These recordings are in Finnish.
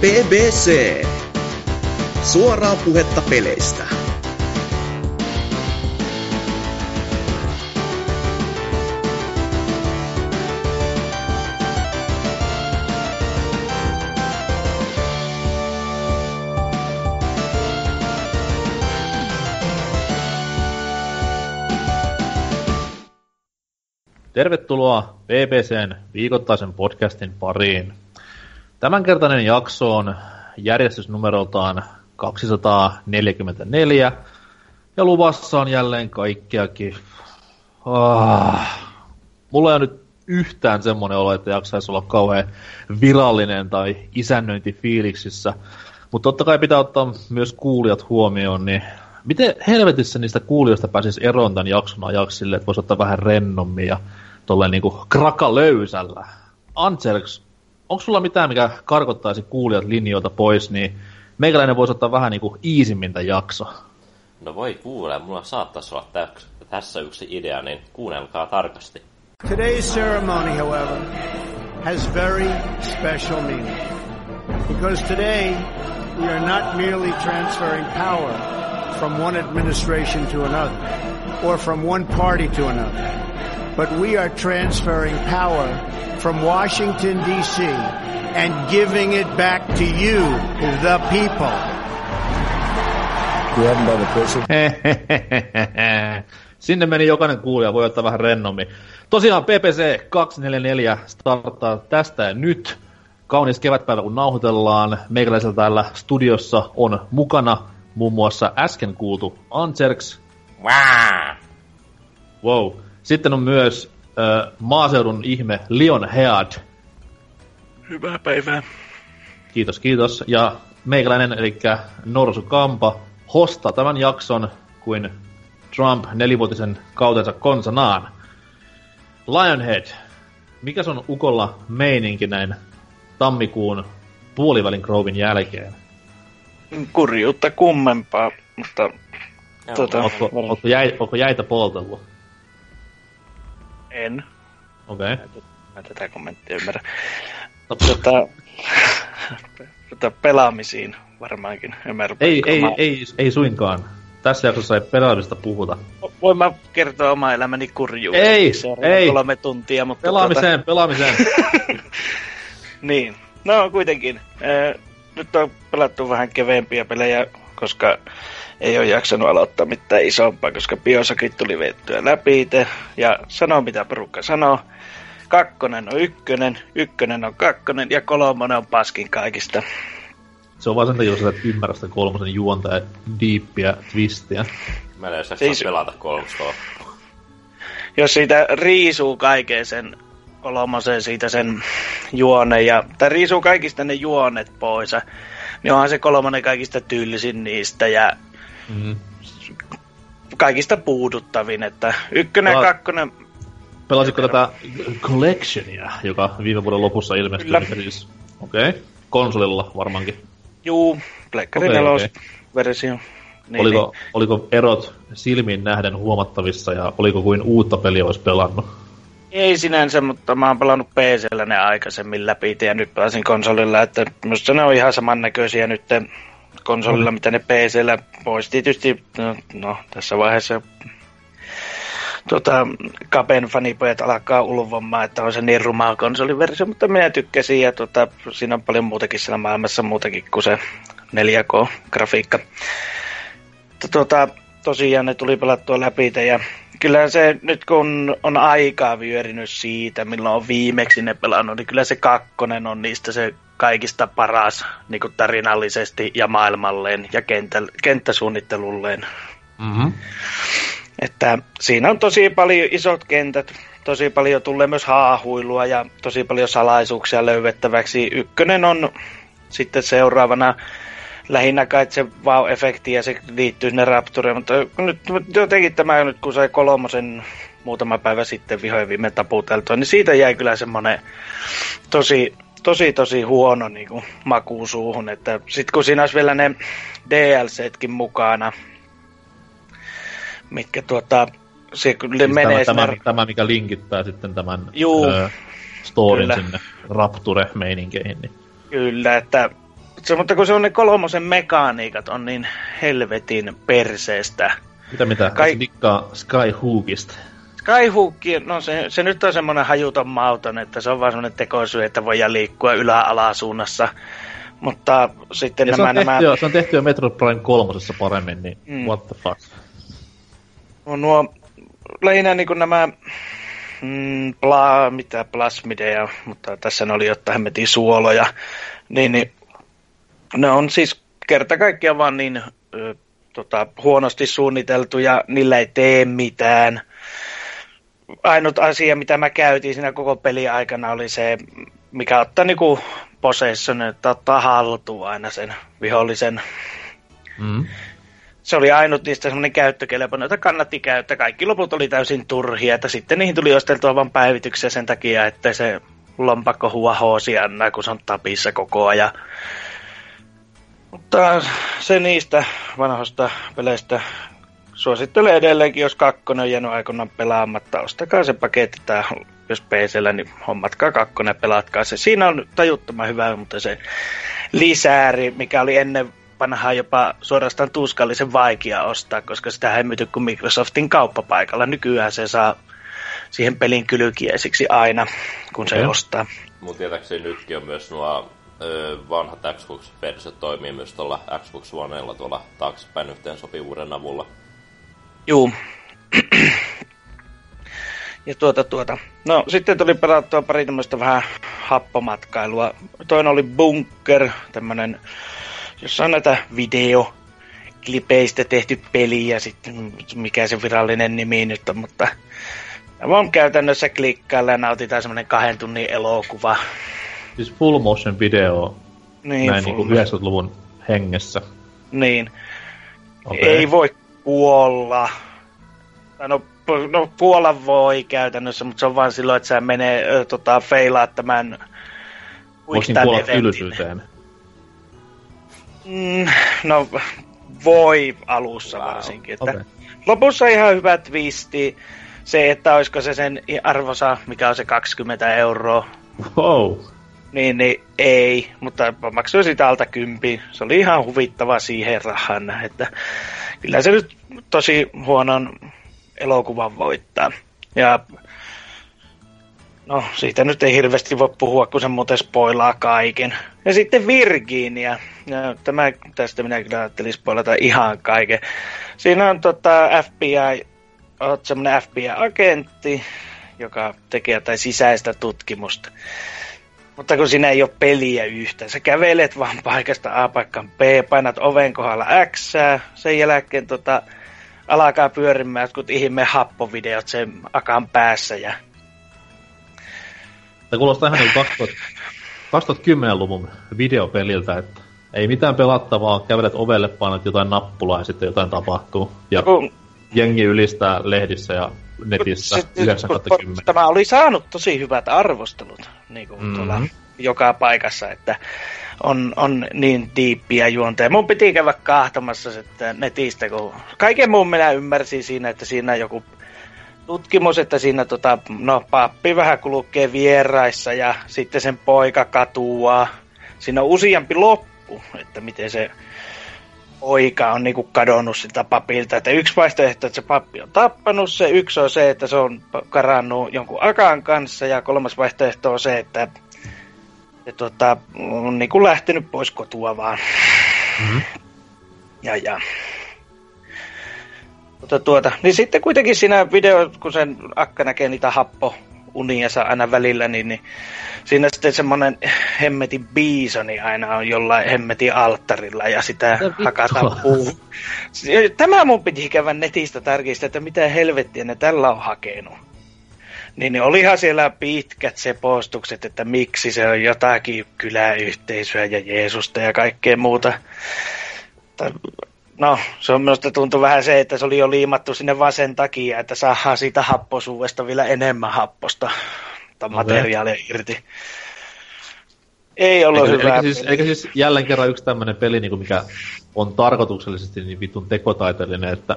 BBC. Suoraa puhetta peleistä. Tervetuloa BBCn viikoittaisen podcastin pariin. Tämänkertainen jakso on järjestysnumeroltaan 244 ja luvassa on jälleen kaikkeakin. Ah. Mulla ei ole nyt yhtään semmoinen olo, että jaksaisi olla kauhean virallinen tai isännöintifiiliksissä. Mutta totta kai pitää ottaa myös kuulijat huomioon, niin miten helvetissä niistä kuulijoista pääsisi eroon tämän jakson ajaksi sille, että voisi ottaa vähän rennommin ja tolleen niinku kraka löysällä. Anselks, onko sulla mitään, mikä karkottaisi kuulijat linjoilta pois, niin meikäläinen voisi ottaa vähän niinku iisimmin tämän jakso. No voi kuule, mulla saattaisi olla täks, tässä yksi idea, niin kuunnelkaa tarkasti. Today's ceremony, however, has very special meaning. Because today, we are not merely transferring power from one administration to another, or from one party to another, but we are transferring power from Washington, D.C., and giving it back to you, the people. You haven't done the person. Sinne meni jokainen kuulija, voi ottaa vähän rennommin. Tosiaan PPC 244 starttaa tästä ja nyt. Kaunis kevätpäivä kun nauhoitellaan. Meikäläisellä täällä studiossa on mukana muun muassa äsken kuultu Anserks. Wow. Wow. Sitten on myös äh, maaseudun ihme Leon Head. Hyvää päivää. Kiitos, kiitos. Ja meikäläinen, eli Norsu Kampa, hostaa tämän jakson kuin Trump nelivuotisen kautensa konsanaan. Lionhead, mikä on Ukolla meininki näin tammikuun puolivälin Grovein jälkeen? Kurjuutta kummempaa, mutta Joo, tota, Ootko, ootko, jäi, ootko jäitä poltellut? En. Okei. Okay. Mä tätä kommenttia ymmärrä. No, Tota, tota, pelaamisiin varmaankin. Ei, ei, omaa- ei, ei suinkaan. Tässä jaksossa ei pelaamista puhuta. Voin mä kertoa oma elämäni kurjuuden. Ei, ei. kolme tuntia, mutta Pelaamiseen, pelaamiseen. Tota, niin. No kuitenkin. Äh, nyt on pelattu vähän keveempiä pelejä, koska ei ole jaksanut aloittaa mitään isompaa, koska biosakit tuli vettyä läpi itse. Ja sanoo mitä porukka sanoo. Kakkonen on ykkönen, ykkönen on kakkonen ja kolmonen on paskin kaikista. Se on vaan sen takia, jos et ymmärrä sitä kolmosen juonta ja diippiä, twistiä. Mä en edes Siis- pelata kolmostoa. jos siitä riisuu kaiken sen kolmosen siitä sen juonen ja, tai riisuu kaikista ne juonet pois, niin onhan se kolmonen kaikista tylsin niistä ja Mm-hmm. kaikista puuduttavin, että ykkönen ja Pela- kakkonen, Pelasitko tätä Collectionia, joka viime vuoden lopussa ilmestyi? Kyllä. Siis, Okei. Okay. Konsolilla varmaankin. juu, Pleikkari okay, okei. versio. Niin, oliko, oliko erot silmiin nähden huomattavissa ja oliko kuin uutta peliä olisi pelannut? Niin, ei sinänsä, mutta mä oon pelannut PCllä ne aikaisemmin läpi ja nyt pelasin konsolilla, että musta ne on ihan samannäköisiä nyt konsolilla, mitä ne PCllä pois. Tietysti, no, no tässä vaiheessa tota, Kapen fanipojat alkaa ulvomaan, että on se niin rumaa konsoliversio, mutta minä tykkäsin ja tota, siinä on paljon muutakin siellä maailmassa muutakin kuin se 4K-grafiikka. Mutta Tota, tosiaan ne tuli pelattua läpi ja kyllä se nyt kun on aikaa vyörinyt siitä, milloin on viimeksi ne pelannut, niin kyllä se kakkonen on niistä se kaikista paras niin kuin tarinallisesti ja maailmalleen ja kentä, kenttäsuunnittelulleen. Mm-hmm. Että siinä on tosi paljon isot kentät, tosi paljon tulee myös haahuilua ja tosi paljon salaisuuksia löydettäväksi. Ykkönen on sitten seuraavana lähinnä kai se wow-efekti ja se liittyy sinne Raptureen, mutta nyt jotenkin tämä nyt kun sai kolmosen muutama päivä sitten vihoin viime taputeltua, niin siitä jäi kyllä semmoinen tosi, tosi, tosi huono niin kuin, maku suuhun, että sitten kun siinä olisi vielä ne DLCtkin mukana, mitkä tuota, se kyllä Siis menee tämä, sinne... tämä, tämä, mikä linkittää sitten tämän Juu, ö, storin kyllä. sinne Rapture-meininkeihin. Niin. Kyllä, että Se, mutta kun se on ne kolmosen mekaniikat on niin helvetin perseestä. Mitä mitä? Kai- Kai... Dikkaa Skyhookista. Skyhook, no se, se nyt on semmoinen hajuton mauton, että se on vaan semmoinen tekosyy, että voidaan liikkua ylä-alasuunnassa. Mutta sitten Ja se, nämä, on tehty, nämä jo, se on tehty jo Metroid Prime kolmosessa paremmin, niin Mm. mm. what the fuck. no, nuo lähinnä niin kuin nämä mm, pla, mitä plasmideja, mutta tässä ne oli jotain hemmetin suoloja, niin, niin ne on siis kerta kaikkiaan vaan niin ö, tota, huonosti suunniteltu ja niillä ei tee mitään. Ainut asia, mitä mä käytin siinä koko peli aikana oli se, mikä ottaa niinku possession, että ottaa haltuun aina sen vihollisen Mm. se oli ainut niistä semmoinen käyttökelpoinen, jota kannatti käyttää. Kaikki loput oli täysin turhia, että sitten niihin tuli osteltua vain päivityksiä sen takia, että se lompakko huohoo siellä, kun se on tapissa koko ajan. Mutta se niistä vanhoista peleistä suosittelen edelleenkin, jos kakkonen on jäänyt aikoinaan pelaamatta. Ostakaa se paketti tai jos PCllä, niin hommatkaa kakkonen ja pelatkaa se. Siinä on tajuttoman hyvä, mutta se lisääri, mikä oli ennen vanhaa jopa suorastaan tuskallisen vaikea ostaa, koska sitä ei myyty kuin Microsoftin kauppapaikalla. Nykyään se saa siihen pelin kylkiäisiksi aina, kun se Okei. ostaa. Mun tietääkseni nytkin on myös nuo ö, vanhat Xbox-versiot toimii myös tuolla Xbox Onella tuolla taaksepäin yhteen sopivuuden avulla. Juu. Ja tuota tuota. No sitten tuli pelattua pari tämmöistä vähän happomatkailua. Toinen oli Bunker, tämmönen, jossa on näitä video klipeistä tehty peli ja sitten mikä se virallinen nimi nyt on, mutta vaan käytännössä klikkailla ja nautitaan semmonen kahden tunnin elokuva. Siis full motion video Niin, näin full- niinku 90-luvun hengessä. niin. Okay. Ei voi kuolla. Tai No, no kuolla voi käytännössä, mutta se on vaan silloin, että sä menee ö, tota, feilaa tämän Voisin kuolla tylsyyteen. Mm, no voi alussa wow. varsinkin. Että Okei. Lopussa ihan hyvä twisti. Se, että olisiko se sen arvosa, mikä on se 20 euroa, Wow. Niin, niin ei, mutta maksoi sitä alta kympi. Se oli ihan huvittava siihen rahan, että kyllä se nyt tosi huonon elokuvan voittaa. Ja no, siitä nyt ei hirveästi voi puhua, kun se muuten spoilaa kaiken. Ja sitten Virginia. Ja tämä, tästä minä kyllä ajattelin spoilata ihan kaiken. Siinä on tota FBI, oot semmonen FBI-agentti, joka tekee jotain sisäistä tutkimusta. Mutta kun siinä ei ole peliä yhtä, sä kävelet vaan paikasta A paikkaan B, painat oven kohdalla X, sen jälkeen tota, alkaa pyörimään jotkut ihme happovideot sen akan päässä ja Tämä kuulostaa ihan 2000, 2010-luvun videopeliltä, että ei mitään pelattavaa, kävelet ovelle, painat jotain nappulaa ja sitten jotain tapahtuu. Ja kun, jengi ylistää lehdissä ja netissä se- 9 kun- 10. tämä oli saanut tosi hyvät arvostelut niin kuin Mhm. tuolla joka paikassa, että on, on niin diippiä juonteja. Mun piti käydä kahtomassa että netistä, kun kaiken muun minä ymmärsin siinä, että siinä on joku tutkimus, että siinä tota, no, pappi vähän kulkee vieraissa ja sitten sen poika katuaa. Siinä on useampi loppu, että miten se poika on niinku kadonnut sitä papilta. Että yksi vaihtoehto, että se pappi on tappanut se, yksi on se, että se on karannut jonkun akan kanssa ja kolmas vaihtoehto on se, että se tota, on niinku lähtenyt pois kotua vaan. Mhm. Ja, ja. Mutta tuota, niin sitten kuitenkin siinä video, kun sen akka näkee niitä happo uniansa aina välillä, niin, niin siinä sitten semmonen hemmetin biisoni aina on jollain hemmetin alttarilla ja sitä Mitä hakataan puu. Tämä mun piti käydä netistä tarkistaa, että mitä helvettiä ne tällä on hakenut. Niin, niin olihan siellä pitkät sepostukset, että miksi se on jotakin kyläyhteisöä ja Jeesusta ja kaikkea muuta. Tai, no, se on minusta tuntuu vähän se, että se oli jo liimattu sinne vaan sen takia, että saadaan siitä happosuudesta vielä enemmän happosta tai materiaalia irti. Ei ollut Eikä, hyvä. eikä, siis, eikä siis jälleen kerran yksi tämmönen peli, niin mikä on tarkoituksellisesti niin vitun tekotaiteellinen, että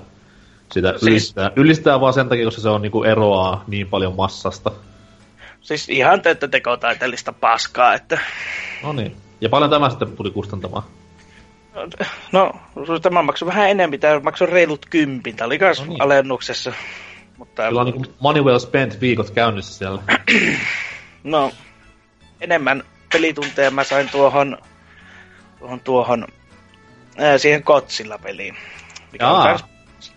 sitä Siis- ylistää, ylistää vaan sen takia, koska se on niinku eroaa niin paljon massasta. Siis ihan täyttä tekotaiteellista paskaa, että No niin. Ja paljon tämä sitten tuli kustantamaan? No, tämä maksoi vähän enemmän, tämä maksoi reilut kympin, tämä oli myös no niin. alennuksessa. Mutta... Kyllä on niin money well spent viikot käynnissä siellä. no, enemmän pelitunteja mä sain tuohon, tuohon, tuohon ää, siihen Kotsilla peliin. Mikä Jaa. on kans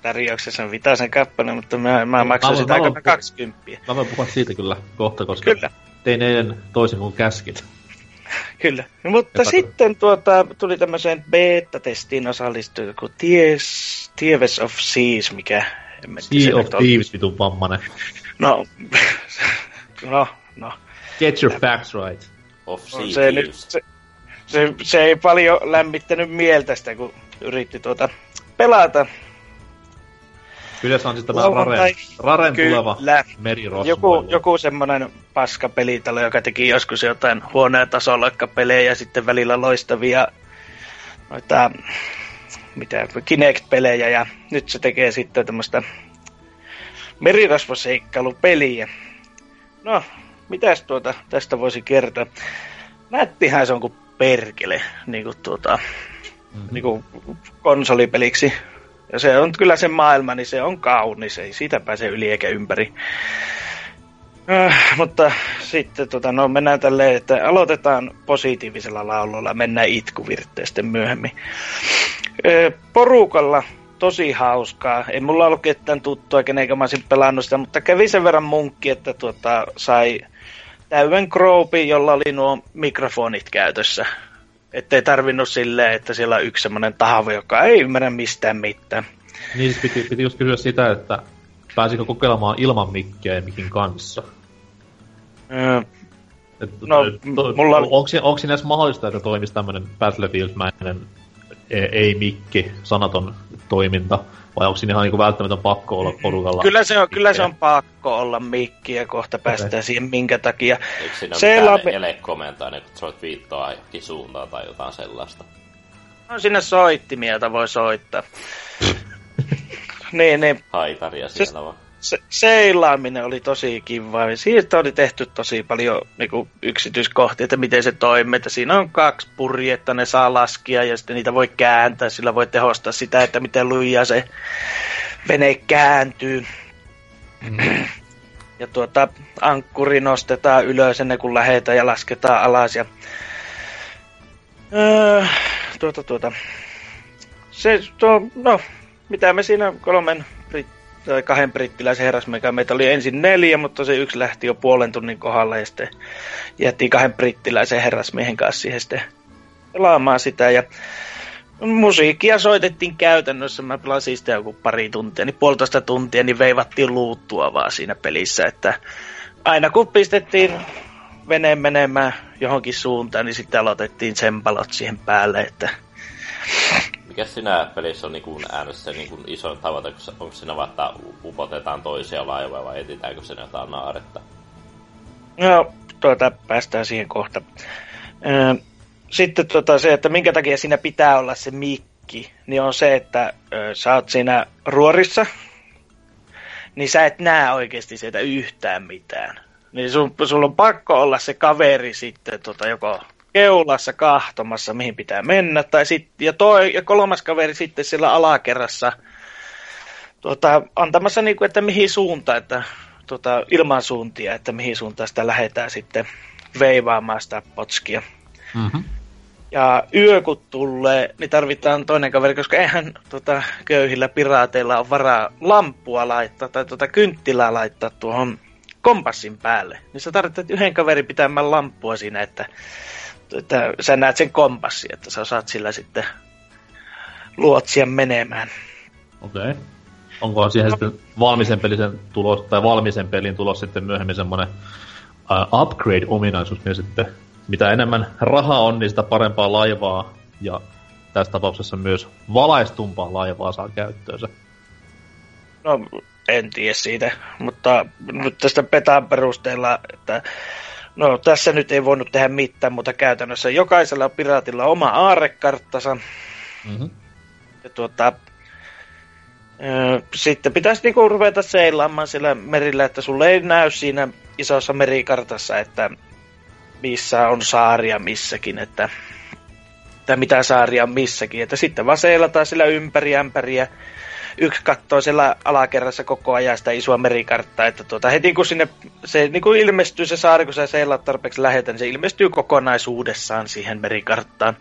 tarjouksessa vitaisen kappale, mutta mä, mä maksoin sitä aikana 20. Mä voin puhua siitä kyllä kohta, koska kyllä. tein eilen toisin kuin käskit. Kyllä. No, mutta sitten tuota, tuli tämmöiseen beta-testiin osallistuja kuin Ties, Tieves of Seas, mikä... Sea of Thieves, vitun vammanen. No, no, no. Get your facts right. Of sea no, se, nyt, se, se, se, ei paljon lämmittänyt mieltä sitä, kun yritti tuota pelata. Kyllä se on sitten tämä Raren, Raren Kyllä. tuleva merirosvo. Joku, joku semmoinen pelitalo, joka teki joskus jotain huoneen tasoloikkapelejä ja sitten välillä loistavia noita, mitä, Kinect-pelejä ja nyt se tekee sitten tämmöistä merirosvoseikkailupeliä. No, mitäs tuota tästä voisi kertoa? Nättihän se on kuin perkele, niin kuin tuota, mm. niin kuin konsolipeliksi. Ja se on kyllä se maailma, niin se on kaunis, ei siitä pääse yli eikä ympäri. Äh, mutta sitten tota, no, mennään tälleen, että aloitetaan positiivisella laululla, mennään itkuvirteisten myöhemmin. Äh, porukalla tosi hauskaa. Ei mulla ollut ketään tuttua, kenenkä mä olisin pelannut sitä, mutta kävi sen verran munkki, että tuota, sai täyden kroopi, jolla oli nuo mikrofonit käytössä. Että ei tarvinnut silleen, että siellä on yksi semmoinen tahvo, joka ei ymmärrä mistään mitään. Niin siis piti, piti just kysyä sitä, että pääsikö kokeilemaan ilman mikkiä ja mikin kanssa? Öö, Et, no, to, mulla... Onko, onko siinä edes mahdollista, että toimisi tämmöinen Battlefield-mäinen ei-mikki, sanaton toiminta? Vai onko siinä ihan niin välttämätön pakko olla porukalla? Kyllä se on, kyllä se on pakko olla mikki ja kohta päästään okay. siihen minkä takia. Eikö siinä se ole mitään elekomentaa, niin kun soit viittoa johonkin suuntaan tai jotain sellaista? On siinä soittimia, joita voi soittaa. niin, niin. Haitaria siellä se, vaan. Se, seilaaminen oli tosi kiva. Siitä oli tehty tosi paljon niin kuin, yksityiskohtia, että miten se toimii. Että siinä on kaksi purjetta, ne saa laskia ja sitten niitä voi kääntää. Sillä voi tehostaa sitä, että miten lujaa se vene kääntyy. Mm. Ja tuota, ankkuri nostetaan ylös ennen kuin lähetään ja lasketaan alas. Ja, öö, tuota, tuota. Se, tuo, no, mitä me siinä kolmen tai kahden brittiläisen herrasmiehen meitä oli ensin neljä, mutta se yksi lähti jo puolen tunnin kohdalla ja sitten jättiin kahden brittiläisen herrasmiehen kanssa siihen sitten pelaamaan sitä. Ja musiikkia soitettiin käytännössä, mä pelasin sitä joku pari tuntia, niin puolitoista tuntia, niin veivattiin luuttua vaan siinä pelissä, että aina kun pistettiin veneen menemään johonkin suuntaan, niin sitten aloitettiin tsempalot siihen päälle, että mikä siinä pelissä on niin äänessä niin kuin iso tavoite? Onko siinä vaan, että upotetaan toisia laivoja vai etitäänkö siinä jotain naaretta? No, tuota, päästään siihen kohta. Sitten tuota, se, että minkä takia siinä pitää olla se mikki, niin on se, että sä oot siinä ruorissa, niin sä et näe oikeasti sieltä yhtään mitään. Niin sun, sulla on pakko olla se kaveri sitten tota, joko keulassa kahtomassa, mihin pitää mennä. Tai sit, ja, toi, ja kolmas kaveri sitten siellä alakerrassa tuota, antamassa, niin kuin, että mihin suuntaan, että tuota, ilman suuntia, että mihin suuntaan sitä lähdetään sitten veivaamaan sitä potskia. Mm-hmm. Ja yö kun tulee, niin tarvitaan toinen kaveri, koska eihän tota, köyhillä piraateilla ole varaa lampua laittaa tai tota kynttilää laittaa tuohon kompassin päälle. Niin sä tarvitset yhden kaverin pitämään lampua siinä, että että sä näet sen kompassi, että sä saat sillä sitten luotsia menemään. Okei. Okay. Onko siihen no. sitten valmisen pelin tulos, tai valmisen pelin tulos sitten myöhemmin semmoinen uh, upgrade-ominaisuus, niin sitten mitä enemmän rahaa on, niin sitä parempaa laivaa ja tässä tapauksessa myös valaistumpaa laivaa saa käyttöönsä. No, en tiedä siitä, mutta nyt tästä petaan perusteella, että No tässä nyt ei voinut tehdä mitään, mutta käytännössä jokaisella piraatilla oma aarekarttansa. Mm-hmm. Ja tuota, sitten pitäisi niinku ruveta seilaamaan sillä merillä, että sulle ei näy siinä isossa merikartassa, että missä on saaria missäkin, että, että mitä saaria on missäkin. Että sitten vaan seilataan sillä ympäri ämpäriä. Yksi katsoo siellä alakerrassa koko ajan sitä isoa merikarttaa, että tuota, heti kun sinne se niin kuin ilmestyy se saari, kun sä seilaat tarpeeksi lähetä, niin se ilmestyy kokonaisuudessaan siihen merikarttaan.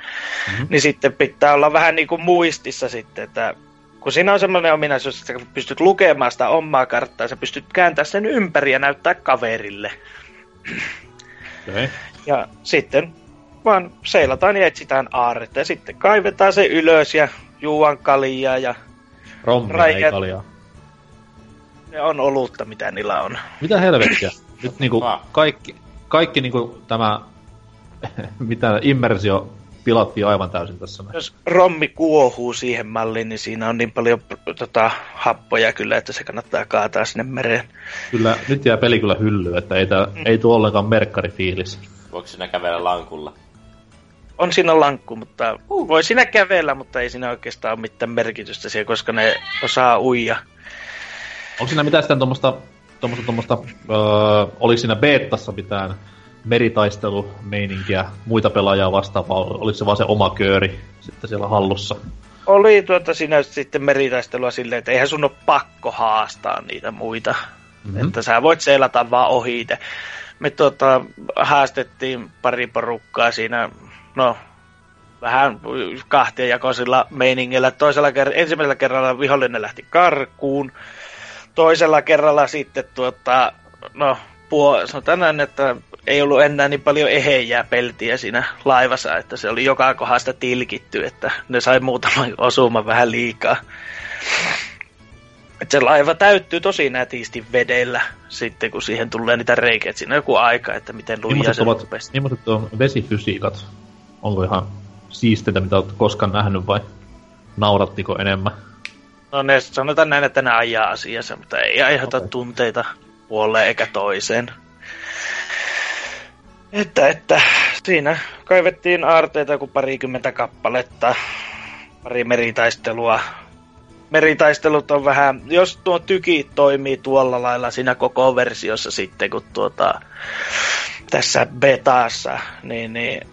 Mm-hmm. Niin sitten pitää olla vähän niin kuin muistissa sitten, että kun siinä on semmoinen ominaisuus, että sä pystyt lukemaan sitä omaa karttaa, sä pystyt kääntämään sen ympäri ja näyttää kaverille. Okay. Ja sitten vaan seilataan ja etsitään aarretta ja sitten kaivetaan se ylös ja juuan kaljaa ja Rommia ei Rajat- kaljaa. ne on olutta, mitä niillä on. Mitä helvettiä? Nyt niinku Ah. kaikki, kaikki niinku tämä, mitä immersio pilattiin aivan täysin tässä. Jos rommi kuohuu siihen malliin, niin siinä on niin paljon tota, happoja kyllä, että se kannattaa kaataa sinne mereen. Kyllä, nyt jää peli kyllä hyllyyn, että ei, tää, ei tuo ollenkaan merkkarifiilis. Voiko sinä kävellä lankulla? On siinä lankku, mutta voi siinä kävellä, mutta ei siinä oikeastaan ole mitään merkitystä siellä, koska ne osaa uija. Onko siinä mitään sitten tuommoista, tuommoista, tuommoista öö, oliko siinä beettassa mitään meritaistelumeininkiä muita pelaajia vastaan, vai oliko se vaan se oma kööri sitten siellä hallussa? Oli tuota siinä sitten meritaistelua silleen, että eihän sun ole pakko haastaa niitä muita. Mhm. Mm-hmm. Että sä voit seilata vaan ohi itse. Me tuota, haastettiin pari porukkaa siinä, no vähän kahtia jakoisilla meiningillä. Toisella ker- ensimmäisellä kerralla vihollinen lähti karkuun. Toisella kerralla sitten tuota, no puo, sanotaan näin, että ei ollut enää niin paljon ehejää peltiä siinä laivassa, että se oli joka kohdasta tilkitty, että ne sai muutaman osuman vähän liikaa. Et se laiva täyttyy tosi nätisti vedellä sitten, kun siihen tulee niitä reikiä. Siinä on joku aika, että miten lujaa Millaiset, se rupesi. millaiset on vesifysiikat? Onko ihan siisteitä, mitä olet koskaan nähnyt vai naurattiko enemmän? No ne sanotaan näin, että ne ajaa asiassa, mutta ei aiheuta okay. tunteita puoleen eikä toiseen. Että, että siinä kaivettiin aarteita kuin parikymmentä kappaletta, pari meritaistelua. Meritaistelut on vähän, jos tuo tyki toimii tuolla lailla siinä koko versiossa sitten, kun tuota, tässä betaassa, niin, niin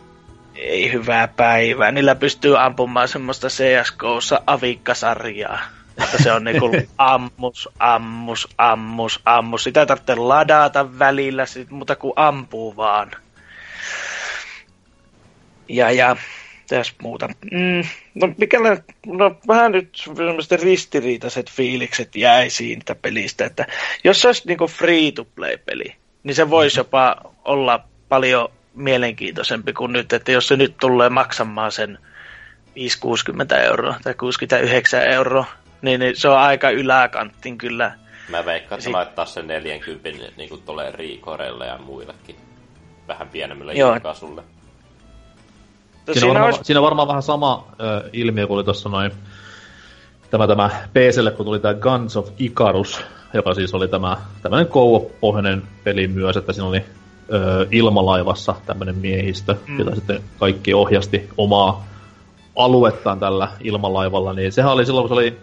ei hyvää päivää. Niillä pystyy ampumaan semmoista CSGOssa avikkasarjaa. Että se on niinku ammus, ammus, ammus, ammus. Sitä ei tarvitse ladata välillä, sit, mutta kun ampuu vaan. Ja, ja, tässä muuta. Mm, no mikällä, no vähän nyt semmoiset ristiriitaiset fiilikset jäi siitä pelistä, että jos se olisi niinku free-to-play-peli, niin se voisi jopa olla paljon mielenkiintoisempi kuin nyt, että jos se nyt tulee maksamaan sen 5-60 euroa tai 69 euroa, niin, niin se on aika yläkanttin kyllä. Mä veikkaan, että laittaa sen 40 niin kuin tulee Riikoreille ja muillekin. Vähän pienemmille Joo. julkaisulle. Siinä, Siinä, varmaan, olisi, siinä on varmaan vähän sama ö, ilmiö kuin oli tuossa noin tämä, tämä PClle, kun tuli tämä Guns of Icarus, joka siis oli tämä tämmöinen kouvopohjainen peli myös, että siinä oli ö, ilmalaivassa tämmöinen miehistö, mm. jota sitten kaikki ohjasti omaa aluettaan tällä ilmalaivalla, niin sehän oli silloin, kun se oli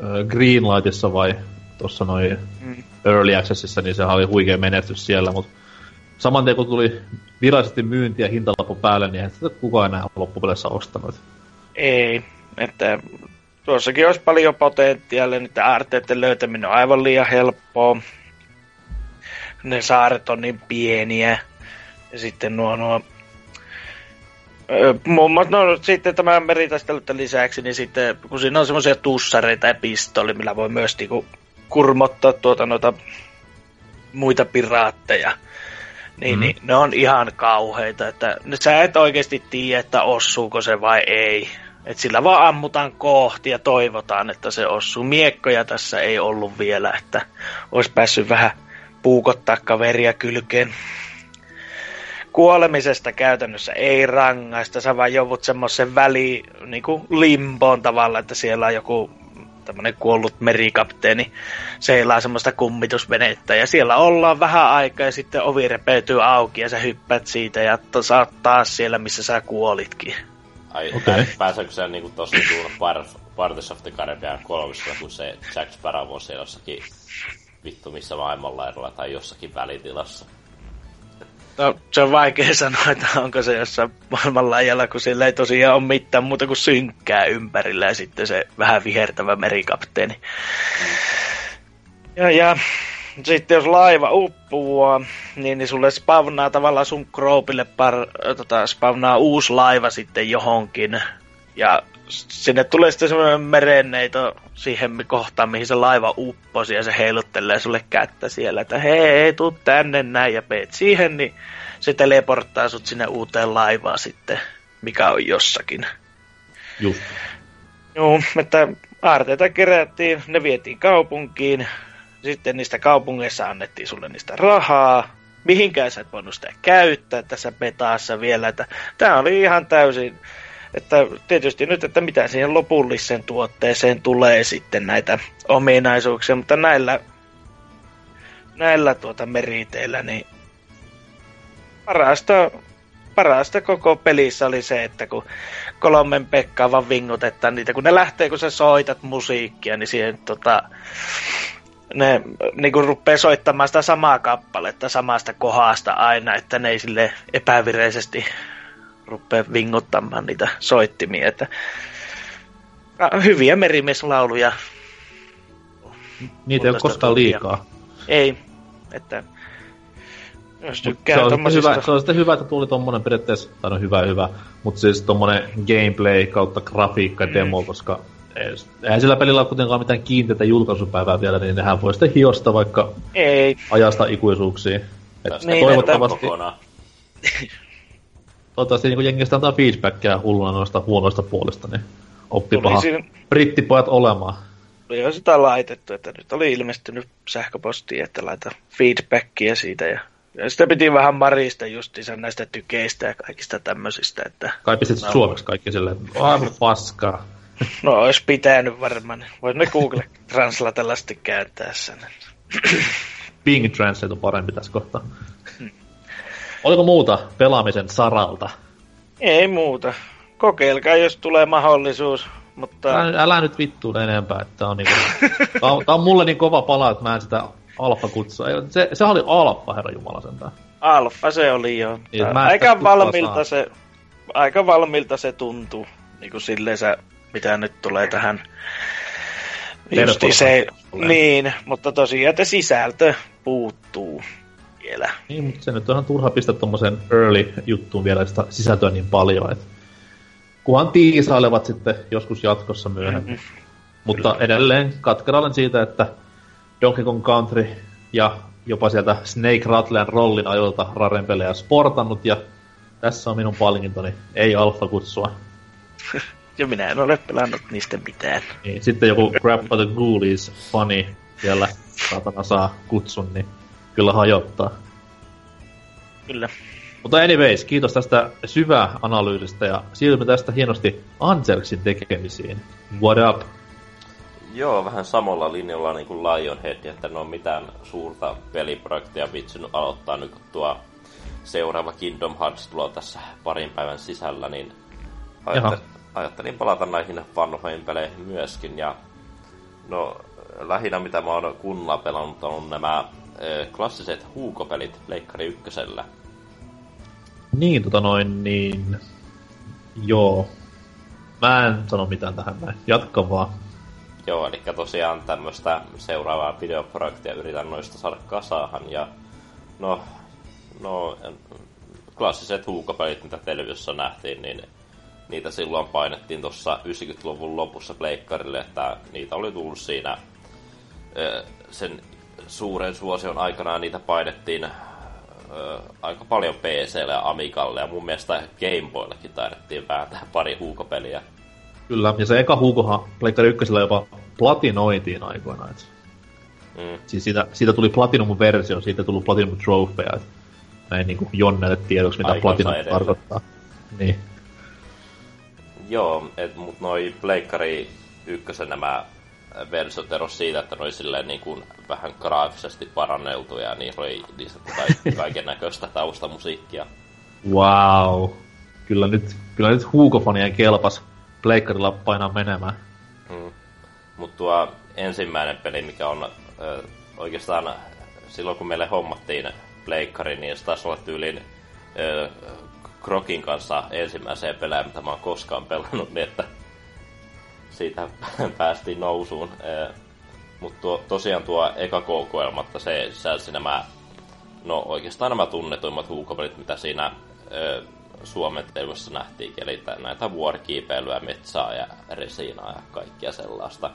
ö, Greenlightissa vai tuossa noin Mm. Early Accessissa, niin sehän oli huikea menestys siellä, mutta saman tien kun tuli virallisesti myynti ja hintalappu päälle, niin eihän sitä kukaan enää loppupeleissä ostanut. ei, että tuossakin olisi paljon potentiaalia, niiden aarteiden löytäminen on aivan liian helppoa. Ne saaret on niin pieniä. Ja sitten nuo, nuo muun muassa, no sitten tämä meritaistelutten lisäksi, niin sitten kun siinä on semmoisia tussareita ja pistoli, millä voi myös niinku kurmottaa tuota noita muita piraatteja, niin, mm. niin ne on ihan kauheita, että ne- sä et oikeasti tiedä, että osuuko se vai ei. Et sillä vaan ammutaan kohti ja toivotaan, että se osuu. Miekkoja tässä ei ollut vielä, että olisi päässyt vähän puukottaa kaveria kylkeen kuolemisesta käytännössä ei rangaista, sä vaan joudut semmoisen väliin niin kuin limboon tavalla, että siellä on joku tämmönen kuollut merikapteeni seilaa semmoista kummitusvenettä ja siellä ollaan vähän aikaa ja sitten ovi repeytyy auki ja sä hyppäät siitä ja to, sä oot taas siellä, missä sä kuolitkin. Ai, Okei. okay. pääseekö se niinku tosi tuolla Par- Pirates of the Caribbean kolmessa, kun se Jack Sparrow on siellä jossakin vittu missä maailmanlaidalla tai jossakin välitilassa. No, se on vaikea sanoa, että onko se jossain maailmanlajalla, kun sillä ei tosiaan ole mitään muuta kuin synkkää ympärillä ja sitten se vähän vihertävä merikapteeni. Ja, ja sitten jos laiva uppuaa, niin, niin sulle spavnaa tavallaan sun kroopille par, tota, spavnaa uusi laiva sitten johonkin. Ja sinne tulee sitten semmoinen merenneito siihen kohtaan, mihin se laiva upposi ja se heiluttelee sulle kättä siellä, että hei, tuu tänne näin ja peet siihen, niin se teleporttaa sut sinne uuteen laivaan sitten, mikä on jossakin. Just. Joo, että aarteita kerättiin, ne vietiin kaupunkiin, sitten niistä kaupungeissa annettiin sulle niistä rahaa, mihinkään sä et voinut sitä käyttää tässä betaassa vielä, että tää oli ihan täysin että tietysti nyt, että mitä siihen lopulliseen tuotteeseen tulee sitten näitä ominaisuuksia, mutta näillä, näillä tuota meriteillä, niin parasta, parasta koko pelissä oli se, että kun kolmen Pekkaa vaan vingutetaan niitä, kun ne lähtee, kun sä soitat musiikkia, niin siihen tota, ne niin kun rupeaa soittamaan sitä samaa kappaletta samasta kohdasta aina, että ne ei sille epävireisesti rupeaa vinguttamaan niitä soittimia. Että, hyviä merimieslauluja. Niitä ei ole koskaan tuntia. liikaa. Ei, että jos tykkää se, on hyvä, se on sitten hyvä, että tuli tommonen periaatteessa, tai no hyvä hyvä, mutta siis tommonen gameplay kautta grafiikka mm. demo, koska eihän sillä pelillä ole kuitenkaan mitään kiinteitä julkaisupäivää vielä, niin nehän voi sitten hiosta vaikka ei. ajasta ikuisuuksiin. Et niin, toivottavasti, toivottavasti niin jengistä antaa feedbackia hulluna noista huonoista puolista, niin oppipaha siinä... brittipojat olemaan. Oli sitä laitettu, että nyt oli ilmestynyt sähköposti, että laita feedbackia siitä ja ja sitä piti vähän marista justiinsa näistä tykeistä ja kaikista tämmöisistä. Että, Kai pistit no, suomeksi kaikki silleen, aivan paskaa. No, olisi pitänyt varmaan. Voisi ne Google Translatella sitten kääntää sen. Bing Translate on parempi tässä kohtaa. Oliko muuta pelaamisen saralta? Ei muuta. Kokeilkaa, jos tulee mahdollisuus. Mutta... Älä, älä nyt vittuun enempää, että on niinku... tää, on, tää on mulle niin kova pala, että mä en sitä alfa kutsua. Se, se oli alfa, herra Jumala sentään. Alfa se oli jo. Niin, aika valmilta se, aika valmilta se tuntuu. Niin kuin silleen se, mitä nyt tulee tähän Justi se, niin, mutta tosiaan että sisältö puuttuu vielä. Niin, mutta se nyt on ihan turha pistää tuommoisen early-juttuun vielä sitä sisältöä niin paljon, että kunhan tiisailevat sitten joskus jatkossa myöhemmin. Mm-hmm. Mutta edelleen katkeralen siitä, että Donkey Kong Country ja jopa sieltä Snake Rattlean rollin ajoilta Raren pelejä sportannut ja tässä on minun palkintoni, ei alfa-kutsua. ja minä en ole pelannut niistä mitään. Niin, sitten joku Grab the Ghoulies funny siellä saatana saa kutsun, niin kyllä hajottaa. Kyllä. Mutta anyways, kiitos tästä syvää analyysistä ja siirrymme tästä hienosti Anselksin tekemisiin. What up? Joo, vähän samalla linjalla niin kuin Lionhead, että ne on mitään suurta peliprojektia vitsinyt aloittaa nyt, kun tuo seuraava Kingdom Hearts tulee tässä parin päivän sisällä, niin ajattelin, ajattelin palata näihin vanhoihin peleihin myöskin. Ja no, lähinnä mitä mä oon kunnolla pelannut on nämä klassiset huukopelit Leikkari ykkösellä. Niin, tota noin, niin... Joo. Mä en sano mitään tähän näin. Jatka vaan. Joo, eli tosiaan tämmöistä seuraavaa videoprojektia yritän noista saada kasaahan. Ja no, no klassiset huukopelit, mitä televisiossa nähtiin, niin niitä silloin painettiin tuossa 90-luvun lopussa pleikkarille, että niitä oli tullut siinä sen suuren suosion aikana niitä painettiin ö, aika paljon PClle ja Amigalle ja mun mielestä Gameboyllekin taidettiin vääntää pari huukopeliä. Kyllä, ja se eka huukohan Pleikkari ykkösellä jopa platinoitiin aikoinaan. Mm. Siis siitä, siitä tuli Platinum-versio, siitä tuli Platinum Trophy, näin niinku Jonnelle tiedoksi, mitä Aikansa Platinum tarkoittaa. Niin. Joo, et, mut noi Pleikkari ykkösen nämä versiot ero siitä, että ne oli silleen niin kuin vähän graafisesti paranneltuja ja niin oli lisätty kaiken näköistä taustamusiikkia. Wow. Kyllä nyt, kyllä nyt huukofonien kelpas pleikkarilla painaa menemään. Hmm. Mutta tuo ensimmäinen peli, mikä on ö, oikeastaan silloin kun meille hommattiin pleikkari, niin se taisi olla tyylin ö, Krokin kanssa ensimmäiseen pelään, mitä mä oon koskaan pelannut, niin että siitä päästiin nousuun. Mutta tuo, tosiaan tuo eka kokoelma, että se sisälsi nämä, no oikeastaan nämä tunnetuimmat huukopelit, mitä siinä ö, Suomen televisiossa nähtiin, eli näitä vuorikiipeilyä, metsää ja resinaa ja kaikkia sellaista.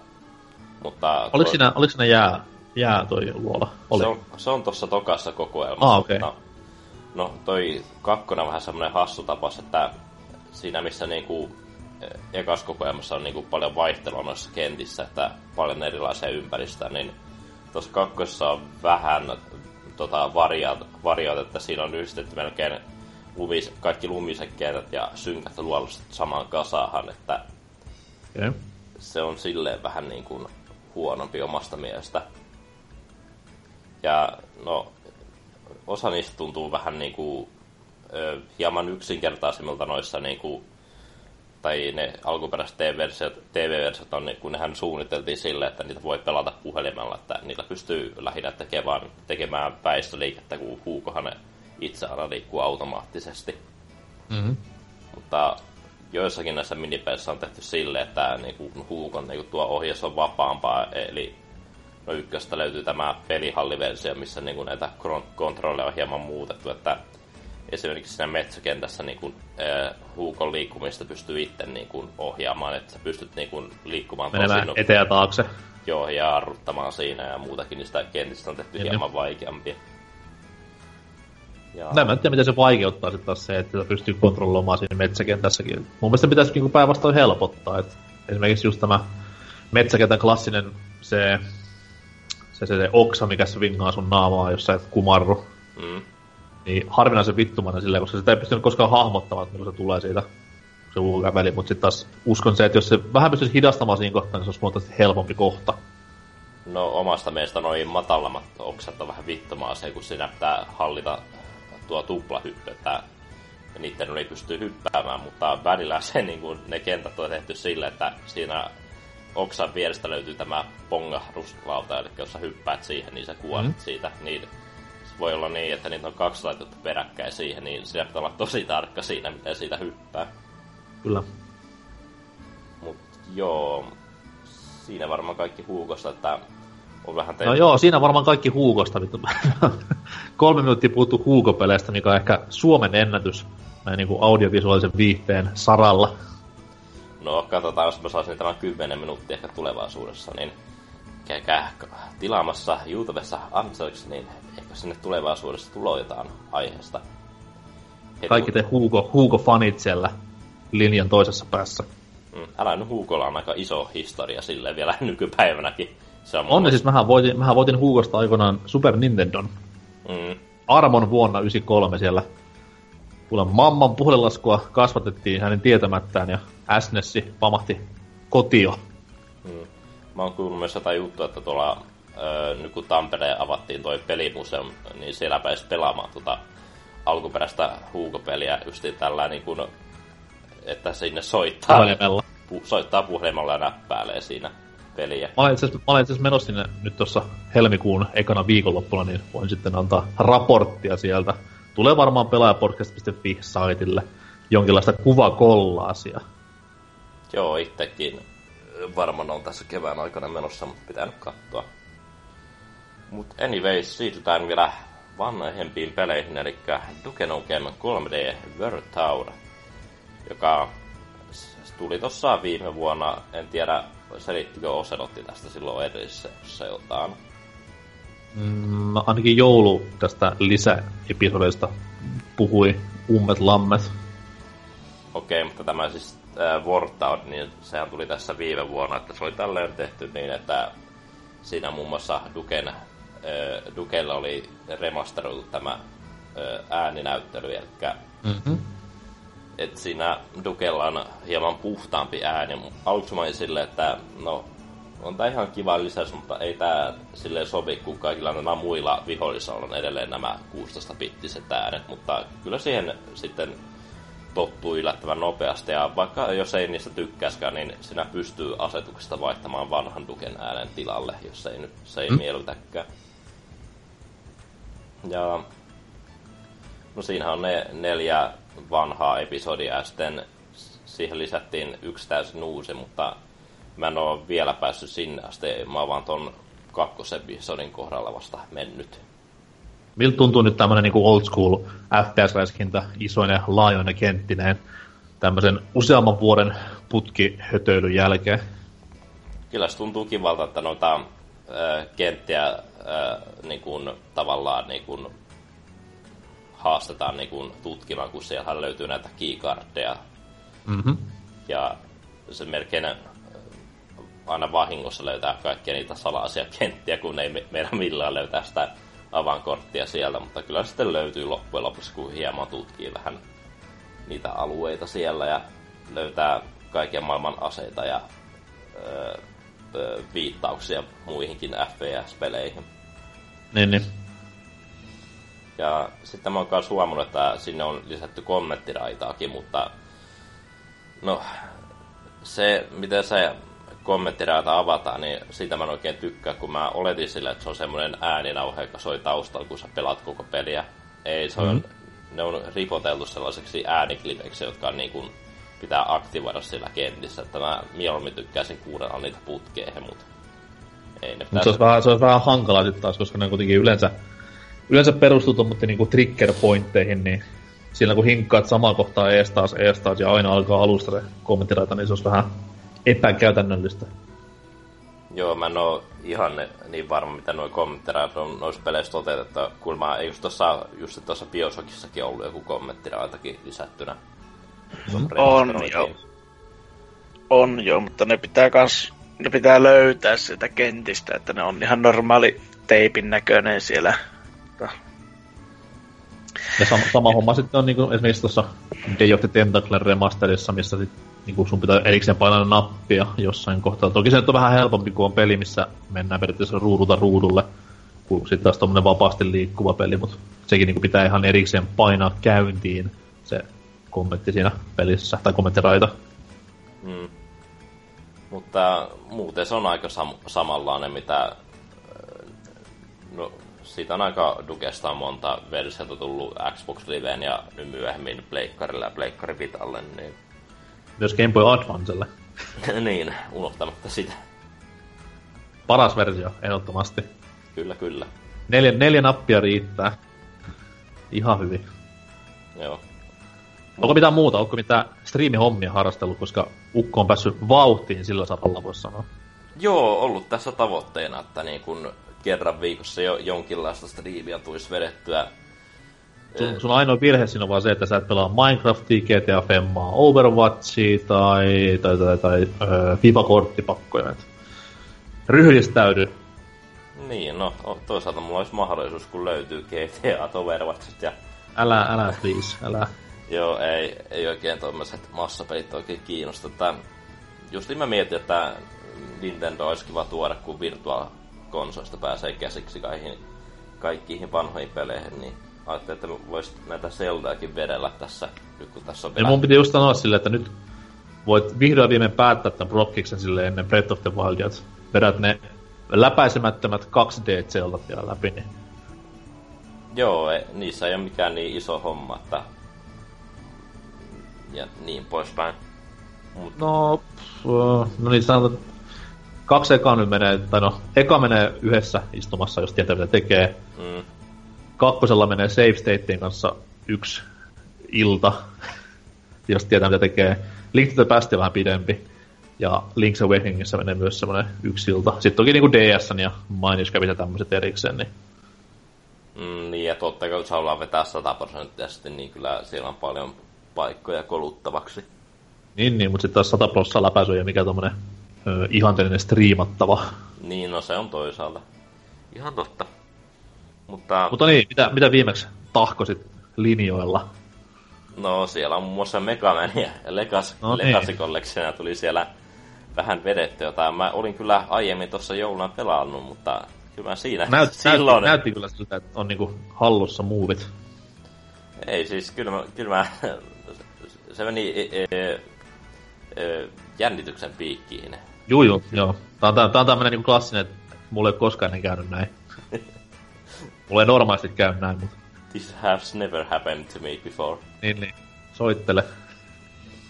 Mutta oliko, tuo, siinä, oliko siinä jää, jää toi luola? Oli. Se on, se on tuossa tokassa kokoelmassa. Ah, okay. no, no, toi kakkonen on vähän semmoinen hassu tapas, että siinä missä niinku ekas kokoelmassa on niinku paljon vaihtelua noissa kentissä, että paljon erilaisia ympäristöjä, niin tuossa kakkosessa on vähän tota, variaat, että siinä on yhdistetty melkein lumis, kaikki lumiset kentät ja synkät luolliset samaan kasaahan, että okay. se on silleen vähän niin kuin huonompi omasta mielestä. Ja no, osa niistä tuntuu vähän niin kuin, ö, hieman yksinkertaisimmilta noissa niin kuin, tai ne alkuperäiset TV-versiot, TV-versiot on, niin kun nehän suunniteltiin sille, että niitä voi pelata puhelimella, että niillä pystyy lähinnä tekemään, tekemään väistöliikettä, kun huukohan ne itse aina liikkuu automaattisesti. Mm-hmm. Mutta joissakin näissä minipeissä on tehty sille, että niinku, huukon niinku, tuo ohjaus on vapaampaa, eli no ykköstä löytyy tämä pelihalliversio, missä niinku, näitä kontrolleja on hieman muutettu, että esimerkiksi siinä metsäkentässä niin kuin, äh, huukon liikkumista pystyy itse niin kuin, ohjaamaan, että sä pystyt niin kuin, liikkumaan Menemään tosi eteen ja taakse. Joo, ja arruttamaan siinä ja muutakin, niin sitä kentistä on tehty hieman vaikeampia. Ja... Nämä en tiedä, miten se vaikeuttaa sitten taas se, että pystyy kontrolloimaan siinä metsäkentässäkin. Mun mielestä pitäisi niinku päinvastoin helpottaa. että esimerkiksi just tämä metsäkentän klassinen se, se, se, se oksa, mikä svingaa sun naamaa, jos sä et kumarru. Mm niin harvinaisen vittumainen silleen, koska sitä ei pystynyt koskaan hahmottamaan, että se tulee siitä se ulkokäveli, mutta sitten taas uskon se, että jos se vähän pystyisi hidastamaan siinä kohtaa, niin se olisi huomattavasti helpompi kohta. No omasta mielestä noin matalammat oksat on vähän vittumaa se, kun siinä pitää hallita tuo tuplahyppy, että niiden ei pysty hyppäämään, mutta välillä se, niin kuin, ne kentät on tehty sille, että siinä oksan vierestä löytyy tämä pongahduslauta, eli jos sä hyppäät siihen, niin sä kuolet mm. siitä. Niin voi olla niin, että niitä on kaksi laitetta peräkkäin siihen, niin siinä pitää olla tosi tarkka siinä, miten siitä hyppää. Kyllä. Mut joo, siinä varmaan kaikki huukosta, että on vähän tehty. No joo, siinä varmaan kaikki huukosta. Kolme minuuttia puhuttu huukopeleistä, mikä on ehkä Suomen ennätys näin niin kuin audiovisuaalisen viihteen saralla. No, katsotaan, jos mä saisin tämän 10 minuuttia ehkä tulevaisuudessa, niin käykää tilaamassa YouTubessa Ansels, niin ehkä sinne tulevaisuudessa tulee jotain aiheesta. Heti Kaikki te Hugo, Hugo-fanit siellä linjan toisessa päässä. Mm, älä nyt Hugolla on aika iso historia sille vielä nykypäivänäkin. Se on, on siis mähän voitin, mähän voitin Hugosta aikoinaan Super Nintendon. Mm. Armon vuonna 93 siellä. Kuule, mamman puhelinlaskua kasvatettiin hänen tietämättään ja SNESi pamahti kotio. Mm. Mä oon kuullut myös jotain juttua, että tuolla nyt kun Tampereen avattiin toi pelimuseum, niin siellä pääsi pelaamaan tuota alkuperäistä huukopeliä just tällä niin kuin, että sinne soittaa, puhelimella. pu, soittaa puhelimella ja näppäilee siinä peliä. Mä olen itse asiassa menossa sinne nyt tuossa helmikuun ekana viikonloppuna, niin voin sitten antaa raporttia sieltä. Tulee varmaan pelaajapodcast.fi-saitille jonkinlaista kuvakollaasia. Joo, itsekin varmaan on tässä kevään aikana menossa, mutta pitää nyt katsoa. Mut anyways, siirrytään vielä vanhempiin peleihin, eli Duke Nukem 3D World Tour, joka tuli tossa viime vuonna, en tiedä selittikö Oselotti tästä silloin edellisessä jotain. Mm, ainakin joulu tästä lisäepisodista puhui ummet lammet. Okei, okay, mutta tämä siis äh, Tour, niin sehän tuli tässä viime vuonna, että se oli tälleen tehty niin, että siinä muun muassa Duken Dukella oli remasteroitu tämä ääninäyttely, eli mm-hmm. että siinä Dukella on hieman puhtaampi ääni. Aluksi mä sille, että no, on tää ihan kiva lisäys, mutta ei tää silleen sovi, kun kaikilla nämä muilla vihollisilla on edelleen nämä 16-bittiset äänet, mutta kyllä siihen sitten tottuu yllättävän nopeasti, ja vaikka jos ei niistä tykkäskään, niin sinä pystyy asetuksesta vaihtamaan vanhan Duken äänen tilalle, jos ei nyt se ei mm. miellytäkään. Ja No siinähän on ne neljä vanhaa episodia ja sitten siihen lisättiin yksi täysin uusi, mutta mä en ole vielä päässyt sinne asti. Mä oon vaan ton kakkosepisodin kohdalla vasta mennyt. Miltä tuntuu nyt tämmönen niinku old school FPS-räiskintä, isoinen laajoinen kenttineen, tämmöisen useamman vuoden putkihötöilyn jälkeen? Kyllä se tuntuu kivalta, että noita äh, kenttiä äh, niin kuin, tavallaan niin kuin, haastetaan niin kuin, tutkimaan, kun siellä löytyy näitä keycardteja. Mm-hmm. Ja se melkein aina vahingossa löytää kaikkia niitä salaisia kenttiä, kun ei me, meidän millään löytää sitä avankorttia sieltä, mutta kyllä sitten löytyy loppujen lopuksi, kun hieman tutkii vähän niitä alueita siellä ja löytää kaiken maailman aseita ja öö, öö, viittauksia muihinkin FPS-peleihin. Niin, niin. Ja sitten mä oon myös huomannut, että sinne on lisätty kommenttiraitaakin, mutta no se, miten se kommenttiraita avataan, niin siitä mä en oikein tykkää, kun mä oletin sille, että se on semmoinen ääninauhe, joka soi taustalla, kun sä pelaat koko peliä. Ei, se on, mm-hmm. ne on ripoteltu sellaiseksi ääniklipeiksi, jotka on niin kuin, pitää aktivoida sillä kentissä, että mä mieluummin tykkäisin kuunnella niitä putkeihin, mutta ei ne Mutta se olisi vähän, se olisi vähän hankalaa sitten taas, koska ne kuitenkin yleensä, yleensä perustuu tuommoihin niinku trigger pointteihin, niin sillä kun hinkkaat samaa kohtaa ees taas, ees taas ja aina alkaa alusta se kommenttiraita, niin se olisi vähän epäkäytännöllistä. Joo, mä en oo ihan niin varma, mitä nuo kommenttiraat on noissa peleissä toteutettu. Kun mä just tuossa, just tuossa Biosokissakin ollut joku kommenttiraitakin lisättynä. On, joo. On, joo, mutta ne pitää kans, ne pitää löytää sitä kentistä, että ne on ihan normaali teipin näköinen siellä. Ja sama, sama homma sitten on niinku esimerkiksi tuossa Day of the Tentacle remasterissa, missä sit, niinku sun pitää erikseen painaa nappia jossain kohtaa. Toki se nyt on vähän helpompi kuin on peli, missä mennään periaatteessa ruudulta ruudulle, kuin sitten taas tommonen vapaasti liikkuva peli, mutta sekin niinku pitää ihan erikseen painaa käyntiin se kommentti siinä pelissä, tai kommenttiraita. Mm. Mutta muuten se on aika sam- samanlainen, mitä... No, siitä on aika Dukesta monta versiota tullut Xbox Liveen ja nyt myöhemmin Pleikkarille ja Pleikkari Vitalle, niin... Myös Game Boy Advancelle. niin, unohtamatta sitä. Paras versio, ehdottomasti. Kyllä, kyllä. Neljä, neljä nappia riittää. Ihan hyvin. Joo. Onko mitään muuta? Onko mitään striimihommia harrastellut, koska Ukko on päässyt vauhtiin sillä saralla, voisi sanoa? Joo, ollut tässä tavoitteena, että niin kun kerran viikossa jo jonkinlaista striimiä tulisi vedettyä. Sun, sun ainoa virhe siinä on vaan se, että sä et pelaa Minecraftia, GTA Femmaa, Overwatchia tai, tai, tai, tai äh, FIFA-korttipakkoja. Ryhdistäydy. Niin, no toisaalta mulla olisi mahdollisuus, kun löytyy GTA, Overwatchit ja... Älä, älä please, älä. Joo, ei, ei oikein tuommoiset massapelit oikein kiinnosta. Että just mä mietin, että Nintendo olisi kiva tuoda, kun Virtual konsolista pääsee käsiksi kaikkiin, kaikkiin vanhoihin peleihin, niin ajattelin, että voisi näitä Zeldaakin vedellä tässä, nyt kun tässä on vielä... Ja mun piti just sanoa silleen, että nyt voit vihdoin viimein päättää tämän blokkiksen sille ennen Breath of the Wildia, että vedät ne läpäisemättömät 2D Zeldat vielä läpi, niin... Joo, ei, niissä ei ole mikään niin iso homma, että... Ja niin poispäin. Mut... No, pff, no niin sanotaan, kaksi ekaa nyt menee, tai no, eka menee yhdessä istumassa, jos tietää mitä tekee. Mm. Kakkosella menee save statein kanssa yksi ilta, jos tietää mitä tekee. Link to the Past vähän pidempi. Ja Link's Awakeningissa menee myös semmoinen yksi ilta. Sitten toki niinku DS ja Minish kävi ja tämmöiset erikseen, niin Mm, niin, ja totta kai jos haluaa vetää sataprosenttisesti, niin kyllä siellä on paljon paikkoja koluttavaksi. Niin, niin, mutta sitten taas 100 prosenttia läpäisy ja mikä tommonen ö, ihanteellinen striimattava. Niin, no se on toisaalta. Ihan totta. Mutta, Mutta niin, mitä, mitä viimeksi tahkosit linjoilla? no siellä on muun muassa Mega Man ja Legacy, No niin. Legacy Collectionia tuli siellä vähän vedetty jotain. Mä olin kyllä aiemmin tuossa jouluna pelannut, mutta kyllä mä siinä Näyt, silloin... näytti, näytti kyllä siltä, että on niinku hallussa muuvit. Ei siis, kyllä mä, kyllä mä se meni e, e, e, jännityksen piikkiin. Juu, juu, joo. Tää on, tää, tää on tämmönen niinku klassinen, että mulla ei ole koskaan käynyt näin. Mulla ei normaalisti käy näin, mutta... This has never happened to me before. Niin, niin. Soittele.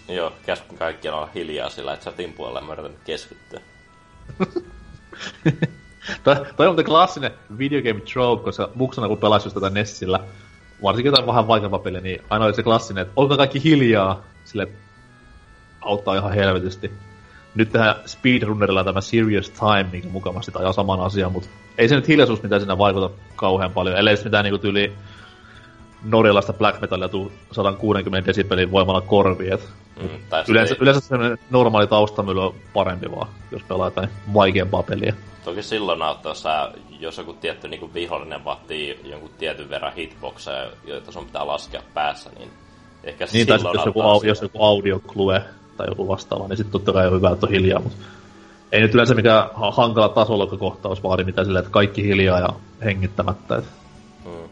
Joo, käskyn kaikkien olla hiljaa sillä, että chatin puolella mä yritän keskittyä. toi, toi on muuten klassinen videogame trope, koska muksana kun pelasi just tätä Nessillä, varsinkin jotain vähän vaikeampaa peliä, niin aina oli se klassinen, että olkaa kaikki hiljaa, sille auttaa ihan helvetisti. Nyt tähän speedrunnerilla tämä Serious Time, mikä mukavasti ajaa saman asian, mutta ei se nyt hiljaisuus mitään siinä vaikuta kauhean paljon, ellei mitään niinku tyyli norjalaista black metalia tuu 160 desibelin voimalla korviin. Mm, yleensä, yleensä se normaali taustamyly on parempi vaan, jos pelaa jotain vaikeampaa peliä. Toki silloin auttaa, jos joku tietty niin vihollinen vaatii jonkun tietyn verran hitboxeja, joita sun pitää laskea päässä, niin ehkä niin, silloin tai jos joku, au, jos joku audio clue tai joku vastaava, niin sitten totta kai on hyvä, että on hiljaa, mutta ei nyt yleensä mikään hankala kohtaus vaadi mitään silleen, että kaikki hiljaa ja hengittämättä. Hmm.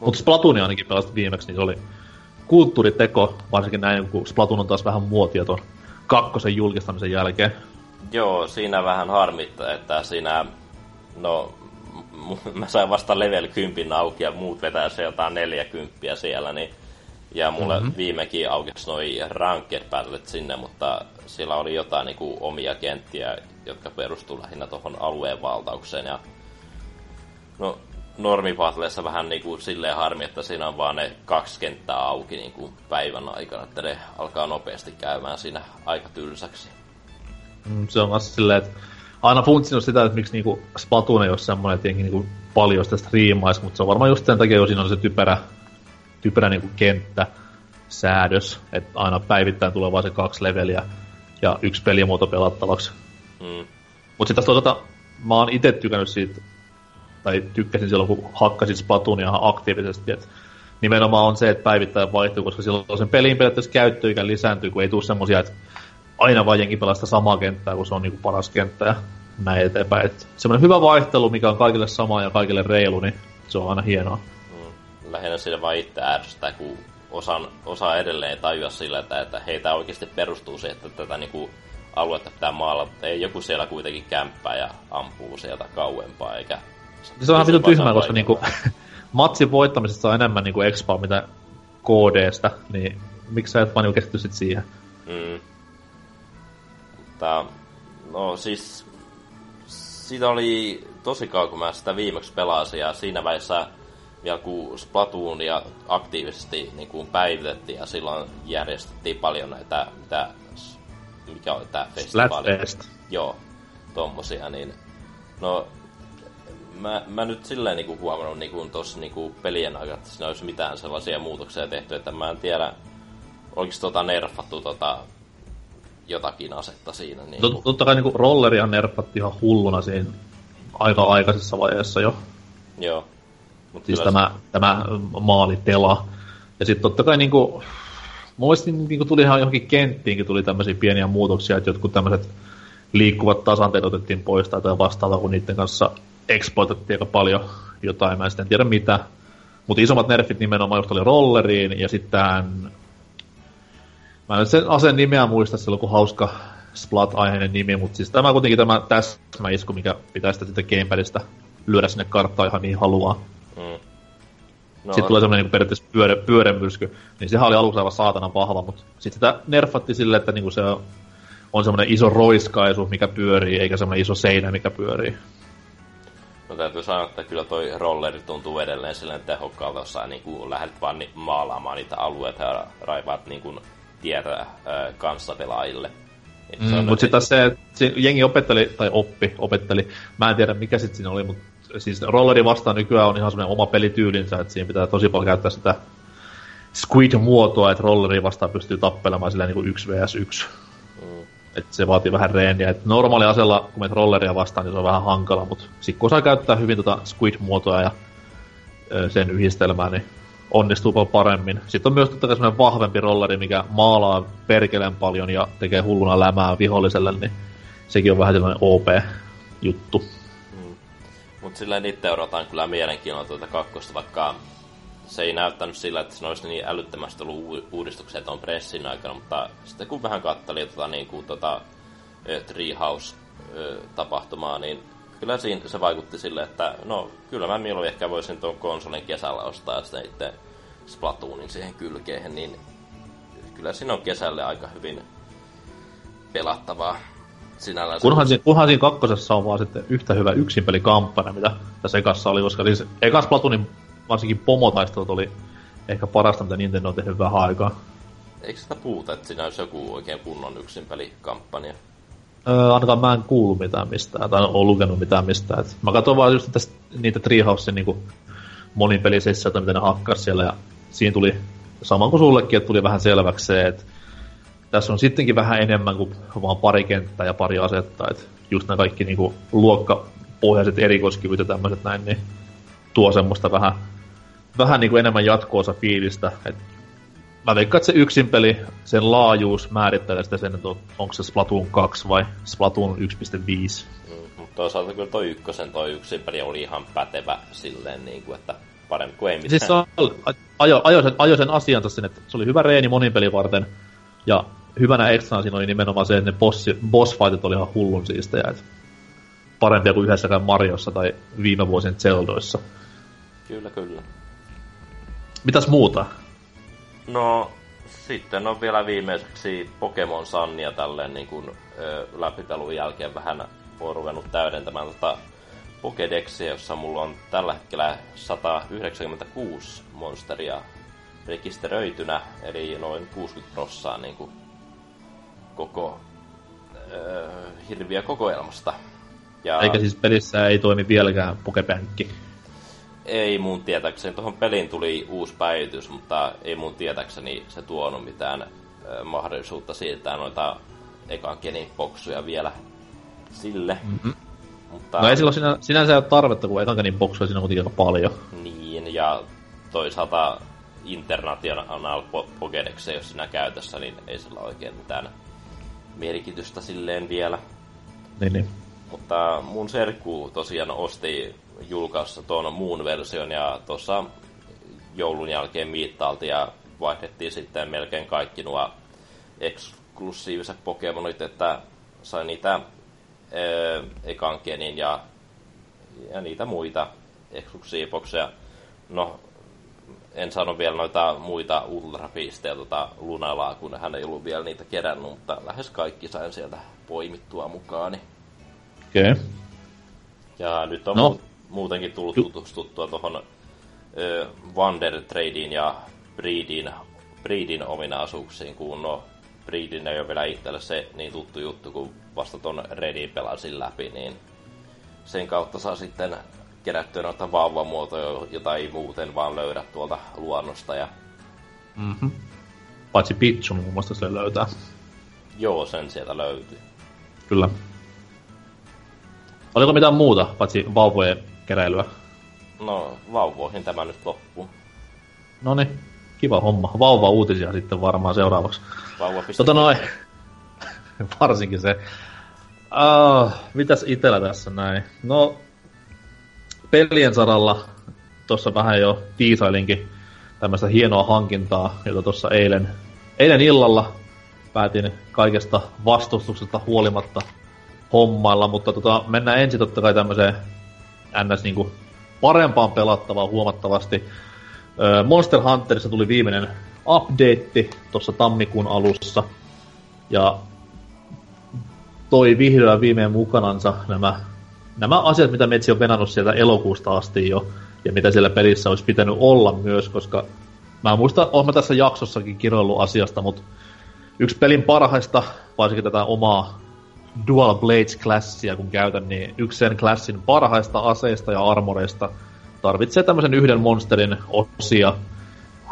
Mutta Splatoonia ainakin pelasit viimeksi, niin se oli kulttuuriteko, varsinkin näin, kun Splatoon on taas vähän muotia tuon kakkosen julkistamisen jälkeen. Joo, siinä vähän harmittaa, että siinä, no, mä sain vasta level 10 auki ja muut vetää se jotain 40 siellä, niin ja mulle mm-hmm. viimekin aukesi noi ranked battlet sinne, mutta siellä oli jotain niin kuin, omia kenttiä, jotka perustuu lähinnä tuohon alueen valtaukseen. Ja, no, normipatleissa vähän niin kuin silleen harmi, että siinä on vaan ne kaksi kenttää auki niin kuin päivän aikana, että ne alkaa nopeasti käymään siinä aika tylsäksi. Mm, se on myös silleen, että aina funtsinut sitä, että miksi niinku Splatoon ei ole semmoinen, että niinku paljon sitä striimaisi, mutta se on varmaan just sen takia, jos siinä on se typerä, typerä niinku kenttä, säädös, että aina päivittäin tulee vain se kaksi leveliä ja yksi pelimuoto pelattavaksi. Mm. Mutta sitten toisaalta mä oon itse tykännyt siitä tai tykkäsin silloin, kun hakkasin Splatoonia ihan aktiivisesti, että nimenomaan on se, että päivittäin vaihtuu, koska silloin sen pelin periaatteessa käyttöikä lisääntyy, kun ei tule semmosia, että aina vaan jenkin pelaa sitä samaa kenttää, kun se on niinku paras kenttä ja näin eteenpäin. Et semmoinen hyvä vaihtelu, mikä on kaikille sama ja kaikille reilu, niin se on aina hienoa. Lähinnä sille vaan itse ärsyttää, kun osan, osa edelleen tajua sillä, että, että heitä oikeasti perustuu se, että tätä niinku aluetta pitää maalla, mutta ei joku siellä kuitenkin kämppää ja ampuu sieltä kauempaa, eikä se on ihan vittu tyhmää, koska niinku, matsin voittamisesta on enemmän niinku expaa mitä KDstä, niin miksi sä et vaan niinku keskity sit siihen? Mm. Tää, no siis, siitä oli tosi kauan, kun mä sitä viimeksi pelasin, ja siinä välissä vielä kun Splatoonia aktiivisesti niin kuin päivitettiin, ja silloin järjestettiin paljon näitä, mitä, mikä oli tää festivaali. Splatfest. Joo, tommosia, niin no mä, mä nyt silleen niinku huomannut niinku tuossa niinku pelien aikana, että siinä olisi mitään sellaisia muutoksia tehty, että mä en tiedä, oliko tota nerfattu tota jotakin asetta siinä. Niin Tot, totta kai niinku rolleria nerfattiin ihan hulluna siinä aika aikaisessa vaiheessa jo. Joo. Mut siis tämä, se... tämä maalitela. Ja sitten totta kai niinku, muistin niinku, niinku tuli ihan johonkin kenttiinkin tuli tämmöisiä pieniä muutoksia, että jotkut tämmöiset liikkuvat tasanteet otettiin pois tai vastaavaa, kun niiden kanssa exploitettiin aika paljon jotain, mä en sitten tiedä mitä. Mutta isommat nerfit nimenomaan just oli rolleriin ja sitten Mä en sen aseen nimeä muista silloin, kun hauska Splat-aiheinen nimi, mutta siis tämä kuitenkin tämä täsmäisku, mikä pitää sitä, sitä gamepadista lyödä sinne karttaan ihan niin haluaa. Mm. No, sitten tulee no. semmoinen niin periaatteessa pyörä, pyörämyrsky. Niin sehän oli aluksi aivan saatanan vahva, mutta sitten sitä nerfatti silleen, että niin se on, on semmoinen iso roiskaisu, mikä pyörii, eikä semmoinen iso seinä, mikä pyörii. No täytyy sanoa, että kyllä toi rolleri tuntuu edelleen silleen tehokkaalta, jos sä niin kuin lähdet vaan ni- maalaamaan niitä alueita ja raivaat niin kuin tietä äh, kanssapelaajille. Mm, mutta sitten se, että jengi opetteli, tai oppi, opetteli, mä en tiedä mikä sitten siinä oli, mutta siis rolleri vastaan nykyään on ihan semmoinen oma pelityylinsä, että siinä pitää tosi paljon käyttää sitä squid-muotoa, että rolleri vastaan pystyy tappelemaan sillä niin kuin 1 vs 1. Mm. Et se vaatii vähän reeniä. Et normaali asella, kun menet rolleria vastaan, niin se on vähän hankala, mutta sitten kun osaa käyttää hyvin tota squid-muotoa ja sen yhdistelmää, niin onnistuu paljon paremmin. Sitten on myös totta kai semmoinen vahvempi rolleri, mikä maalaa perkeleen paljon ja tekee hulluna lämää viholliselle, niin sekin on vähän sellainen OP-juttu. Mutta silleen itse odotan kyllä mielenkiinnolla tuota kakkosta, vaikka se ei näyttänyt sillä, että se olisi niin älyttömästi ollut uudistuksia on pressin aikana, mutta sitten kun vähän katteli tota, niin kuin, tota, Treehouse-tapahtumaa, niin kyllä siinä se vaikutti sille, että no kyllä mä mieluummin ehkä voisin tuon konsolin kesällä ostaa sitten itse Splatoonin siihen kylkeen, niin kyllä siinä on kesälle aika hyvin pelattavaa sinällään. Kunhan, siinä, kunhan siinä kakkosessa on vaan sitten yhtä hyvä yksinpelikampanja, mitä tässä ekassa oli, koska siis ekas Platoonin varsinkin pomotaistelut oli ehkä parasta, mitä Nintendo on tehnyt vähän aikaa. Eikö sitä puhuta, että siinä olisi joku oikein kunnon yksinpelikampanja? Öö, ainakaan mä en kuulu mitään mistään, tai ole lukenut mitään mistään. Et mä katsoin vaan just tästä, niitä Treehousein niin monipelisessioita, mitä ne hakkas siellä, ja siinä tuli, sama kuin sullekin, että tuli vähän selväksi se, että tässä on sittenkin vähän enemmän kuin vaan pari kenttää ja pari asetta, että just nämä kaikki niin kuin, luokkapohjaiset erikoiskyvyt ja tämmöiset näin, niin tuo semmoista vähän, vähän niin kuin enemmän jatkoosa fiilistä, että mä veikkaan, että se yksin peli, sen laajuus määrittelee sitä sen, että onko se Splatoon 2 vai Splatoon 1.5. Mm, mutta toisaalta kyllä toi ykkösen toi yksin peli oli ihan pätevä silleen, niin kuin, että parempi kuin ei mitään. Siis se ajo, ajo, sen, ajo sen asian tossa, että se oli hyvä reeni monin pelin varten, ja hyvänä ekstrana siinä oli nimenomaan se, että ne boss, boss fightit oli ihan hullun siistejä, että parempia kuin yhdessäkään Mariossa tai viime vuosien Zeldoissa. Kyllä, kyllä. Mitäs muuta? No, sitten on vielä viimeiseksi Pokemon Sunnia tälleen niin kuin, ö, läpipelun jälkeen vähän on ruvennut täydentämään tota Pokedexia, jossa mulla on tällä hetkellä 196 monsteria rekisteröitynä, eli noin 60 prossaa niin kuin koko ö, hirviä kokoelmasta. Ja... Eikä siis pelissä ei toimi vieläkään Pokepänkki ei mun tietääkseni. Tuohon peliin tuli uusi päivitys, mutta ei mun tietääkseni se tuonut mitään ö, mahdollisuutta siirtää noita ekan genin boksuja vielä sille. Mm-hmm. Mutta... No ei silloin sinä, sinänsä ole tarvetta, kun ekan genin boksuja siinä on kuitenkin aika paljon. Niin, ja toisaalta International Pokédex jos sinä käytössä, niin ei sillä oikein mitään merkitystä silleen vielä. Niin, niin. Mutta mun serkku tosiaan osti julkaisussa tuon muun version ja tuossa joulun jälkeen miittailtiin ja vaihdettiin sitten melkein kaikki nuo eksklusiiviset Pokemonit, että sai niitä ekan genin ja, ja niitä muita eksklusiivokseja. No, en sano vielä noita muita ultrapisteitä tota Lunalaa, kun hän ei ollut vielä niitä kerännyt, mutta lähes kaikki sain sieltä poimittua mukaani. Okei. Okay. Ja nyt on no muutenkin tullut tutustuttua tuohon Wander Tradin ja Breedin, Breedin ominaisuuksiin, kun no Breedin ei ole vielä itselle se niin tuttu juttu, kun vasta ton Redin pelasin läpi, niin sen kautta saa sitten kerättyä noita vauvamuotoja, jota ei muuten vaan löydä tuolta luonnosta. Ja... Mm-hmm. Paitsi Pitsun muun muassa se löytää. Joo, sen sieltä löytyy. Kyllä. Oliko mitään muuta, paitsi vauvojen keräilyä? No, vauvoihin tämä nyt loppuu. No niin, kiva homma. Vauva-uutisia sitten varmaan seuraavaksi. Vauva. Tota noin, varsinkin se. Uh, mitäs itellä tässä näin? No, pelien saralla tuossa vähän jo tiisailinkin tämmöistä hienoa hankintaa, jota tuossa eilen, eilen illalla päätin kaikesta vastustuksesta huolimatta hommailla, mutta tota, mennään ensin totta kai tämmöiseen ns. Niinku parempaan pelattavaan huomattavasti. Monster Hunterissa tuli viimeinen update tuossa tammikuun alussa. Ja toi vihdoin viimein mukanansa nämä, nämä asiat, mitä Metsi on venannut sieltä elokuusta asti jo, ja mitä siellä pelissä olisi pitänyt olla myös, koska mä muistan, olen mä tässä jaksossakin kiroillut asiasta, mutta yksi pelin parhaista, varsinkin tätä omaa Dual Blades-klassia kun käytän, niin yksi sen klassin parhaista aseista ja armoreista tarvitsee tämmöisen yhden monsterin osia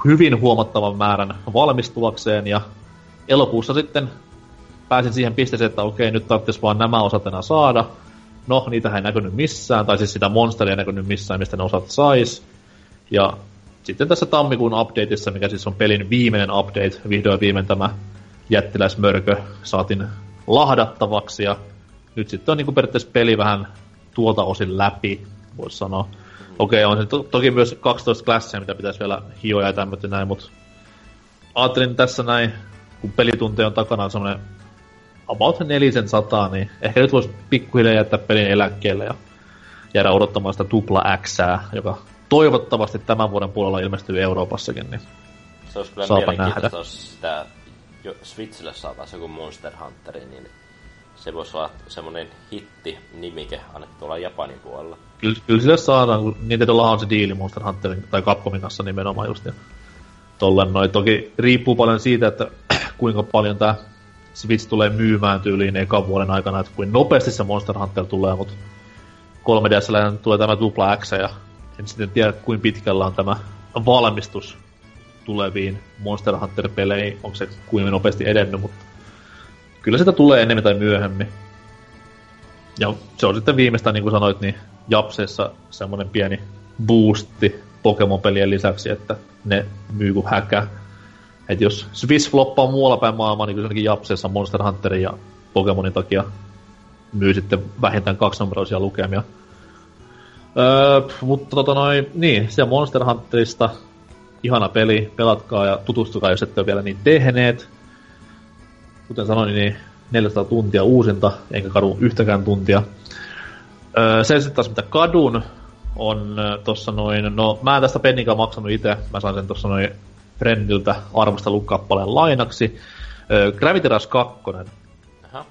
hyvin huomattavan määrän valmistuakseen, ja elokuussa sitten pääsin siihen pisteeseen, että okei, nyt tarvitsisi vaan nämä osat enää saada. No, niitä ei näkynyt missään, tai siis sitä monsteria ei näkynyt missään, mistä ne osat sais. Ja sitten tässä tammikuun updateissa, mikä siis on pelin viimeinen update, vihdoin viimein tämä jättiläismörkö saatiin lahdattavaksi ja nyt sitten on niin periaatteessa peli vähän tuolta osin läpi, voisi sanoa. Okei, okay, on to- toki myös 12 klassia, mitä pitäisi vielä hioja ja tämmöistä näin, mutta ajattelin tässä näin, kun pelitunteja on takana semmoinen about 400, niin ehkä nyt voisi pikkuhiljaa jättää pelin eläkkeelle ja jäädä odottamaan sitä tupla X, joka toivottavasti tämän vuoden puolella ilmestyy Euroopassakin, niin Se olisi kyllä Saapa nähdä. jos sitä jo Switchille saataisiin joku Monster Hunter, niin se voisi olla semmoinen hitti-nimike ainakin tuolla Japanin puolella. kyllä, kyllä sille saadaan, kun Nintendollahan on se diili Monster Hunterin tai Capcomin kanssa nimenomaan just. Ja tollen noin. Toki riippuu paljon siitä, että kuinka paljon tämä Switch tulee myymään tyyliin ekan vuoden aikana, että kuin nopeasti se Monster Hunter tulee, mutta 3DS tulee tämä Tupla X ja en sitten tiedä, kuinka pitkällä on tämä valmistus tuleviin Monster Hunter-peleihin, onko se kuinka nopeasti edennyt, mutta kyllä sitä tulee enemmän tai myöhemmin. Ja se on sitten viimeistään, niin kuin sanoit, niin Japseissa semmoinen pieni boosti Pokemon-pelien lisäksi, että ne myy kuin häkä. Et jos Swiss floppaa muualla päin maailmaa, niin ainakin Japseissa Monster Hunterin ja Pokemonin takia myy sitten vähintään kaksinumeroisia lukemia. Öö, mutta tota noin, niin, se Monster Hunterista ihana peli, pelatkaa ja tutustukaa, jos ette ole vielä niin tehneet. Kuten sanoin, niin 400 tuntia uusinta, enkä kadu yhtäkään tuntia. Öö, se sitten taas mitä kadun, on ö, tossa noin, no mä en tästä penninkään maksanut itse, mä sain sen tossa noin friendiltä arvostelukappaleen lainaksi. Öö, Gravity Rush 2, Aha.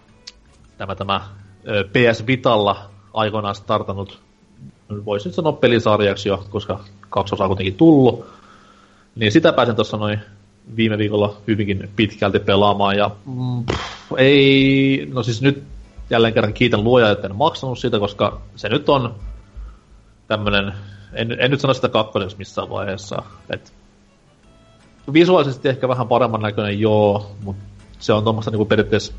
tämä, tämä ö, PS Vitalla aikoinaan startannut, voisin nyt sanoa pelisarjaksi jo, koska kaksi osaa kuitenkin tullut. Niin sitä pääsin tuossa noin viime viikolla hyvinkin pitkälti pelaamaan ja mm, pff, ei, no siis nyt jälleen kerran kiitän luojaa, että en maksanut siitä, koska se nyt on tämmönen, en, en nyt sano sitä kakkoseksi missään vaiheessa, et visuaalisesti ehkä vähän paremman näköinen joo, mutta se on tuommoista niinku periaatteessa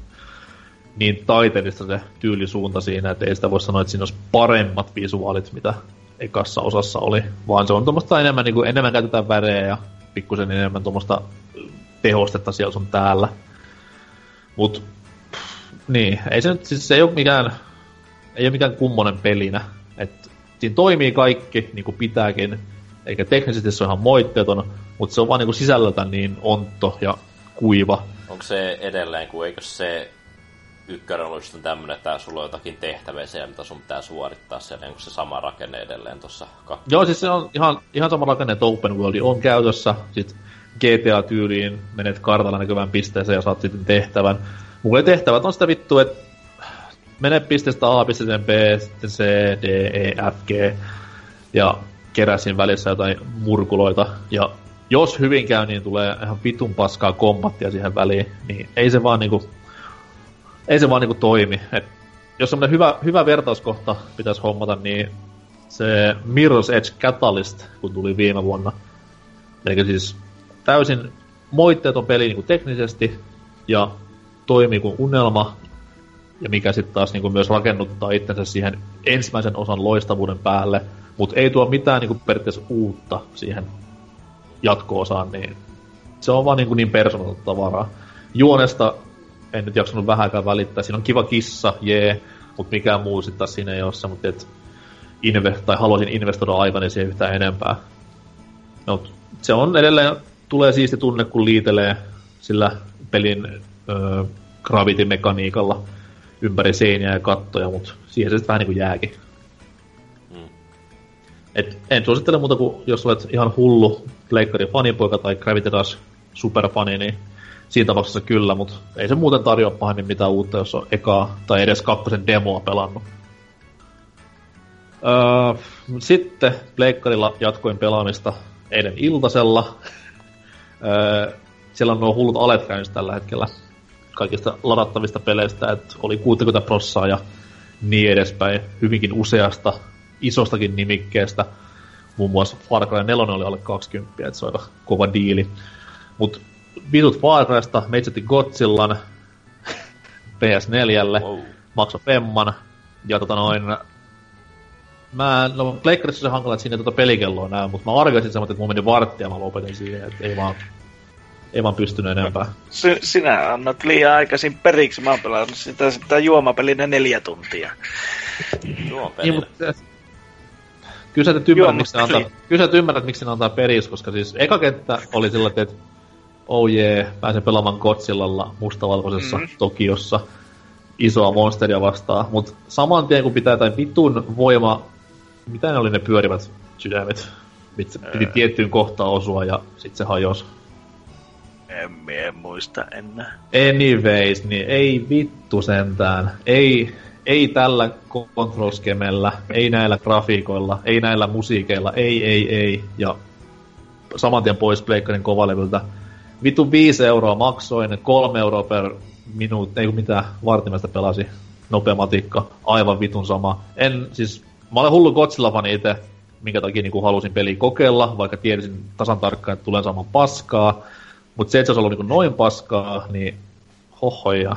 niin taiteellista se tyylisuunta siinä, että ei sitä voi sanoa, että siinä olisi paremmat visuaalit, mitä ekassa osassa oli, vaan se on tuommoista enemmän, niin kuin, enemmän käytetään värejä ja pikkusen enemmän tuommoista tehostetta siellä sun täällä. Mut, niin, ei se nyt, siis se ei ole mikään, ei ole mikään kummonen pelinä, että siinä toimii kaikki niin kuin pitääkin, eikä teknisesti se on ihan moitteeton, mutta se on vaan niin kuin sisällöltä niin ontto ja kuiva, Onko se edelleen, kun eikö se ykkönen ollut just tämmönen, että sulla on jotakin tehtäviä siellä, mitä sun pitää suorittaa siellä, onko se sama rakenne edelleen tuossa Joo, siis se on ihan, ihan sama rakenne, että Open World on käytössä. Sitten GTA-tyyliin menet kartalla näkyvään pisteeseen ja saat sitten tehtävän. Mulle tehtävät on sitä vittu, että mene pisteestä A pisteeseen B, sitten C, D, E, F, G. Ja keräsin välissä jotain murkuloita. Ja jos hyvin käy, niin tulee ihan vitun paskaa kombattia siihen väliin. Niin ei se vaan niinku, ei se vaan niinku toimi. Et jos semmonen hyvä, hyvä vertauskohta pitäisi hommata, niin se Mirror's Edge Catalyst, kun tuli viime vuonna. Eli siis täysin moitteeton peli niin kuin teknisesti ja toimii kuin unelma, ja mikä sitten taas niin kuin myös rakennuttaa itsensä siihen ensimmäisen osan loistavuuden päälle, mutta ei tuo mitään niin kuin periaatteessa uutta siihen jatko-osaan, niin se on vaan niin, kuin niin tavaraa. Juonesta en nyt jaksanut vähäkään välittää. Siinä on kiva kissa, jee, mutta mikään muu sitten siinä ei ole se, mutta et inve- tai haluaisin investoida aikani siihen yhtään enempää. No, se on edelleen, tulee siisti tunne, kun liitelee sillä pelin ö, gravity-mekaniikalla ympäri seiniä ja kattoja, mutta siihen se sitten vähän niin kuin jääkin. Et en suosittele muuta kuin, jos olet ihan hullu Pleikkarin fanipoika tai Gravity Rush superfani, niin siinä tapauksessa kyllä, mutta ei se muuten tarjoa pahemmin mitään uutta, jos on ekaa tai edes kakkosen demoa pelannut. Öö, sitten Pleikkarilla jatkoin pelaamista eilen iltasella. Öö, siellä on nuo hullut alet käynnissä tällä hetkellä kaikista ladattavista peleistä, että oli 60 prossaa ja niin edespäin, hyvinkin useasta isostakin nimikkeestä. Muun muassa Far Cry 4 oli alle 20, että se on aika kova diili. Mutta vitut Far Crysta, meitsätti Godzillan PS4, Wow. maksoi femman, ja tota noin, mä, no Pleikkarissa se hankala, että siinä ei tota pelikelloa näy, mutta mä arvioisin semmoinen, että mun meni varttia, mä lopetin siihen, että ei vaan, ei vaan pystynyt enempää. Si- sinä annat liian aikaisin periksi. Mä oon pelannut sitä, sitä juomapelinä neljä tuntia. Tuo on Niin, mutta kyllä sä nyt ymmärrät, Joo, miksi ne antaa, kyllä sä ymmärrät, miksi ne antaa peris, koska siis eka kenttä oli sillä, että oh jee, pääsen pelaamaan Godzillalla mustavalkoisessa mm-hmm. Tokiossa isoa monsteria vastaan, mutta saman tien kun pitää jotain vitun voima mitä ne oli ne pyörivät sydämet? Mitkä piti tiettyyn kohtaan osua ja sitten se hajosi. En, en muista enää. Anyways, niin ei vittu sentään. Ei, ei tällä control skemellä, ei näillä grafiikoilla, ei näillä musiikeilla, ei, ei, ei. Ja saman tien pois Pleikkarin kovalevyltä. Vittu 5 euroa maksoin, 3 euroa per minuutti, ei kun mitä vartimesta pelasi. Nopea matikka, aivan vitun sama. En, siis, mä olen hullu Godzilla-fani itse, minkä takia niin halusin peli kokeilla, vaikka tiesin tasan tarkkaan, että tulen saamaan paskaa. Mutta se, että se olisi ollut niin noin paskaa, niin hohoja.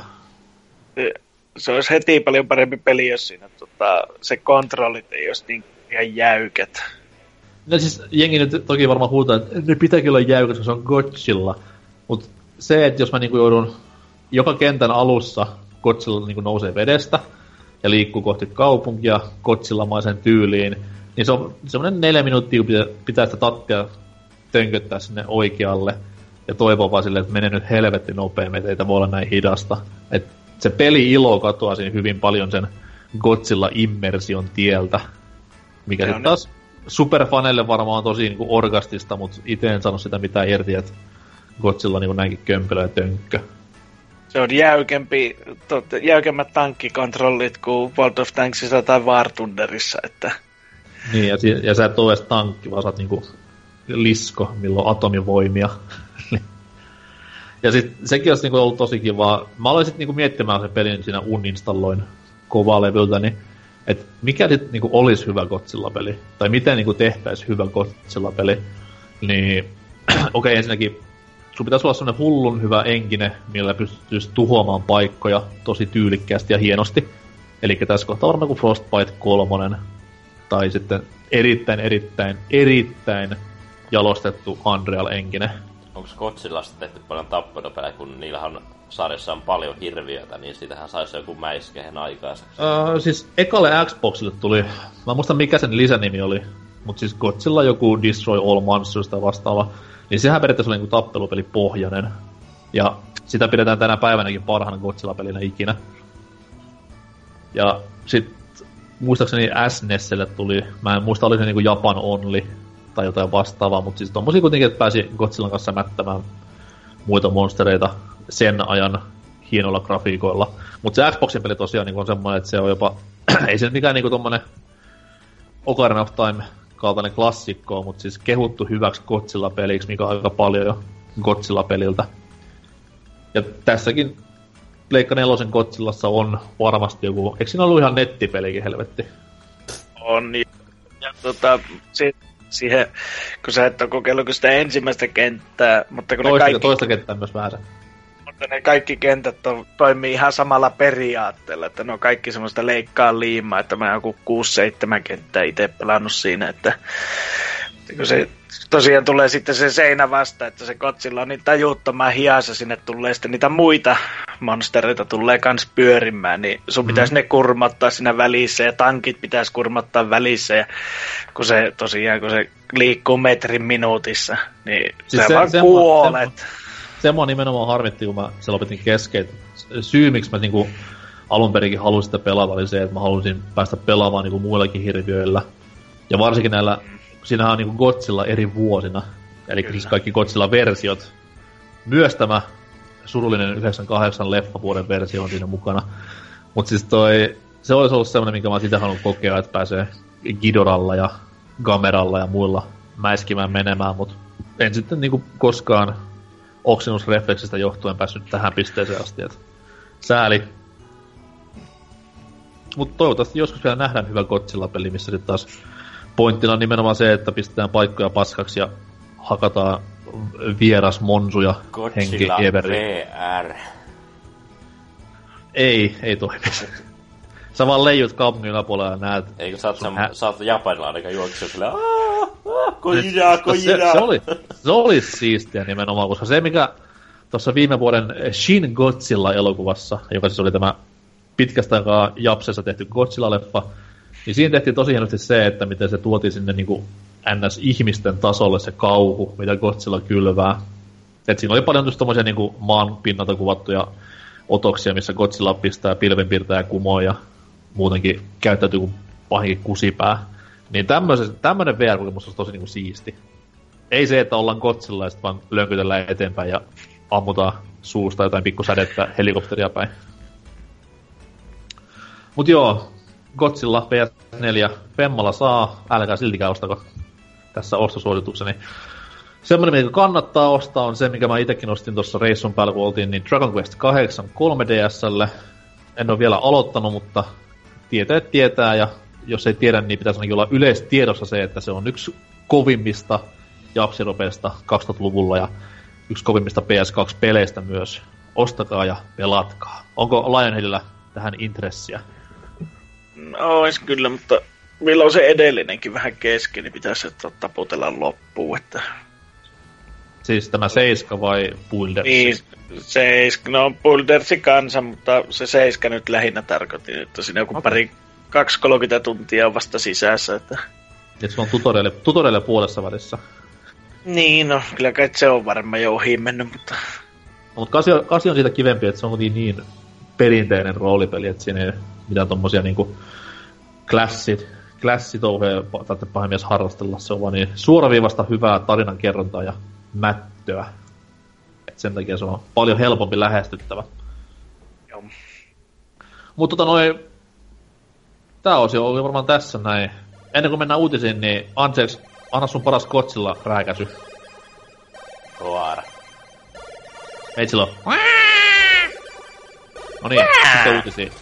Se olisi heti paljon parempi peli, jos siinä tota, se kontrollit ei olisi niin ihan jäykät. No siis jengi nyt toki varmaan huutaa, että ne pitääkin olla jäykät, koska se on Godzilla. Mutta se, että jos mä niinku joudun joka kentän alussa Godzilla niinku nousee vedestä ja liikkuu kohti kaupunkia Godzilla-maisen tyyliin, niin se on semmoinen neljä minuuttia, kun pitää, sitä tattia tönköttää sinne oikealle ja toivoo vaan silleen, että menee nyt helvetti nopeammin, että ei voi olla näin hidasta. Et se peli-ilo katoaa siinä hyvin paljon sen Godzilla-immersion tieltä, mikä sitten taas superfaneille varmaan on tosi niin kuin orgastista, mutta itse en sano sitä mitään irti, että Godzilla niin kuin näinkin kömpelö ja tönkkö. Se on jäykempi, tot, jäykemmät tankkikontrollit kuin World of Tanksissa tai War Thunderissa, että... Niin, ja, ja sä et ole edes tankki, vaan sä oot niinku lisko, milloin atomivoimia. Ja sit sekin olisi niinku ollut tosi kiva. Mä aloin sit niinku miettimään sen pelin siinä uninstalloin kovalevyltä, niin että mikä sitten niinku olisi hyvä Godzilla-peli, tai miten niinku tehtäisiin hyvä Godzilla-peli, niin okei okay, ensinnäkin sun pitäisi olla sellainen hullun hyvä enkine, millä pystyisi tuhoamaan paikkoja tosi tyylikkäästi ja hienosti. Eli tässä kohtaa varmaan kuin Frostbite 3, tai sitten erittäin, erittäin, erittäin jalostettu Unreal Engine. Onko Godzillasta tehty paljon tappelupelejä, kun niillähän sarjassa on paljon hirviötä, niin siitähän saisi joku mäiskehen aikaiseksi. Uh, siis ekalle Xboxille tuli, mä muistan mikä sen lisänimi oli, mutta siis Godzilla joku Destroy All Monsters tai vastaava, niin sehän periaatteessa oli niin tappelupeli pohjainen. Ja sitä pidetään tänä päivänäkin parhaana Godzilla-pelinä ikinä. Ja sit muistaakseni SNESelle tuli, mä en muista oli se niinku Japan Only tai jotain vastaavaa, mutta siis tommosia kuitenkin, että pääsi Godzillan kanssa mättämään muita monstereita sen ajan hienoilla grafiikoilla. Mutta se Xboxin peli tosiaan niin on semmoinen, että se on jopa, ei se mikään niinku tommonen Ocarina of Time kaltainen klassikko, mutta siis kehuttu hyväksi Godzilla-peliksi, mikä on aika paljon jo Godzilla-peliltä. Ja tässäkin Pleikka 4 Godzillassa on varmasti joku, eikö siinä ollut ihan nettipelikin helvetti? On, ja, ja tota, se, siihen, kun sä et ole kokeillut sitä ensimmäistä kenttää, mutta kun toista, ne kaikki... Toista kenttää myös vähän mutta ne kaikki kentät on, toimii ihan samalla periaatteella, että ne on kaikki semmoista leikkaa liimaa, että mä joku 6-7 kenttää itse pelannut siinä, että kun se tosiaan tulee sitten se seinä vasta, että se kotsilla on niin tajuttoman hiassa, sinne tulee sitten niitä muita monstereita tulee kans pyörimään, niin sun mm. pitäisi ne kurmattaa siinä välissä ja tankit pitäisi kurmattaa välissä ja kun se tosiaan, kun se liikkuu metrin minuutissa, niin siis se, se vaan se, kuolet. Se, se mua nimenomaan harmitti, kun mä se lopetin kesken. Syy, miksi mä niinku alun perinkin halusin sitä pelata, oli se, että mä halusin päästä pelaamaan niinku muillakin hirviöillä. Ja varsinkin näillä, siinähän on niinku Godzilla eri vuosina. Eli siis kaikki Godzilla-versiot. Myös tämä surullinen 98 leffavuoden versio on siinä mukana. Mutta siis toi, se olisi ollut semmoinen, minkä mä sitä halunnut kokea, että pääsee Gidoralla ja Gameralla ja muilla mäiskimään menemään, mutta en sitten niinku koskaan oksennusrefleksistä johtuen päässyt tähän pisteeseen asti. Et sääli. Mutta toivottavasti joskus vielä nähdään hyvä Godzilla-peli, missä sitten taas pointtina on nimenomaan se, että pistetään paikkoja paskaksi ja hakataan vieras monsuja henki VR. Ei, ei toimi. Sä vaan leijut kaupungin yläpuolella ja näet... Eikö sä oot, sen, hä- sä oot japanilainen, joka juoksee silleen Kojira, kojira. Se, se, oli, se oli siistiä nimenomaan, koska se mikä tuossa viime vuoden Shin Godzilla-elokuvassa, joka siis oli tämä pitkästä aikaa Japsessa tehty Godzilla-leffa, niin siinä tehtiin tosi hienosti se, että miten se tuotiin sinne niin kuin NS-ihmisten tasolle se kauhu, mitä Godzilla kylvää. Et siinä oli paljon just tommosia niin kuin maan pinnalta kuvattuja otoksia, missä Godzilla pistää pilvenpiirtäjä kumoon ja muutenkin käyttäytyy kuin pahinkin kusipää. Niin tämmönen VR-kokemus olisi tosi niinku siisti. Ei se, että ollaan kotsilla ja vaan lönkytellään eteenpäin ja ammutaan suusta jotain pikkusädettä helikopteria päin. Mut joo, Godzilla PS4 Femmalla saa, älkää siltikään ostako tässä ostosuositukseni. Semmoinen, mikä kannattaa ostaa, on se, mikä mä itekin ostin tuossa reissun päällä, kun oltiin, niin Dragon Quest 8 3DSlle. En ole vielä aloittanut, mutta tietää tietää, ja jos ei tiedä, niin pitäisi ainakin olla yleistiedossa se, että se on yksi kovimmista japsiropeista 2000-luvulla ja yksi kovimmista PS2-peleistä myös. Ostakaa ja pelatkaa. Onko Lionheadillä tähän intressiä? No, ois kyllä, mutta milloin se edellinenkin vähän kesken, niin pitäisi taputella loppuun, että... Siis tämä Seiska vai Builders? Niin, Seiska, no Buildersi kanssa, mutta se Seiska nyt lähinnä tarkoitin, että siinä joku okay. pari 2-30 tuntia on vasta sisässä, että... Et se on tutorialle, tutorialle puolessa välissä. Niin, no kyllä kai se on varmaan jo ohi mennyt, mutta... No, mutta kasi, kasi on siitä kivempi, että se on niin perinteinen roolipeli, että siinä ei mitään tommosia niinku klassit, klassitouheja tai pahimies harrastella. Se on vaan niin suoraviivasta hyvää tarinan kerrontaa ja mättöä. Et sen takia se on paljon helpompi lähestyttävä. Joo. Mutta tota noin, tää osio oli varmaan tässä näin. Ennen kuin mennään uutisiin, niin Anseeks, anna sun paras kotsilla rääkäsy. Roar. Meitsillä No niin, sitten uutisiin.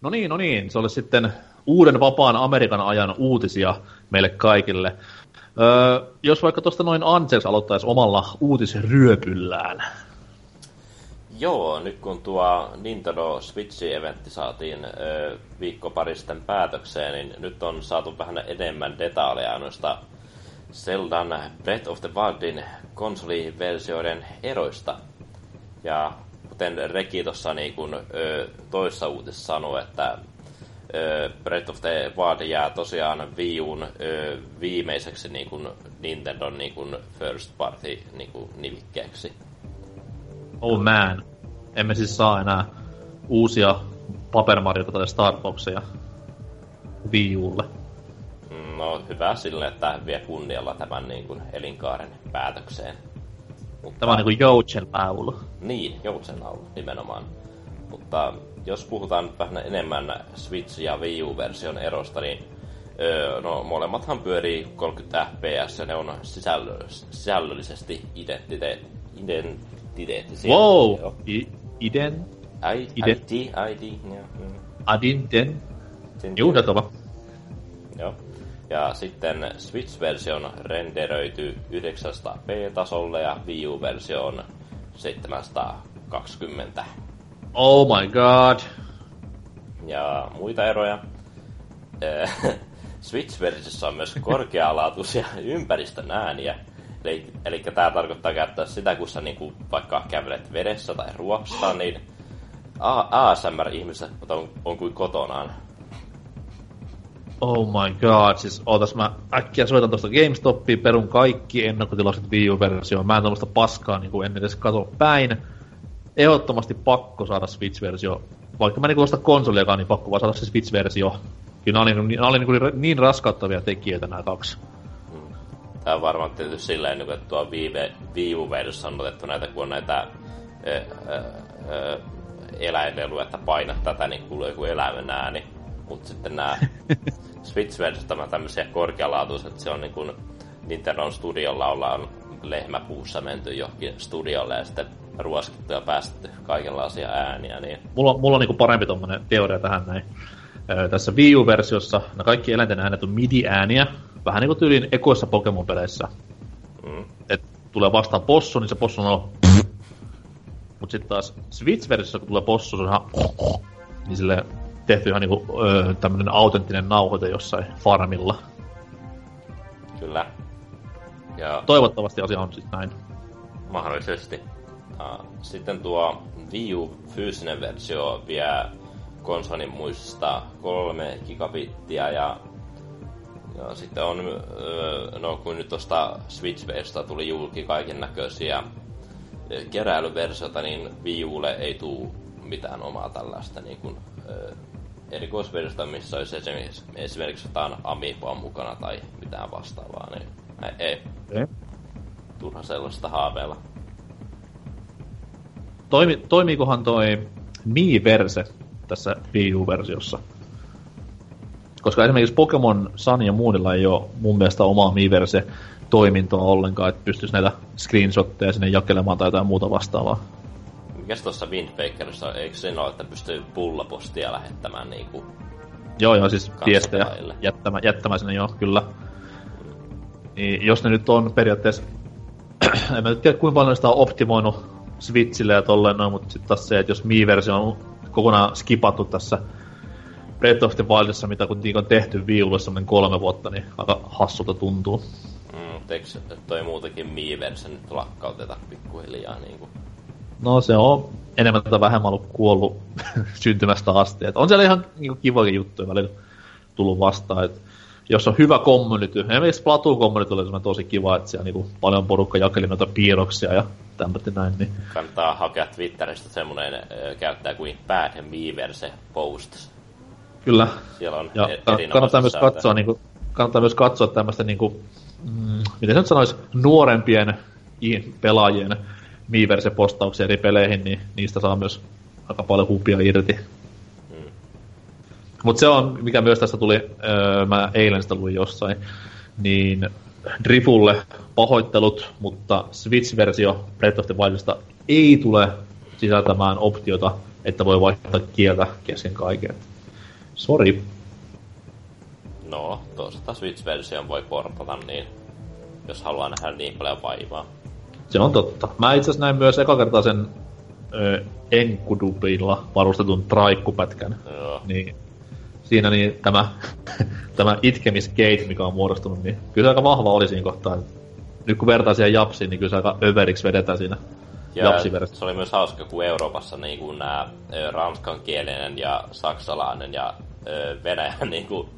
No niin, no niin. Se oli sitten uuden vapaan Amerikan ajan uutisia meille kaikille. Öö, jos vaikka tuosta noin Anses aloittaisi omalla uutisryöpyllään. Joo, nyt kun tuo Nintendo Switch-eventti saatiin ö, viikko pari sitten päätökseen, niin nyt on saatu vähän enemmän detaljeja noista Zeldan Breath of the Wildin konsoliversioiden eroista. Ja kuten Reki tuossa niin kun, ö, toissa uutisessa sanoi, että ö, Breath of the Wild jää tosiaan ö, viimeiseksi niin kun Nintendon niin kun first party niin kun nimikkeeksi. Oh man. Emme siis saa enää uusia Paper Mario tai Starboxia Wii Ulle. No hyvä sille, että vie kunnialla tämän niin kuin, elinkaaren päätökseen. Mutta... Tämä on niinku joutsen laulu. Niin, joutsen laulu nimenomaan. Mutta jos puhutaan vähän enemmän Switch- ja Wii U-version erosta, niin öö, no, molemmathan pyörii 30 fps ja ne on sisällö, sisällöllisesti identite, identiteettisiä. Wow! I, iden? I, ID, ID, joo. Adinten? Juu, Joo. Ja sitten Switch-versio renderöity 900p-tasolle ja Wii U-versio on 720. Oh my god. Ja muita eroja. Switch-versiossa on myös korkealaatuisia ympäristön ääniä. Eli, eli tämä tarkoittaa käyttää sitä, kun sä niinku vaikka kävelet vedessä tai ruoksissa, niin ASMR-ihmiset on, on kuin kotonaan. Oh my god, siis ootas mä äkkiä soitan tuosta GameStopiin, perun kaikki ennakkotilaiset Wii U-versioon. Mä en tämmöstä paskaa niin kuin en edes katso päin. Ehdottomasti pakko saada Switch-versio. Vaikka mä niin osta konsoliakaan, niin pakko vaan saada se Switch-versio. Kyllä nämä oli, nämä oli niin, niin raskauttavia tekijöitä nämä kaksi. Tämä on varmaan tietysti silleen, niin että tuo Wii u on otettu näitä, kun on näitä ö, ö, ö, eläinleluja, että painat tätä, niin kuuluu joku eläimen ääni. Mutta sitten nämä switch on tämmöisiä korkealaatuisia, että se on niin kuin Nintendo studiolla ollaan lehmäpuussa menty johonkin studiolle ja sitten ruoskittu ja päästetty kaikenlaisia ääniä. Niin... Mulla, mulla on niin parempi tuommoinen teoria tähän näin. Öö, tässä Wii U-versiossa ne kaikki eläinten äänet on MIDI-ääniä, vähän niin kuin tyyliin ekoissa Pokemon-peleissä. Mm. Et tulee vastaan possu, niin se possu on Mutta sitten taas Switch-versiossa, kun tulee possu, se on ihan niin sille tehty ihan niinku öö, tämmönen autenttinen nauhoite jossain farmilla. Kyllä. Ja... Toivottavasti asia on sitten näin. Mahdollisesti. Sitten tuo Wii U fyysinen versio vie konsolin muistista kolme gigabittiä ja, ja sitten on, no kun nyt tuosta switch tuli julki kaiken näköisiä keräilyversiota, niin Wii Ulle ei tule mitään omaa tällaista niin kuin, erikoisversiota, missä olisi esimerkiksi, esimerkiksi jotain Amiiboa mukana tai mitään vastaavaa, niin ei. ei. Turha sellaista haaveilla. Toimi, toimiikohan toi Mii-verse tässä Wii U-versiossa? Koska esimerkiksi Pokemon Sun ja Moonilla ei ole mun mielestä omaa Mii-verse toimintoa ollenkaan, että pystyisi näitä screenshotteja sinne jakelemaan tai jotain muuta vastaavaa. Mikäs tuossa Windbakerissa, eikö se ole, että pystyy pullapostia lähettämään niinku Joo, joo, siis viestejä jättämään, jättämään sinne, joo, kyllä. Niin jos ne nyt on periaatteessa, en mä nyt tiedä kuinka paljon sitä on optimoinut Switchille ja tolleen noin, mutta sitten taas se, että jos Mii-versio on kokonaan skipattu tässä Breath of the Wildissa, mitä kun on tehty Wii Ulle kolme vuotta, niin aika hassulta tuntuu. Mm, eikö toi muutenkin Mii-versio nyt lakkauteta pikkuhiljaa niin kuin? No se on enemmän tai vähemmän ollut kuollut syntymästä asti. Et on siellä ihan niin kivoja juttuja välillä tullut vastaan. Et jos on hyvä community, esimerkiksi Splatoon community oli tosi kiva, että siellä niinku paljon porukka jakeli noita piirroksia ja tämmöistä näin. Niin. Kannattaa hakea Twitteristä semmoinen äh, käyttää kuin Bad Meverse Posts. Kyllä. Siellä on ja e- kannattaa myös, katsoa, niinku, kannattaa myös katsoa tämmöistä, niinku, mm, miten se nyt sanoisi, nuorempien pelaajien Miiverse-postauksia eri peleihin, niin niistä saa myös aika paljon hupia irti. Mutta se on, mikä myös tästä tuli, öö, mä eilen sitä luin jossain, niin Drifulle pahoittelut, mutta Switch-versio Breath of the Wildista ei tule sisältämään optiota, että voi vaihtaa kieltä kesken kaiken. Sori. No, toisaalta Switch-version voi portata niin, jos haluaa nähdä niin paljon vaivaa. Se on totta. Mä itse asiassa näin myös eka kertaa sen Enkudubilla varustetun traikkupätkän. Joo. Niin siinä niin tämä, tämä itkemisgate, mikä on muodostunut, niin kyllä se aika vahva oli siinä kohtaa. Nyt kun vertaa siihen Japsiin, niin kyllä se aika överiksi vedetään siinä ja se oli myös hauska, kun Euroopassa niin kuin nämä ranskankielinen ja saksalainen ja Venäjän niin kuin,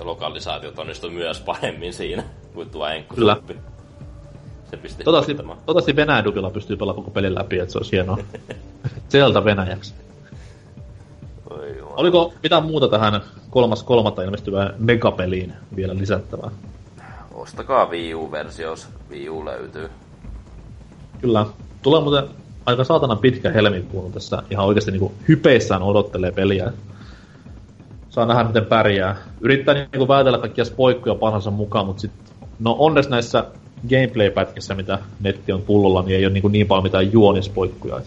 lokalisaatiot onnistui myös paremmin siinä kuin tuo Enkkuduppi. Kyllä. Se pisti toivottavasti, toivottavasti Venäjän dubilla pystyy pelaamaan koko pelin läpi, että se olisi hienoa. Sieltä Venäjäksi. Oi Oliko mitään muuta tähän kolmas kolmatta ilmestyvään megapeliin vielä lisättävää? Ostakaa Wii U-versio, jos Wii U löytyy. Kyllä. Tulee muuten aika saatana pitkä helmikuun tässä ihan oikeasti niin hypeissään odottelee peliä. Saa nähdä, miten pärjää. Yrittää niin päätellä kaikkia spoikkuja parhaansa mukaan, mutta sit, no onnes näissä gameplay-pätkissä, mitä netti on pullolla, niin ei ole niin, niin paljon mitään juonispoikkuja.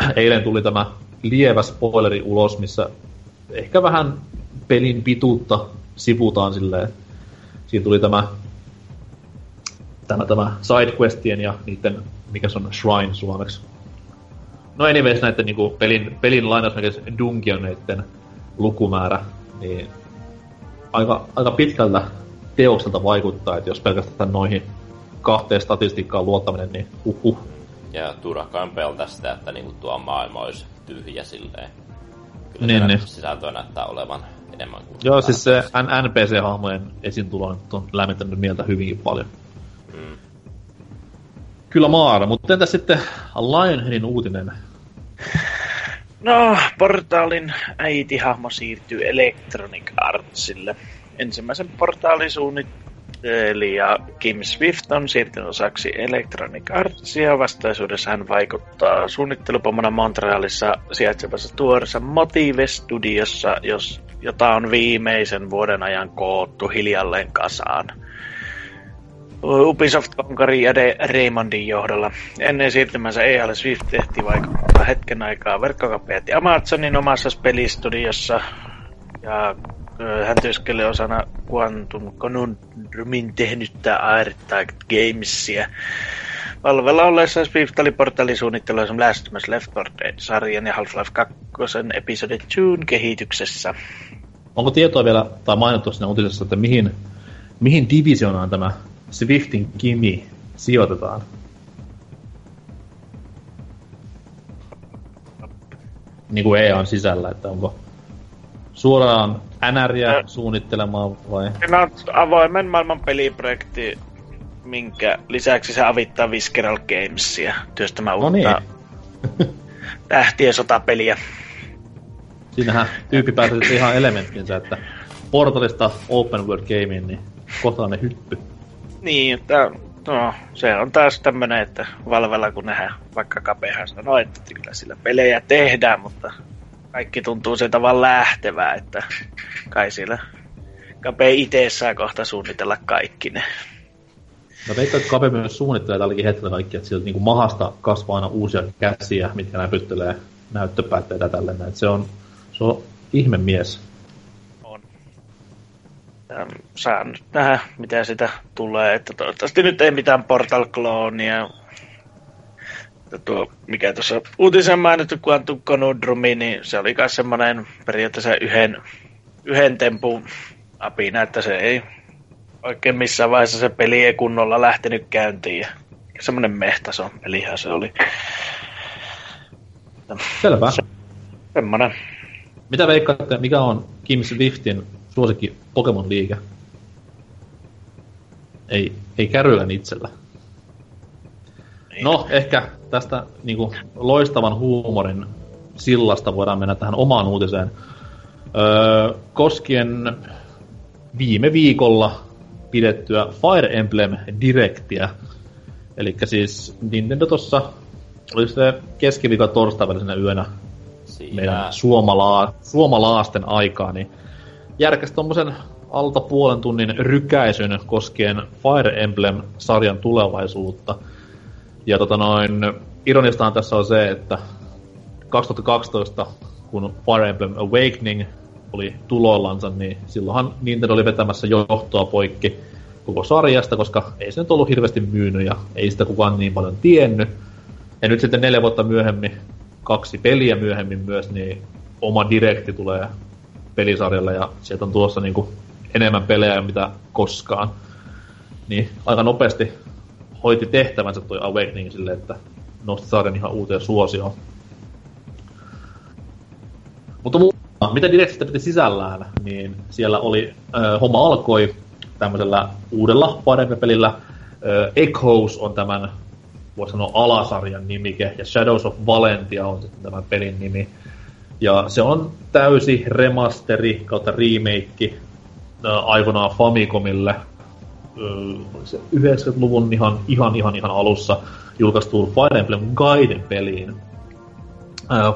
Eilen tuli tämä lievä spoileri ulos, missä ehkä vähän pelin pituutta sivutaan silleen. Siinä tuli tämä, tämä, tämä sidequestien ja niiden, mikä se on, shrine suomeksi. No anyways, näiden niin kuin pelin, pelin lainausmerkeissä dungeoneiden lukumäärä, niin aika, aika pitkältä teokselta vaikuttaa, että jos pelkästään noihin kahteen statistiikkaan luottaminen, niin uhuh. Ja turhakaan peltä sitä, että niinku tuo maailma olisi tyhjä silleen. Kyllä niin, niin. sisältöä näyttää olevan enemmän kuin... Joo, siis se NPC-hahmojen esiintulo on lämmittänyt mieltä hyvinkin paljon. Mm. Kyllä Maara, mutta entä sitten Lionheadin uutinen? No, portaalin äitihahmo siirtyy Electronic Artsille ensimmäisen portaalin Eli ja Kim Swift on siirtynyt osaksi Electronic Artsia. Vastaisuudessa hän vaikuttaa suunnittelupomona Montrealissa sijaitsevassa tuoreessa Motive-studiossa, jos, jota on viimeisen vuoden ajan koottu hiljalleen kasaan. Ubisoft-konkari ja De Raymondin johdolla. Ennen siirtymänsä EAL Swift tehti vaikuttaa hetken aikaa verkkokapeatti Amazonin omassa pelistudiossa. Ja hän työskentelee osana Quantum Conundrumin tehnyttä Airtag Gamesia. Valvella olleessa Swift oli portaalisuunnittelussa Last Us Left 4 Dead-sarjan ja Half-Life 2 episode 2 kehityksessä. Onko tietoa vielä, tai mainittu siinä uutisessa, että mihin, mihin divisionaan tämä Swiftin Kimi sijoitetaan? Niin kuin EA on sisällä, että onko suoraan NRiä ja. suunnittelemaan vai? Siinä on avoimen maailman peliprojekti, minkä lisäksi se avittaa Visceral Gamesia työstämään no uutta niin. tähtien sotapeliä. Siinähän tyyppi pääsee ihan elementtinsä, että portalista open world gaming, niin kohtainen hyppy. Niin, että no, se on taas tämmönen, että Valvella kun nähdään vaikka kapehan sanoo, että kyllä sillä pelejä tehdään, mutta kaikki tuntuu sieltä vaan lähtevää, että kai siellä Kape itse saa kohta suunnitella kaikki ne. No veikkaan, että Kape myös suunnittelee tälläkin hetkellä kaikki, että sieltä niin mahasta kasvaa aina uusia käsiä, mitkä näpyttelee näyttöpäätteitä tälle. Se on, se on ihme mies. On. Ja saa nyt nähdä, mitä sitä tulee. Että toivottavasti nyt ei mitään Portal Clonea tuo, mikä tuossa uutisen mainittu Quantum Conundrumi, niin se oli myös semmoinen periaatteessa yhden, yhden tempun apina, että se ei oikein missään vaiheessa se peli ei kunnolla lähtenyt käyntiin. Ja semmoinen mehtason pelihän se oli. Selvä. Se, semmoinen. Mitä veikkaatte, mikä on Kim Swiftin suosikki Pokemon-liike? Ei, ei kärryillä itsellä. No, ehkä tästä niin kuin, loistavan huumorin sillasta voidaan mennä tähän omaan uutiseen. Öö, koskien viime viikolla pidettyä Fire Emblem Directia. Eli siis Nintendo tuossa oli se keskiviikon torstai välisenä yönä Siinä. meidän suomalaa, suomalaasten aikaa, niin järkäsi tommosen alta puolen tunnin rykäisyn koskien Fire Emblem-sarjan tulevaisuutta – ja tota noin, ironistahan tässä on se, että 2012, kun Fire Emblem Awakening oli tuloillansa, niin silloinhan Nintendo oli vetämässä johtoa poikki koko sarjasta, koska ei se nyt ollut hirveästi myynyt ja ei sitä kukaan niin paljon tiennyt. Ja nyt sitten neljä vuotta myöhemmin, kaksi peliä myöhemmin myös, niin oma direkti tulee pelisarjalle ja sieltä on tuossa niin enemmän pelejä mitä koskaan. Niin aika nopeasti hoiti tehtävänsä toi Awakening silleen, että nosti sarjan ihan uuteen suosioon. Mutta mu- mitä Directistä piti sisällään, niin siellä oli, äh, homma alkoi tämmöisellä uudella Fire-pelillä. Äh, Echoes on tämän, voisi sanoa, alasarjan nimike, ja Shadows of Valentia on sitten tämän pelin nimi. Ja se on täysi remasteri kautta remake äh, Famicomille, 90-luvun ihan, ihan, ihan, ihan alussa julkaistuun Fire Emblem Gaiden peliin.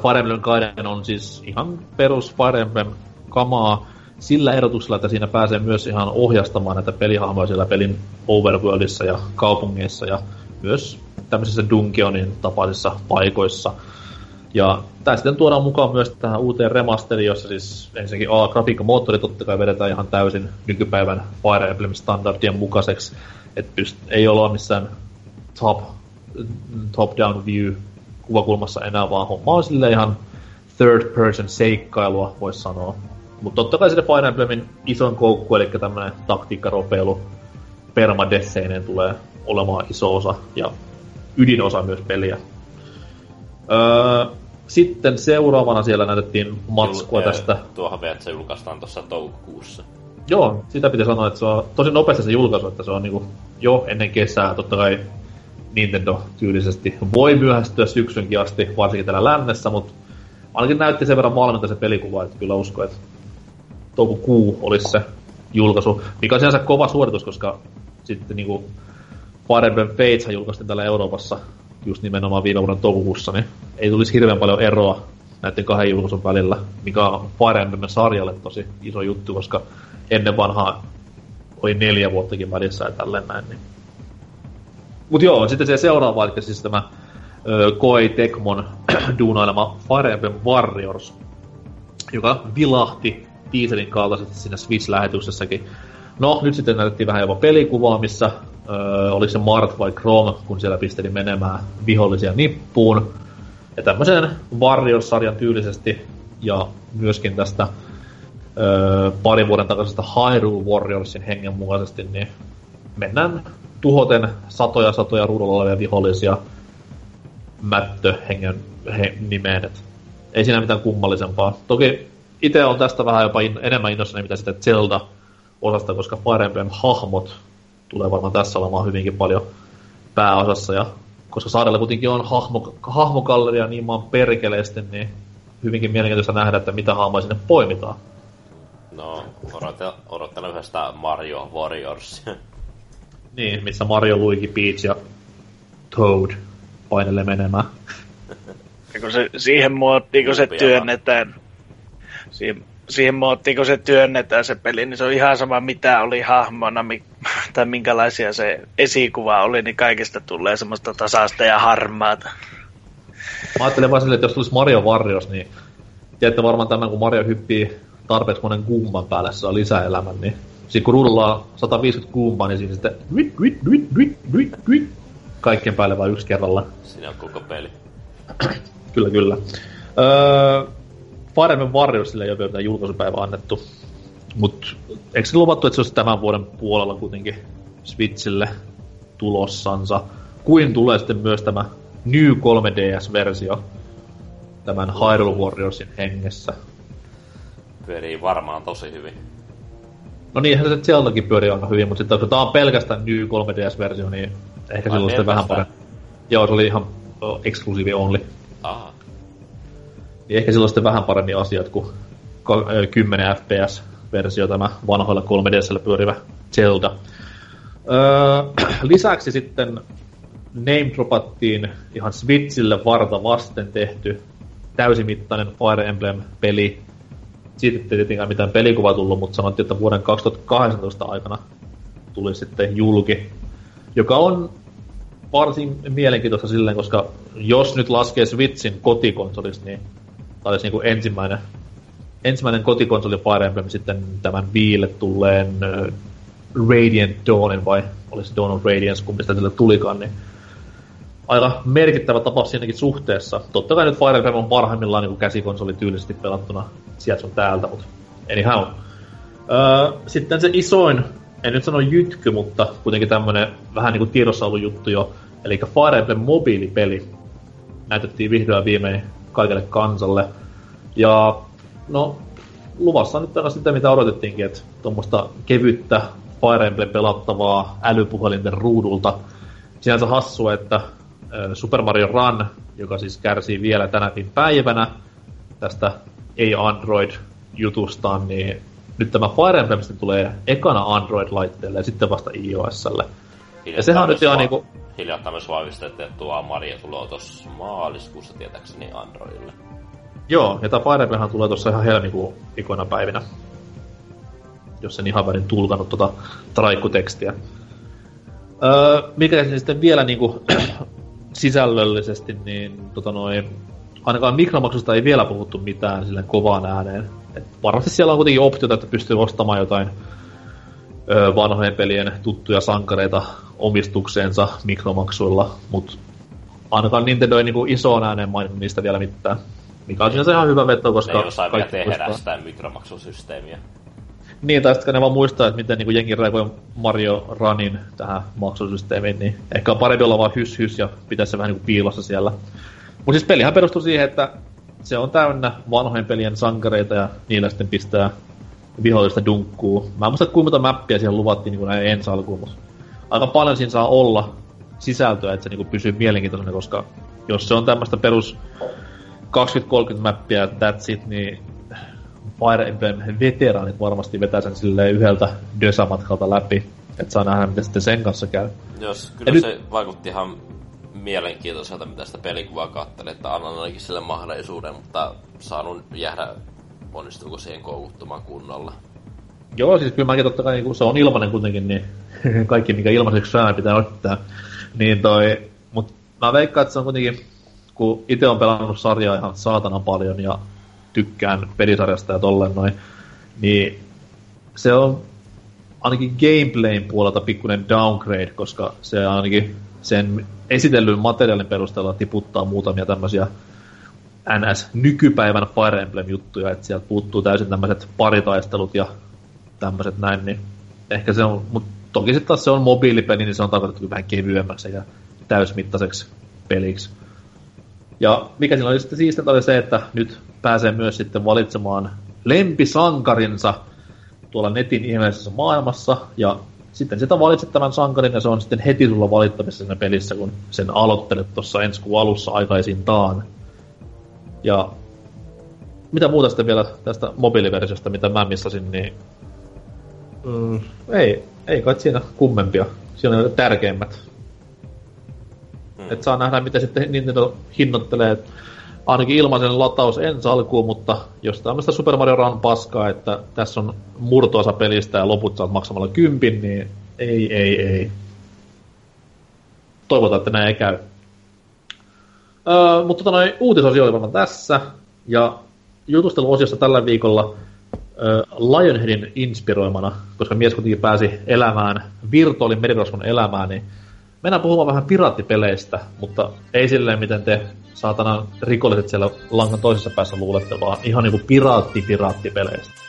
Fire Emblem Gaiden on siis ihan perus Fire Emblem kamaa sillä erotuksella, että siinä pääsee myös ihan ohjastamaan näitä pelihahmoja siellä pelin overworldissa ja kaupungeissa ja myös tämmöisissä Dungeonin tapaisissa paikoissa. Ja tämä sitten tuodaan mukaan myös tähän uuteen remasteriin, jossa siis ensinnäkin A, grafiikkamoottori totta kai vedetään ihan täysin nykypäivän Fire Emblem standardien mukaiseksi. Että pyst- ei olla missään top, top-down view kuvakulmassa enää, vaan homma on sille ihan third person seikkailua, voisi sanoa. Mutta totta kai sitten Fire Emblemin ison koukku, eli tämmöinen taktiikkaropeilu permadesseinen tulee olemaan iso osa ja ydinosa myös peliä. Öö, sitten seuraavana siellä näytettiin matskua Jul- tästä. Että se julkaistaan tuossa toukokuussa. Joo, sitä pitää sanoa, että se on tosi nopeasti se julkaisu, että se on niinku jo ennen kesää. Totta kai Nintendo tyylisesti voi myöhästyä syksynkin asti, varsinkin täällä lännessä, mutta ainakin näytti sen verran valmiita se pelikuva, että kyllä usko, että toukokuu olisi se julkaisu, mikä on sinänsä kova suoritus, koska sitten niinku Fire Emblem Fates julkaistiin täällä Euroopassa just nimenomaan viime vuoden toukokuussa, niin ei tulisi hirveän paljon eroa näiden kahden julkaisun välillä, mikä on Emblem sarjalle tosi iso juttu, koska ennen vanhaa oli neljä vuottakin välissä ja tälleen näin. Niin. Mut joo, sitten se seuraava, eli siis tämä Koei Tekmon duunailema Fire Emblem Warriors, joka vilahti teaserin kaltaisesti siinä Switch-lähetyksessäkin. No, nyt sitten näytettiin vähän jopa pelikuvaa, missä öö, oli se Mart vai Chrome, kun siellä pisteli menemään vihollisia nippuun. Ja tämmöisen Warriors-sarjan tyylisesti ja myöskin tästä öö, parin vuoden takaisesta Hyrule Warriorsin hengen mukaisesti, niin mennään tuhoten satoja satoja ruudulla olevia vihollisia mättö hengen he, nimeen. Et ei siinä mitään kummallisempaa. Toki itse on tästä vähän jopa in, enemmän innossani mitä sitten Zelda-osasta, koska Fire Emblem-hahmot tulee varmaan tässä olemaan hyvinkin paljon pääosassa. Ja koska saarella kuitenkin on hahmo, hahmokalleria niin maan perkeleesti, niin hyvinkin mielenkiintoista nähdä, että mitä hahmoja sinne poimitaan. No, odottelen yhdestä Mario Warriors. niin, missä Mario, Luigi, Peach ja Toad painelee menemään. Ja kun se, siihen muottiin, kun se työnnetään, siihen, siihen muottiin, kun se työnnetään se peli, niin se on ihan sama mitä oli hahmona mi, tai minkälaisia se esikuva oli, niin kaikista tulee semmoista tasasta ja harmaata. Mä ajattelen vaan silleen, että jos tulisi Mario Warriors, niin tiedätte varmaan tämän, kun Mario hyppii tarpeeksi monen kuumman päälle saa lisäelämän, niin sitten kun ruudulla on 150 kuumaa, niin siinä sitten kaikkien päälle vain yksi kerralla. Siinä on koko peli. kyllä, kyllä. Öö, Fire Emblem Warriorsille ei ole vielä julkaisupäivä annettu. Mut eikö se luvattu, että se olisi tämän vuoden puolella kuitenkin Switchille tulossansa? Kuin tulee sitten myös tämä New 3DS-versio tämän Hyrule Warriorsin hengessä? Pyörii varmaan tosi hyvin. No niin, se Zeldakin pyörii aika hyvin, mutta sitten kun tämä on pelkästään New 3DS-versio, niin ehkä silloin sitten vähän parempi. Joo, se oli ihan exclusive only. Aha. Niin ehkä silloin sitten vähän paremmin asiat kuin 10 FPS-versio tämä vanhoilla 3DSllä pyörivä Zelda. Öö, lisäksi sitten name dropattiin ihan Switchille varta vasten tehty täysimittainen Fire Emblem-peli. Siitä ei tietenkään mitään pelikuva tullut, mutta sanottiin, että vuoden 2018 aikana tuli sitten julki. Joka on varsin mielenkiintoista silleen, koska jos nyt laskee Switchin kotikonsolista, niin tämä olisi niin ensimmäinen, ensimmäinen kotikonsoli Fire Emblem sitten tämän viille tulleen Radiant Dawnin, vai olisi Dawn of Radiance, kumpi sitä tulikaan, niin aika merkittävä tapaus siinäkin suhteessa. Totta kai nyt Fire Emblem on parhaimmillaan niin käsikonsoli tyylisesti pelattuna sieltä on täältä, mutta anyhow. Öö, sitten se isoin, en nyt sano jytky, mutta kuitenkin tämmönen vähän niin kuin tiedossa ollut juttu jo, eli Fire Emblem mobiilipeli näytettiin vihdoin viimein kaikille kansalle. Ja no, luvassa nyt taas sitä, mitä odotettiinkin, että tuommoista kevyttä Fire Emblem pelattavaa älypuhelinten ruudulta. Sinänsä hassu, että Super Mario Run, joka siis kärsii vielä tänäkin päivänä tästä ei-Android-jutustaan, niin nyt tämä Fire Emblem tulee ekana Android-laitteelle ja sitten vasta iOSlle. Ja sehän on nyt ihan niinku... Hiljattain myös vahvistettiin, että tuo Mario tulee tuossa maaliskuussa tietääkseni Androidille. Joo, ja tämä Fire Emblemhan tulee tuossa ihan helmikuun ikona päivinä. Jos en ihan värin tulkanut tuota traikkutekstiä. Öö, mikä sitten vielä niinku sisällöllisesti, niin tota noin, ainakaan mikromaksusta ei vielä puhuttu mitään sille kovaan ääneen. Et varmasti siellä on kuitenkin optiota, että pystyy ostamaan jotain ö, vanhojen pelien tuttuja sankareita omistukseensa mikromaksuilla, mutta ainakaan Nintendo ei niinku isoon ääneen maininnut niistä vielä mitään. Mikä on sinänsä ihan hyvä veto, koska... Ne ei osaa vielä tehdä muistaa. sitä mikromaksusysteemiä. Niin, tai sitten ne vaan muistaa, että miten niin jengi reagoi Mario Runin tähän maksusysteemiin, niin ehkä on parempi olla vaan hys hys ja pitää se vähän niin kuin piilossa siellä. Mutta siis pelihän perustuu siihen, että se on täynnä vanhojen pelien sankareita ja niillä sitten pistää vihollista dunkkuu. Mä en muista, kuinka monta mappia siihen luvattiin niin kuin näin ensi alkuun, mutta aika paljon siinä saa olla sisältöä, että se niin kuin pysyy mielenkiintoisena, koska jos se on tämmöistä perus 20-30 mappia, that's it, niin Fire Emblem-veteraanit varmasti vetää sen silleen yhdeltä Dösa-matkalta läpi. Että saa nähdä, miten sitten sen kanssa käy. Jos, kyllä ja se nyt... vaikutti ihan mielenkiintoiselta, mitä sitä pelikuvaa katselin, että annan ainakin sille mahdollisuuden, mutta saanut jäädä, onnistuuko siihen koukuttumaan kunnolla. Joo, siis kyllä mäkin totta kai, kun se on ilmanen kuitenkin, niin kaikki mikä ilmaiseksi saa pitää ottaa. Niin toi, mut mä veikkaan, että se on kuitenkin, kun itse on pelannut sarjaa ihan saatana paljon ja tykkään pelisarjasta ja tolleen noin, niin se on ainakin gameplayn puolelta pikkuinen downgrade, koska se ainakin sen esitellyn materiaalin perusteella tiputtaa muutamia tämmöisiä NS-nykypäivän Fire Emblem-juttuja, että sieltä puuttuu täysin tämmöiset paritaistelut ja tämmöiset näin, niin ehkä se on, mutta toki sitten taas se on mobiilipeli, niin se on tarkoitettu vähän kevyemmäksi ja täysmittaiseksi peliksi. Ja mikä siinä oli sitten siistintä oli se, että nyt pääsee myös sitten valitsemaan lempisankarinsa tuolla netin ihmeellisessä maailmassa, ja sitten sitä valitset tämän sankarin, ja se on sitten heti sulla valittavissa siinä pelissä, kun sen aloittelet tuossa ensi kuun alussa aikaisintaan. Ja mitä muuta sitten vielä tästä mobiiliversiosta, mitä mä missasin, niin mm, ei, ei kai siinä kummempia. Siinä on tärkeimmät. Mm. Et saa nähdä, miten sitten Nintendo hinnoittelee. Ainakin ilmaisen lataus ensi alkuun, mutta jos tämmöistä Super Mario Run paskaa, että tässä on murtoosa pelistä ja loput saat maksamalla kympin, niin ei, ei, ei. Toivotaan, että näin ei käy. Öö, mutta tota noin, uutisosio oli tässä. Ja jutusteluosiossa tällä viikolla Lionheadin inspiroimana, koska mies kuitenkin pääsi elämään virtuaalin merirosvon elämään, niin mennään puhumaan vähän piraattipeleistä, mutta ei silleen, miten te saatana rikolliset siellä langan toisessa päässä luulette, vaan ihan niinku piraatti-piraattipeleistä.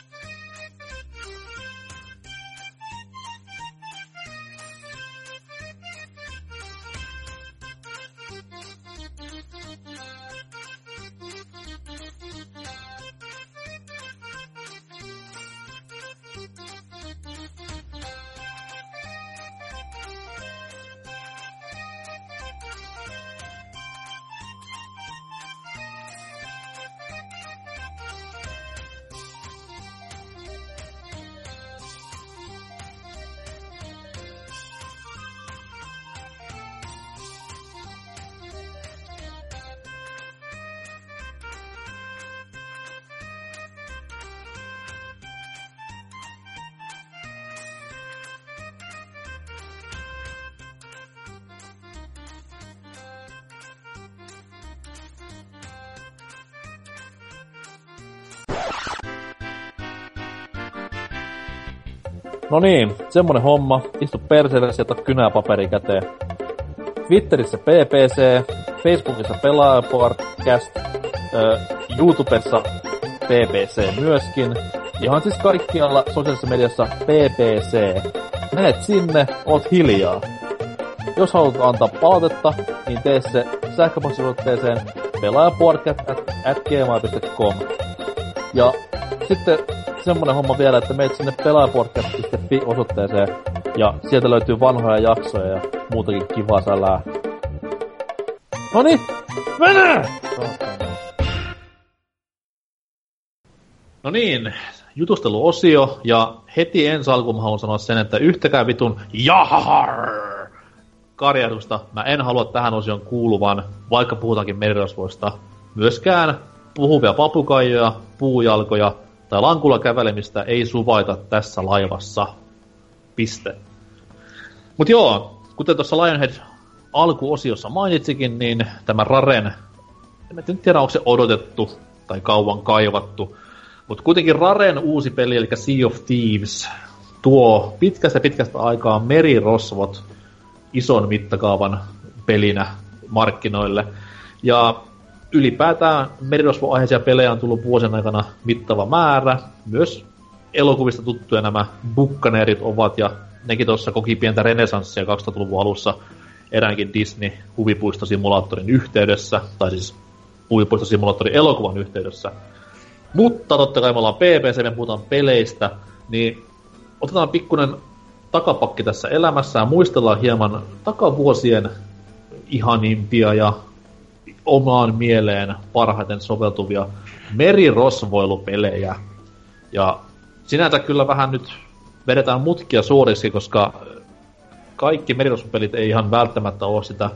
No niin, semmonen homma. Istu perseelle, sieltä kynäpaperi käteen. Twitterissä PPC, Facebookissa Pelaajapodcast, äh, YouTubessa PPC myöskin. Ihan siis kaikkialla sosiaalisessa mediassa PPC. Menet sinne, oot hiljaa. Jos haluat antaa palautetta, niin tee se sähköpostisuotteeseen pelaajapodcast.gmail.com. Ja sitten semmonen homma vielä, että meet sinne pelaajapodcast.fi osoitteeseen ja sieltä löytyy vanhoja jaksoja ja muutakin kivaa sälää. Noni, mene! No niin, jutusteluosio, ja heti ensi alkuun haluan sanoa sen, että yhtäkään vitun jahar karjahdusta mä en halua tähän osion kuuluvan, vaikka puhutaankin merirosvoista. Myöskään puhuvia papukaijoja, puujalkoja tai lankulla kävelemistä ei suvaita tässä laivassa. Piste. Mut joo, kuten tuossa Lionhead alkuosiossa mainitsikin, niin tämä Raren, en nyt tiedä onko se odotettu tai kauan kaivattu, mutta kuitenkin Raren uusi peli, eli Sea of Thieves, tuo pitkästä pitkästä aikaa merirosvot ison mittakaavan pelinä markkinoille. Ja ylipäätään merirosvoaiheisia pelejä on tullut vuosien aikana mittava määrä. Myös elokuvista tuttuja nämä bukkaneerit ovat, ja nekin tuossa koki pientä renesanssia 2000-luvun alussa eräänkin Disney-huvipuistosimulaattorin yhteydessä, tai siis huvipuistosimulaattorin elokuvan yhteydessä. Mutta totta kai me ollaan PPC, me puhutaan peleistä, niin otetaan pikkunen takapakki tässä elämässä ja muistellaan hieman takavuosien ihanimpia ja omaan mieleen parhaiten soveltuvia merirosvoilupelejä. Ja sinänsä kyllä vähän nyt vedetään mutkia suoriksi, koska kaikki merirosvopelit ei ihan välttämättä ole sitä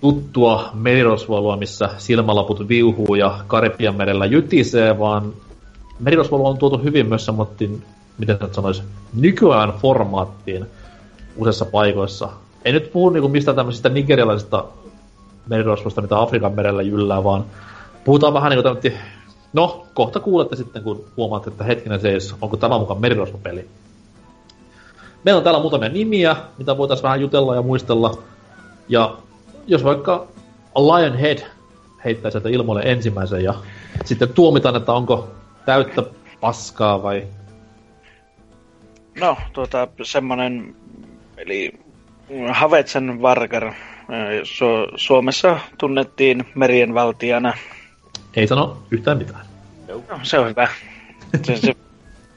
tuttua merirosvoilua, missä silmälaput viuhuu ja Karibian merellä jytisee, vaan merirosvoilu on tuotu hyvin myös sammottiin, miten nyt sanois, nykyajan formaattiin useissa paikoissa. Ei nyt puhu niinku mistään tämmöisistä nigerialaisista merirosvoista, mitä Afrikan merellä jyllää, vaan puhutaan vähän niinku tämmöinen, no, kohta kuulette sitten, kun huomaatte, että hetkinen seis, onko tämä mukaan merirosvopeli. Meillä on täällä muutamia nimiä, mitä voitaisiin vähän jutella ja muistella. Ja jos vaikka Lionhead heittää sieltä ilmoille ensimmäisen ja sitten tuomitaan, että onko täyttä paskaa vai... No, tuota, semmonen, eli Havetsen Vargar, Su- Suomessa tunnettiin merien valtiana. Ei sano yhtään mitään. No, se on hyvä. Se, se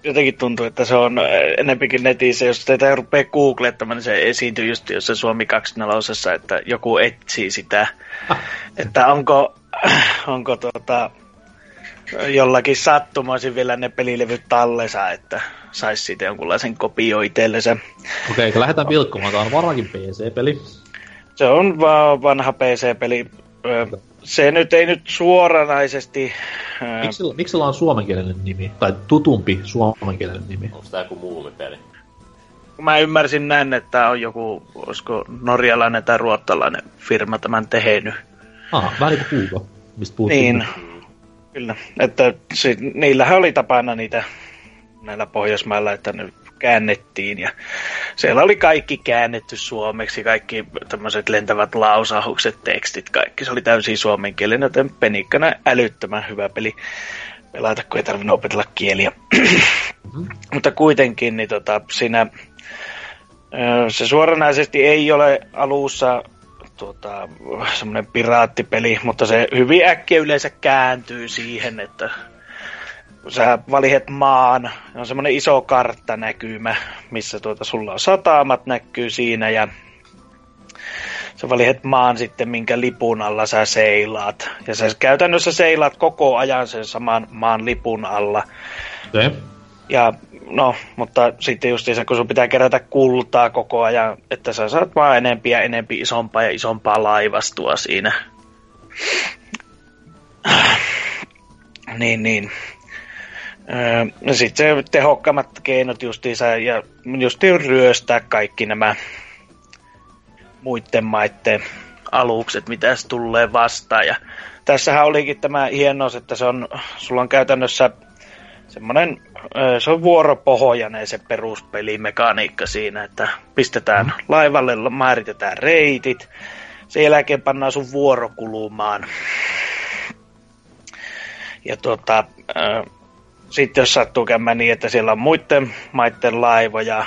jotenkin tuntuu, että se on enempikin netissä, jos teitä rupeaa googlettamaan, niin se esiintyy just se Suomi 24, että joku etsii sitä, että onko, onko tota, jollakin sattumoisin vielä ne pelilevyt tallessa, että saisi siitä jonkunlaisen kopio itsellensä. Okei, okay, lähdetään vilkkumaan. Tämä on varmaankin PC-peli. Se on vaan vanha PC-peli. Se nyt ei nyt suoranaisesti... Miksi, miksi sillä on suomenkielinen nimi? Tai tutumpi suomenkielinen nimi? Onko tämä joku muumipeli? Mä ymmärsin näin, että on joku, olisiko norjalainen tai ruottalainen firma tämän tehnyt. Ah, vähän niin kuin mistä puhuttiin. Niin, kyllä. Että se, niillähän oli tapana niitä näillä Pohjoismailla, että ne käännettiin ja siellä oli kaikki käännetty suomeksi, kaikki tämmöiset lentävät lausahukset, tekstit, kaikki. Se oli täysin suomenkielinen, joten penikkana älyttömän hyvä peli pelata, kun ei tarvinnut opetella kieliä. Mm-hmm. Mutta kuitenkin niin tota, siinä se suoranaisesti ei ole alussa tuota, semmoinen piraattipeli, mutta se hyvin äkkiä yleensä kääntyy siihen, että sä valihet maan, on semmoinen iso kartta näkymä, missä tuota sulla on satamat näkyy siinä ja sä valihet maan sitten, minkä lipun alla sä seilaat. Ja sä käytännössä seilaat koko ajan sen saman maan lipun alla. Okay. Ja no, mutta sitten just kun sun pitää kerätä kultaa koko ajan, että sä saat vaan enempi ja enempi isompaa ja isompaa laivastua siinä. Niin, niin. Öö, sitten tehokkaammat keinot justiinsa ja justiin ryöstää kaikki nämä muiden maiden alukset, mitä se tulee vastaan. Ja tässähän olikin tämä hienous, että se on, sulla on käytännössä semmoinen, se on vuoropohjainen se peruspelimekaniikka siinä, että pistetään mm. laivalle, määritetään reitit, sen jälkeen pannaan sun vuoro kulumaan. Ja tuota, sitten jos sattuu käymään niin, että siellä on muiden maiden laivoja,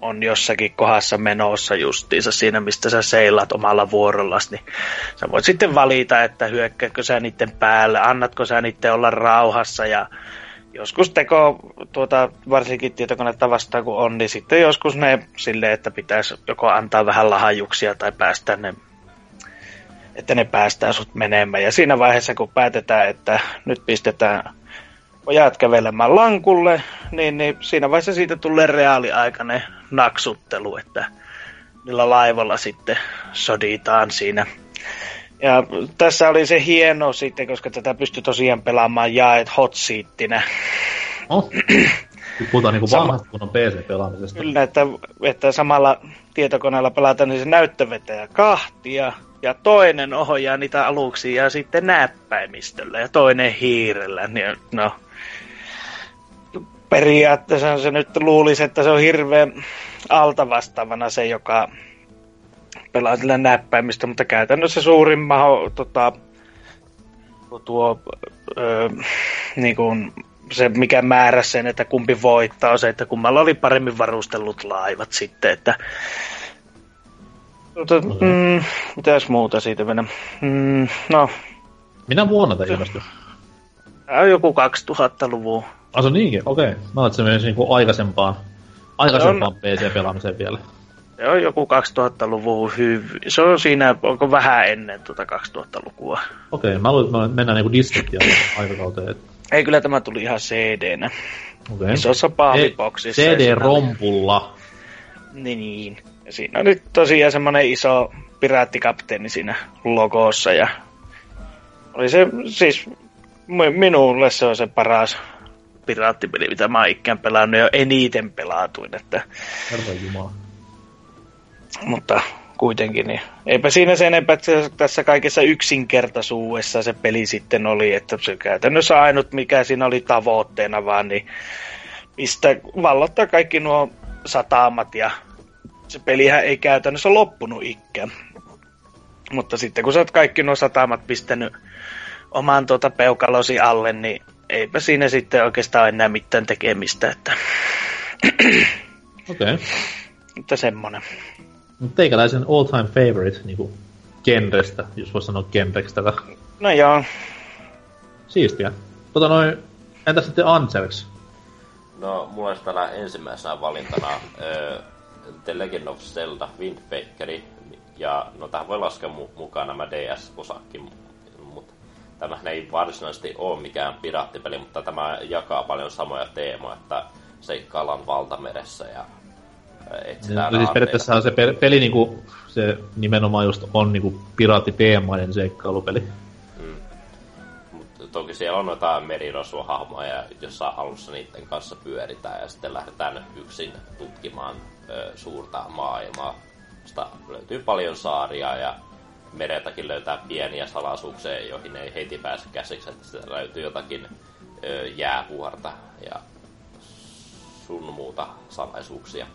on jossakin kohdassa menossa justiinsa siinä, mistä sä seilat omalla vuorollasi, niin sä voit sitten valita, että hyökkääkö sä niiden päälle, annatko sä niiden olla rauhassa ja joskus teko, tuota, varsinkin tietokonetta vastaan kun on, niin sitten joskus ne silleen, että pitäisi joko antaa vähän lahajuksia tai päästä ne että ne päästää sut menemään. Ja siinä vaiheessa, kun päätetään, että nyt pistetään pojat kävelemään lankulle, niin, niin siinä vaiheessa siitä tulee reaaliaikainen naksuttelu, että niillä laivalla sitten soditaan siinä. Ja tässä oli se hieno sitten, koska tätä pystyi tosiaan pelaamaan jaet hot seattinä. Oh. Puhutaan niin vanhasta kunnon PC-pelaamisesta. Kyllä, että, että samalla tietokoneella pelataan, niin se näyttö vetää kahtia, ja toinen ohjaa niitä aluksia ja sitten näppäimistöllä, ja toinen hiirellä. Niin, no, periaatteessa se nyt luulisi, että se on hirveän altavastavana se, joka pelaa sillä näppäimistä, mutta käytännössä suurin maho, tota, tuo, ö, niin kuin se, mikä määrä sen, että kumpi voittaa, on se, että kummalla oli paremmin varustellut laivat sitten, että Mutta, mm, mitäs muuta siitä mennä? Mm, no. Minä vuonna tämä ilmestyi? Joku 2000-luvun Ah, se on niinkin? Okei. Okay. Mä oon, se menisi niinku aikaisempaan, aikaisempaan PC-pelaamiseen vielä. Se on joku 2000-luvun hyvin. Se on siinä, onko vähän ennen tuota 2000-lukua. Okei, okay, mä luulen, että me mennään niinku diskettia aikakauteen. Ei, kyllä tämä tuli ihan CD-nä. Okay. Isossa pahviboksissa. CD-rompulla. Niin. Ja siinä oli tosiaan semmoinen iso piraattikapteeni siinä logossa ja oli se siis minulle se on se paras piraattipeli, mitä mä oon ikään pelannut ja eniten pelatuin, että... Herra Jumala. Mutta kuitenkin, niin eipä siinä sen enempää, että tässä kaikessa yksinkertaisuudessa se peli sitten oli, että se käytännössä ainut mikä siinä oli tavoitteena vaan, niin mistä vallottaa kaikki nuo satamat ja se pelihän ei käytännössä loppunut ikään. Mutta sitten kun sä oot kaikki nuo satamat pistänyt oman tuota peukalosi alle, niin eipä siinä sitten oikeastaan enää mitään tekemistä. Että... Okei. Okay. Mutta semmonen. Mutta teikäläisen all time favorite niinku genrestä, jos voi sanoa genreksi tätä. No joo. Siistiä. Tota noin, entä sitten Anselks? No, mulla olisi täällä ensimmäisenä valintana The Legend of Zelda Wind Wakeri. Ja no tähän voi laskea mu- mukaan nämä DS-osakin, mutta tämähän ei varsinaisesti ole mikään piraattipeli, mutta tämä jakaa paljon samoja teemoja, että seikkaillaan valtameressä ja etsitään no, siis periaatteessa se peli niinku, se nimenomaan just on niinku piraattiteemainen seikkailupeli. Mm. Mutta toki siellä on noita merirosvohahmoja, jossa alussa niiden kanssa pyöritään ja sitten lähdetään yksin tutkimaan ö, suurta maailmaa. Sitä löytyy paljon saaria ja mereltäkin löytää pieniä salaisuuksia, joihin ei heti pääse käsiksi, että sitä löytyy jotakin ö, jäävuorta ja sun muuta salaisuuksia.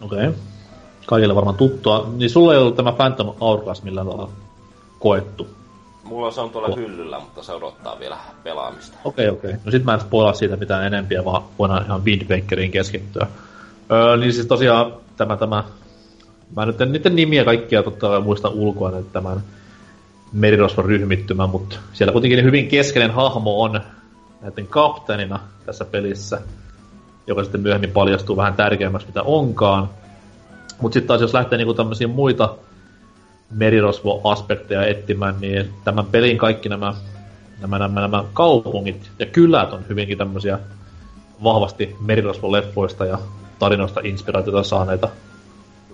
Okei. Okay. Kaikille varmaan tuttua. Niin sulla ei ollut tämä Phantom Hourglass millään tavalla koettu? Mulla se on tuolla oh. hyllyllä, mutta se odottaa vielä pelaamista. Okei, okay, okei. Okay. No sit mä en spoilaa siitä mitään enempiä, vaan voidaan ihan Wind Wakeriin keskittyä. Öö, niin siis tosiaan tämä, tämä mä nyt en niiden nimiä kaikkia totta kai muista ulkoa että tämän merirosvon ryhmittymä, mutta siellä kuitenkin hyvin keskeinen hahmo on näiden kapteenina tässä pelissä joka sitten myöhemmin paljastuu vähän tärkeämmäksi mitä onkaan. Mutta sitten taas jos lähtee niinku tämmöisiä muita merirosvo-aspekteja etsimään, niin tämän pelin kaikki nämä, nämä, nämä, nämä kaupungit ja kylät on hyvinkin tämmöisiä vahvasti merirosvo-leffoista ja tarinoista inspiraatiota saaneita.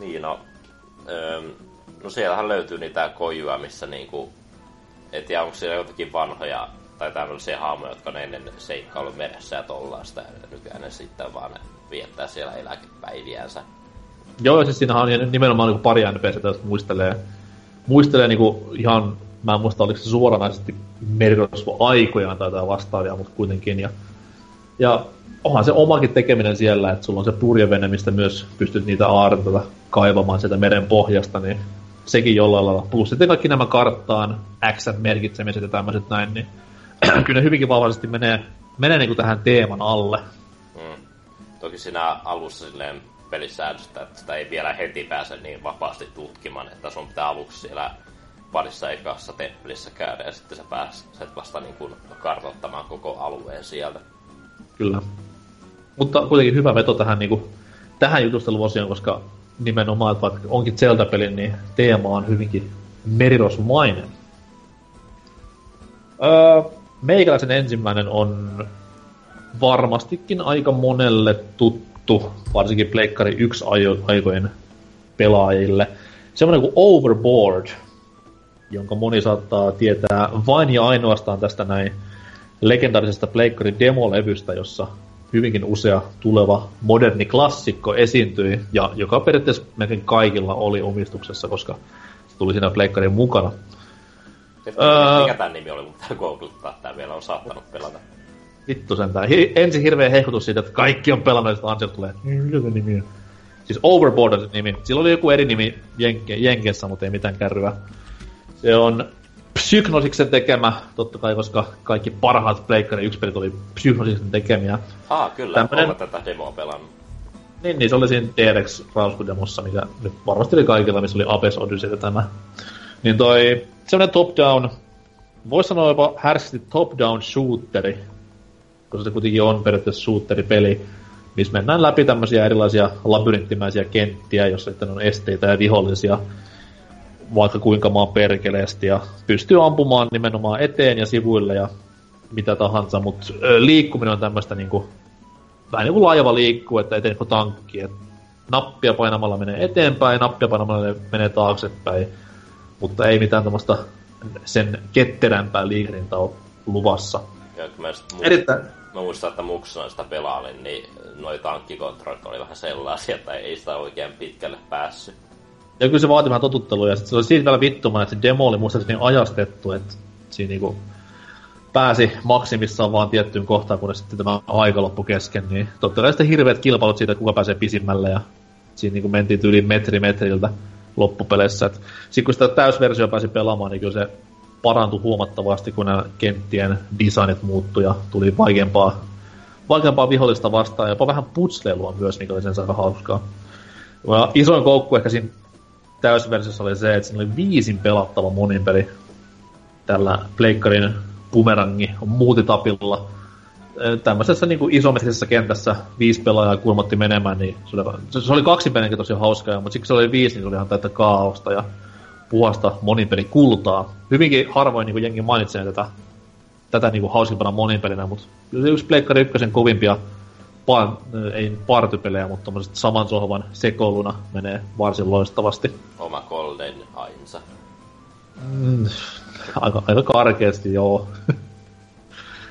Niin, no, öö, no siellähän löytyy niitä kojuja, missä niinku, et tiedä onko siellä jotakin vanhoja tai tämmöisiä haamoja, jotka on ennen seikkailu meressä ja tollaista, ja nykyään ne sitten vaan viettää siellä eläkepäiviänsä. Joo, siis siinähän on nimenomaan niin pari NPCtä, jotka muistelee, muistelee niin kuin ihan, mä en muista oliko se suoranaisesti merirosvo-aikojaan tai jotain vastaavia, mutta kuitenkin. Ja, ja onhan se omakin tekeminen siellä, että sulla on se purjevene, mistä myös pystyt niitä aarteita kaivamaan sieltä meren pohjasta, niin sekin jollain lailla. Plus sitten kaikki nämä karttaan, X-merkitsemiset ja tämmöiset näin, niin kyllä ne hyvinkin vahvasti menee, menee niin kuin tähän teeman alle. Mm. Toki siinä alussa silleen pelisäädöstä, että sitä ei vielä heti pääse niin vapaasti tutkimaan, että sun pitää aluksi siellä parissa ekassa temppelissä käydä ja sitten sä pääset vasta niin kuin kartoittamaan koko alueen sieltä. Kyllä. Mutta kuitenkin hyvä veto tähän, niin kuin, tähän jutusteluosioon, koska nimenomaan, että vaikka onkin Zelda-peli, niin teema on hyvinkin merirosmainen. Öö, meikäläisen ensimmäinen on varmastikin aika monelle tuttu, varsinkin Pleikkari 1 aikojen pelaajille. Semmoinen kuin Overboard, jonka moni saattaa tietää vain ja ainoastaan tästä näin legendaarisesta Pleikkarin demolevystä, jossa hyvinkin usea tuleva moderni klassikko esiintyi, ja joka periaatteessa melkein kaikilla oli omistuksessa, koska se tuli siinä Pleikkarin mukana. Öö, mikä tämän nimi oli, mutta googlittaa, tämä vielä on saattanut pelata. Vittu sentään. Hi- ensin hirveä hehkutus siitä, että kaikki on pelannut, että Ansel tulee, mikä se nimi on? Siis Overboard nimi. Sillä oli joku eri nimi Jenke- Jenkessä, mutta ei mitään kärryä. Se on Psygnosiksen tekemä, totta kai, koska kaikki parhaat Pleikkari 1 pelit oli Psygnosiksen tekemiä. Ah, kyllä, Tämmönen... olen tätä demoa pelannut. Niin, niin se oli siinä DRX Rausku-demossa, mikä nyt varmasti oli kaikilla, missä oli Abyss Odyssey tämä. Niin toi semmoinen top-down, voisi sanoa jopa härskisti top-down shooteri, koska se kuitenkin on periaatteessa shooteripeli, missä mennään läpi tämmöisiä erilaisia labyrinttimäisiä kenttiä, jossa sitten on esteitä ja vihollisia, vaikka kuinka maan perkeleesti, ja pystyy ampumaan nimenomaan eteen ja sivuille, ja mitä tahansa, mutta liikkuminen on tämmöistä niinku, vähän niin kuin laiva liikkuu, että eteen kuin tankki, että nappia painamalla menee eteenpäin, nappia painamalla menee taaksepäin, mutta ei mitään tämmöistä sen ketterämpää liikehdintä ole luvassa. Ja mä, muistan, Erittäin... mä muistan, että muksuna sitä pelailin, niin noi tankkikontrollit oli vähän sellaisia, että ei sitä oikein pitkälle päässyt. Ja kyllä se vaati vähän totuttelua, ja se oli siitä vielä vittumaan, että se demo oli muistaakseni ajastettu, että siinä niinku pääsi maksimissaan vaan tiettyyn kohtaan, kun sitten tämä aika loppu kesken, niin totta kai sitten hirveät kilpailut siitä, kuka pääsee pisimmälle, ja siinä niinku mentiin yli metri metriltä loppupeleissä. Sitten kun sitä täysversio pääsi pelaamaan, niin kyllä se parantui huomattavasti, kun nämä kenttien designit muuttui ja tuli vaikeampaa, vaikeampaa vihollista vastaan ja jopa vähän putsleilua myös, mikä oli sen aika hauskaa. Ja isoin koukku ehkä siinä täysversiossa oli se, että siinä oli viisin pelattava monin peli tällä pleikkarin bumerangi muutitapilla. Tämmöisessä niin kuin isometrisessä kentässä viisi pelaajaa kulmotti menemään, niin se oli, se oli kaksi pelinkin tosi hauskaa, mutta siksi se oli viisi, niin se oli ihan täyttä kaaosta ja puhasta monipeli kultaa. Hyvinkin harvoin niin kuin jengi mainitsee tätä, tätä niin kuin hauskimpana monipelinä, mutta yksi Pleikkari ykkösen kovimpia pa- ei partypelejä, mutta tommoset saman sohvan sekoiluna menee varsin loistavasti. Oma Golden ainsa. Mm, aika, aika karkeasti, joo.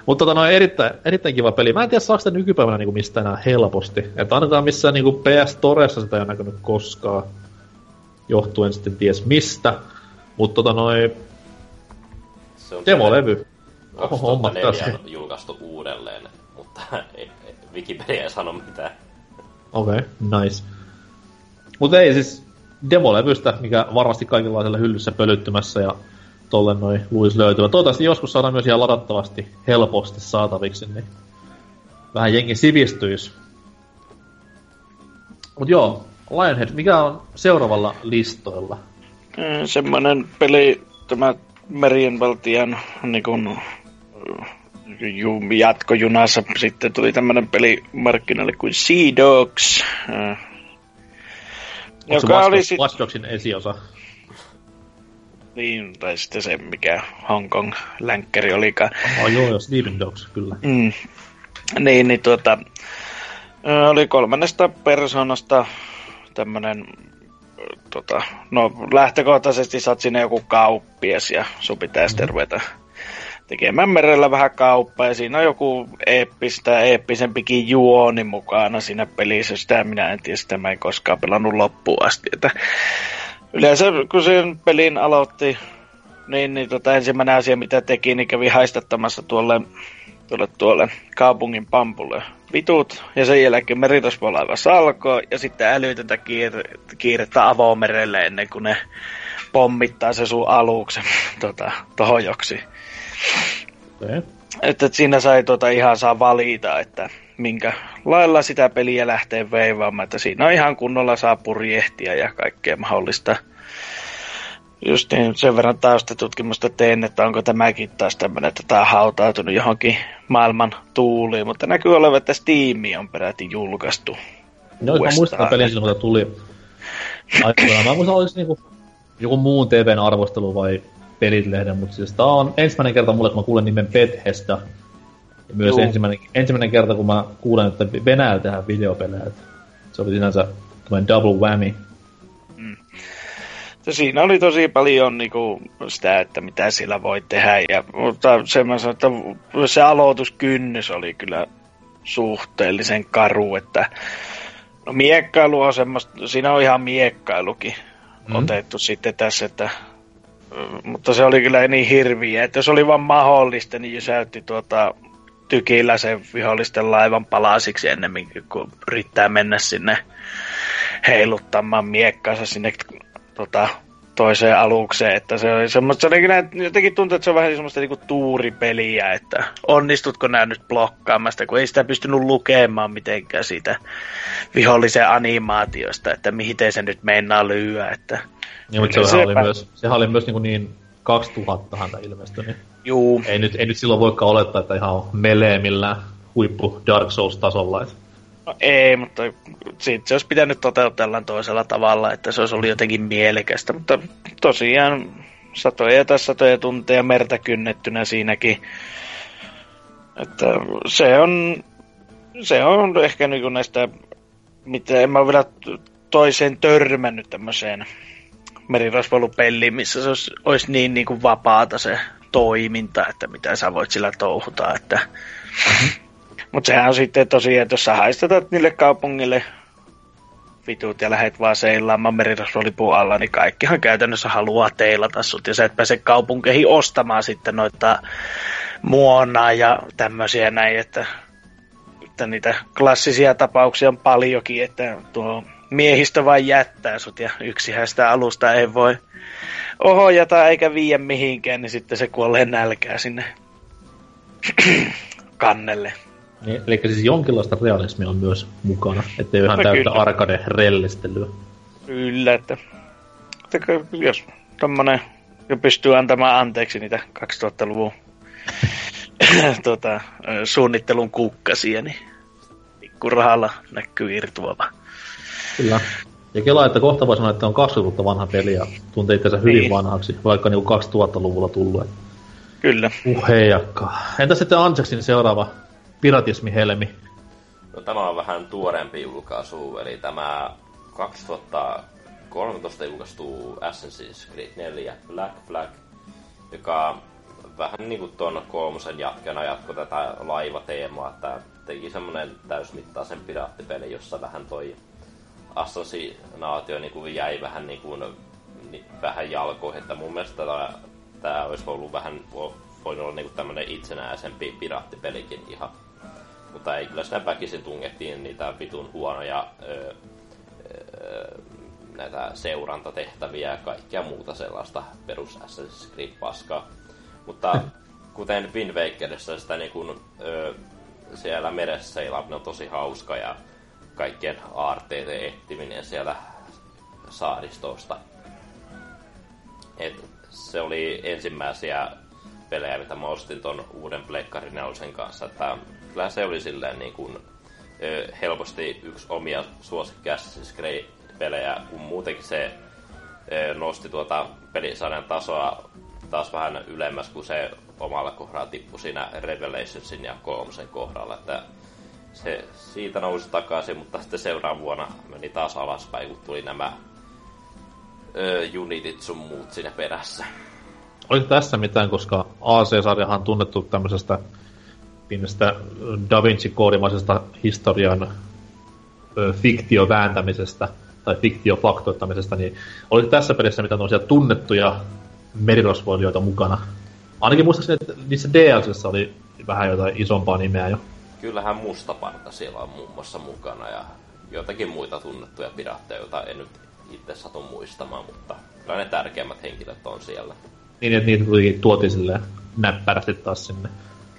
Mutta tota, no, erittäin, erittäin kiva peli. Mä en tiedä, saako sitä nykypäivänä niinku mistä enää helposti. Että ainakaan missään niinku PS Toressa sitä ei ole näkynyt koskaan. Johtuen sitten ties mistä. Mutta tota noin... Se on demolevy. Oho, hommat on julkaistu uudelleen, mutta Wikipedia ei sano mitään. Okei, okay, nice. Mutta ei siis demolevystä, mikä varmasti kaikenlaisella hyllyssä pölyttymässä ja tolle noin luis löytyvä. Toivottavasti joskus saadaan myös ihan ladattavasti helposti saataviksi, niin vähän jengi sivistyisi. Mut joo, Lionhead, mikä on seuraavalla listoilla? Mm, semmonen peli, tämä Merienvaltian niin kun, jatkojunassa sitten tuli tämmönen peli markkinoille kuin Sea Dogs. Äh, joka oli sit... Watch Dogsin esiosa. Niin, tai sitten se, mikä Hong Kong länkkäri olikaan. Oh, joo, joo, Sleeping Dogs, kyllä. Mm. Niin, niin tuota, oli kolmannesta persoonasta tämmönen, tota, no lähtökohtaisesti sä oot sinne joku kauppias ja sun pitäisi mm-hmm. ruveta tekemään merellä vähän kauppaa ja siinä on joku eeppistä, eeppisempikin juoni mukana siinä pelissä. Sitä minä en tiedä, sitä mä en koskaan pelannut loppuun asti. Että yleensä kun sen pelin aloitti, niin, niin tota, ensimmäinen asia mitä teki, niin kävi haistattamassa tuolle, tuolle, tuolle kaupungin pampulle vitut, ja sen jälkeen meritosvolaiva salkoo, ja sitten älytöntä kiire, kiirettä avomerelle ennen kuin ne pommittaa se sun aluksen tota, joksi. Okay. Että siinä sai tota ihan saa valita, että minkä lailla sitä peliä lähtee veivaamaan, että siinä on ihan kunnolla saa purjehtia ja kaikkea mahdollista. Just niin, sen verran taustatutkimusta tein, että onko tämäkin taas tämmöinen, että tämä on hautautunut johonkin maailman tuuliin, mutta näkyy olevan, että Steam on peräti julkaistu. No, mä muistan pelin silloin, kun tuli aikoinaan. Mä muistan, olisi niinku joku muun TVn arvostelu vai Pelit-lehden, mutta siis tää on ensimmäinen kerta mulle, kun mä kuulen nimen Bethesda. Ja myös ensimmäinen, ensimmäinen kerta, kun mä kuulen, että Venäjällä tehdään videopelejä. Se oli sinänsä tämmöinen double whammy. Mm. Siinä oli tosi paljon niinku, sitä, että mitä sillä voi tehdä. Ja, mutta semmoisen, että se aloituskynnys oli kyllä suhteellisen karu, että no miekkailu on semmoista, siinä on ihan miekkailukin mm. otettu sitten tässä, että mutta se oli kyllä niin hirviä, että jos oli vaan mahdollista, niin jysäytti tuota tykillä sen vihollisten laivan palasiksi ennemmin kuin yrittää mennä sinne heiluttamaan miekkaansa sinne tota, toiseen alukseen, että se oli semmoista, se oli kyllä, jotenkin tuntuu, että se on vähän semmoista niinku tuuripeliä, että onnistutko nää nyt blokkaamasta, kun ei sitä pystynyt lukemaan mitenkään siitä vihollisen animaatiosta, että mihin se nyt meinaa lyöä, että niin, mutta sehän oli, myös, sehän oli myös niin, niin 2000 häntä ilmestynyt. Juu. Ei nyt, ei nyt silloin voikaan olettaa, että ihan melee millään huippu Dark Souls-tasolla. Että... No ei, mutta siitä se olisi pitänyt toteutella toisella tavalla, että se olisi ollut jotenkin mielekästä. Mutta tosiaan satoja ja satoja tunteja mertä kynnettynä siinäkin. Että se on, se on ehkä niin näistä, mitä en mä vielä toiseen törmännyt tämmöiseen merirosvoilupeliin, missä se olisi, olisi niin, niin kuin vapaata se toiminta, että mitä sä voit sillä touhuta. Että... Mutta sehän on sitten tosiaan, että jos sä haistatat niille kaupungille vitut ja lähet vaan seilaamaan merirosvolipun alla, niin kaikkihan käytännössä haluaa teilata sut ja sä et pääse kaupunkeihin ostamaan sitten noita muonaa ja tämmöisiä näin, että, että niitä klassisia tapauksia on paljonkin, että tuo miehistö vain jättää sut ja yksihän sitä alusta ei voi ohjata eikä viiä mihinkään, niin sitten se kuolee nälkää sinne kannelle. Niin, eli siis jonkinlaista realismia on myös mukana, ettei ihan no, täyttä arcade-rellistelyä. Kyllä, että, että jos tommonen jo pystyy antamaan anteeksi niitä 2000-luvun tota, suunnittelun kukkasia, niin pikkurahalla näkyy irtuava. Kyllä. Ja kelaa, että kohta voi sanoa, että on 20 vanha peli ja tuntee itseänsä hyvin niin. vanhaksi, vaikka niinku 2000-luvulla tullut. Kyllä. Uheijakka. Entä sitten Anseksin seuraava piratismi-helmi? No tämä on vähän tuorempi julkaisu, eli tämä 2013 julkaistu Assassin's Creed 4 Black Flag, joka vähän niin kuin tuon kolmosen jatkena jatko tätä laivateemaa, että teki semmonen täysmittaisen piraattipeli, jossa vähän toi assassinaatio niin kuin jäi vähän niin kuin, niin, vähän jalkoihin, että mun mielestä tämä, tämä olisi ollut vähän, voinut olla niin kuin tämmönen itsenäisempi piraattipelikin ihan. Mutta ei kyllä sitä väkisin tungettiin niitä vitun huonoja öö, öö, näitä seurantatehtäviä ja kaikkea muuta sellaista perus Assassin's Creed paskaa. Mutta kuten Wind Wakerissa sitä niin kun, öö, siellä meressä seilaaminen on tosi hauska ja kaikkien aarteiden ettiminen siellä saaristosta. Et se oli ensimmäisiä pelejä, mitä mä ostin ton uuden Pleikkarin kanssa, että kyllä se oli silleen niin kuin, helposti yksi omia suosikkia Assassin's pelejä kun muutenkin se nosti tuota pelisarjan tasoa taas vähän ylemmäs kuin se omalla kohdalla tippui siinä Revelationsin ja kolmosen kohdalla, että se siitä nousi takaisin, mutta sitten seuraavan vuonna meni taas alaspäin, kun tuli nämä ö, unitit sun muut siinä perässä. Oliko tässä mitään, koska AC-sarjahan on tunnettu tämmöisestä pienestä Da Vinci-koodimaisesta historian ö, fiktiovääntämisestä tai fiktiofaktoittamisesta, niin oliko tässä pelissä mitään tunnettuja merirosvoilijoita mukana? Ainakin muistaakseni, että niissä DLCissä oli vähän jotain isompaa nimeä jo kyllähän Mustaparta siellä on muun muassa mukana ja joitakin muita tunnettuja piraatteja, joita en nyt itse satu muistamaan, mutta kyllä ne tärkeimmät henkilöt on siellä. Niin, että niitä tuotiin silleen näppärästi taas sinne.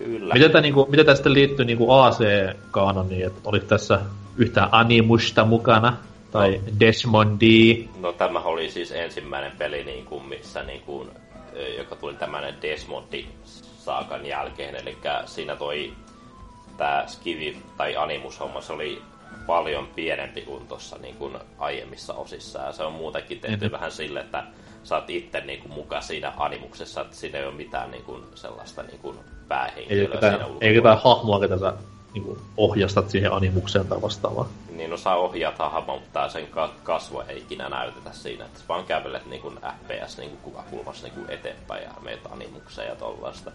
Kyllä. Miten tämä, niinku, miten tämä sitten liittyy niinku AC-kaanoniin, että oliko tässä yhtään Animusta mukana? Tai no. Desmondi? No tämä oli siis ensimmäinen peli, niin kuin, missä niin kuin, joka tuli tämmöinen Desmondi saakan jälkeen, eli siinä toi tämä Skivi tai Animus-homma se oli paljon pienempi kuin tuossa niin kuin aiemmissa osissa. Ja se on muutenkin tehty mm-hmm. vähän sille, että sä oot itse niin kuin, mukaan siinä animuksessa, että siinä ei ole mitään niin kuin, sellaista niin kuin, päähenkilöä ei, ulkopuolella. Eikä tämä hahmoa, ketä sä niin kuin, ohjastat siihen animukseen tai vastaavaan. Niin, no sä ohjaat hahmoa, mutta sen kasvo ei ikinä näytetä siinä. Että sä vaan kävelet niin kuin FPS niin kuin kuvakulmassa niin kuin eteenpäin ja meet animukseen ja tollaista.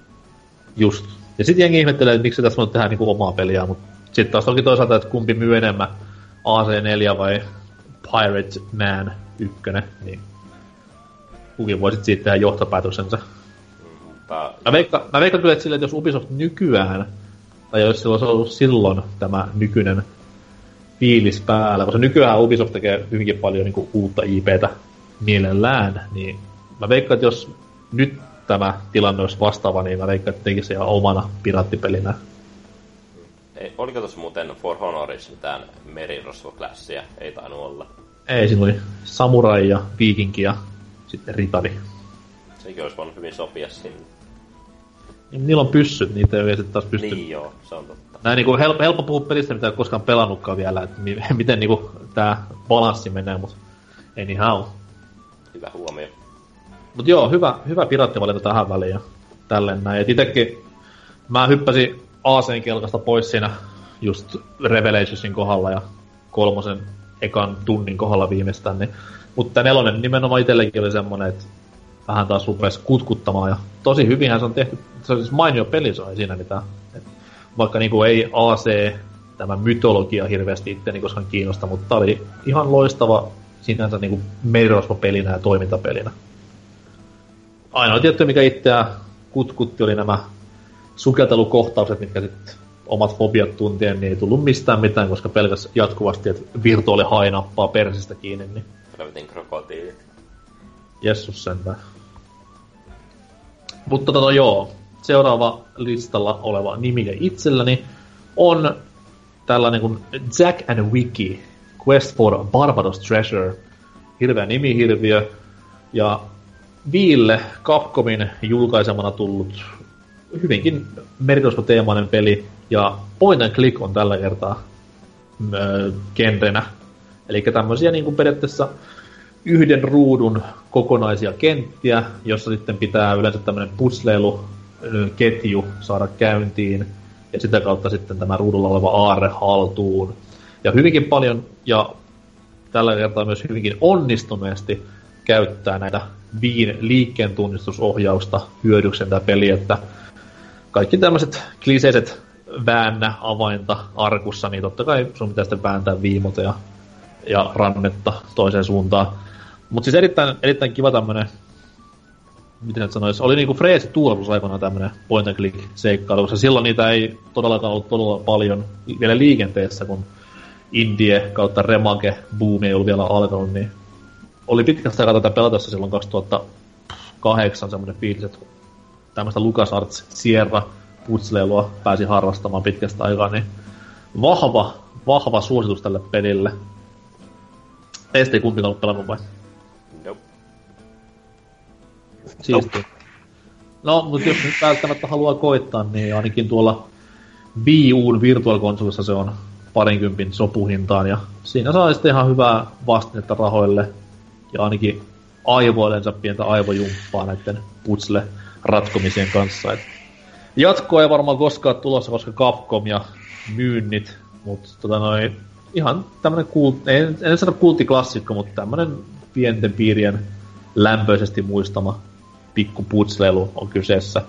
Just. Ja sitten jengi ihmettelee, että miksi tässä on tehdä niinku omaa peliä, mutta sitten taas onkin toisaalta, että kumpi myy enemmän, AC4 vai Pirate Man 1, niin kukin voi sitten siitä tehdä johtopäätöksensä. Mutta... Mä veikkaan, mä veikkaan kyllä, että, sille, että jos Ubisoft nykyään, tai jos sillä olisi ollut silloin tämä nykyinen fiilis päällä, koska nykyään Ubisoft tekee hyvinkin paljon niin kuin, uutta IPtä mielellään, niin mä veikkaan, että jos nyt tämä tilanne olisi vastaava, niin mä veikkaan, että tekisi ihan omana piraattipelinä. Ei, oliko tuossa muuten For Honorissa mitään merirosvoklassia? Ei tainnut olla. Ei, siinä oli samurai ja viikinki ja sitten ritari. Sekin olisi voinut hyvin sopia sinne. Niillä on pyssyt, niitä ei sitten taas pysty... Niin joo, se on totta. Näin niin kuin helppo, helppo puhua pelistä, mitä ei koskaan pelannutkaan vielä, että miten niin kuin, tämä balanssi menee, mutta anyhow. Hyvä huomio. Mutta joo, hyvä, hyvä piraattivalinta tähän väliin ja tälleen näin. Et itekin mä hyppäsin AC kelkasta pois siinä just Revelationsin kohdalla ja kolmosen ekan tunnin kohdalla viimeistään, niin mutta nelonen nimenomaan itsellekin oli semmonen, että vähän taas rupesi kutkuttamaan ja tosi hyvinhän se on tehty, se on siis mainio peli, se ei siinä mitään. Et vaikka niinku ei AC, tämä mytologia hirveästi itteni koskaan kiinnosta, mutta oli ihan loistava sinänsä niinku merirosvo-pelinä ja toimintapelinä. Ainoa tietty, mikä itseä kutkutti, oli nämä sukeltelukohtaukset, mitkä sitten omat fobiat tuntien, niin ei tullut mistään mitään, koska pelkäs jatkuvasti, että virtuaali hainappaa persistä kiinni. Niin... Helvetin krokotiilit. Jessus sentään. Mutta tota joo, seuraava listalla oleva nimi itselläni on tällainen kuin Jack and Wiki, Quest for Barbados Treasure. Hirveä nimihirviö. Ja Viille Capcomin julkaisemana tullut hyvinkin merirosvo-teemainen peli. Ja point and click on tällä kertaa öö, genrenä. Eli tämmöisiä niin kuin periaatteessa yhden ruudun kokonaisia kenttiä, jossa sitten pitää yleensä tämmöinen putsleilu ketju saada käyntiin ja sitä kautta sitten tämä ruudulla oleva aarre haltuun. Ja hyvinkin paljon ja tällä kertaa myös hyvinkin onnistuneesti käyttää näitä viin liikkeen tunnistusohjausta hyödyksen tämä peli, että kaikki tämmöiset kliseiset väännä avainta arkussa, niin totta kai sun pitää sitten vääntää viimota ja, ja rannetta toiseen suuntaan. Mutta siis erittäin, erittäin kiva tämmönen, miten nyt sanois, oli niinku freesi tuulatus aikoinaan tämmönen point and click seikkailu, koska silloin niitä ei todellakaan ollut todella paljon vielä liikenteessä, kun Indie kautta Remake boomi ei ollut vielä alkanut, niin oli pitkästä aikaa tätä pelatessa silloin 2008 semmoinen fiilis, että tämmöistä LucasArts Sierra putsleilua pääsi harrastamaan pitkästä aikaa, niin vahva, vahva suositus tälle pelille. Teistä ei kumpikaan ollut pelannut vai? Siisti. No, mutta jos nyt välttämättä haluaa koittaa, niin ainakin tuolla Wii Uun Virtual se on parinkympin sopuhintaan, ja siinä saa sitten ihan hyvää vastinetta rahoille, ja ainakin aivoillensa pientä aivojumppaa näiden putsle ratkomisien kanssa. Et jatkoa ei varmaan koskaan tulossa, koska Capcom ja myynnit, mutta tota noin, ihan tämmönen kult, en, en sano kulttiklassikko, mutta tämmönen pienten piirien lämpöisesti muistama pikku putsleilu on kyseessä.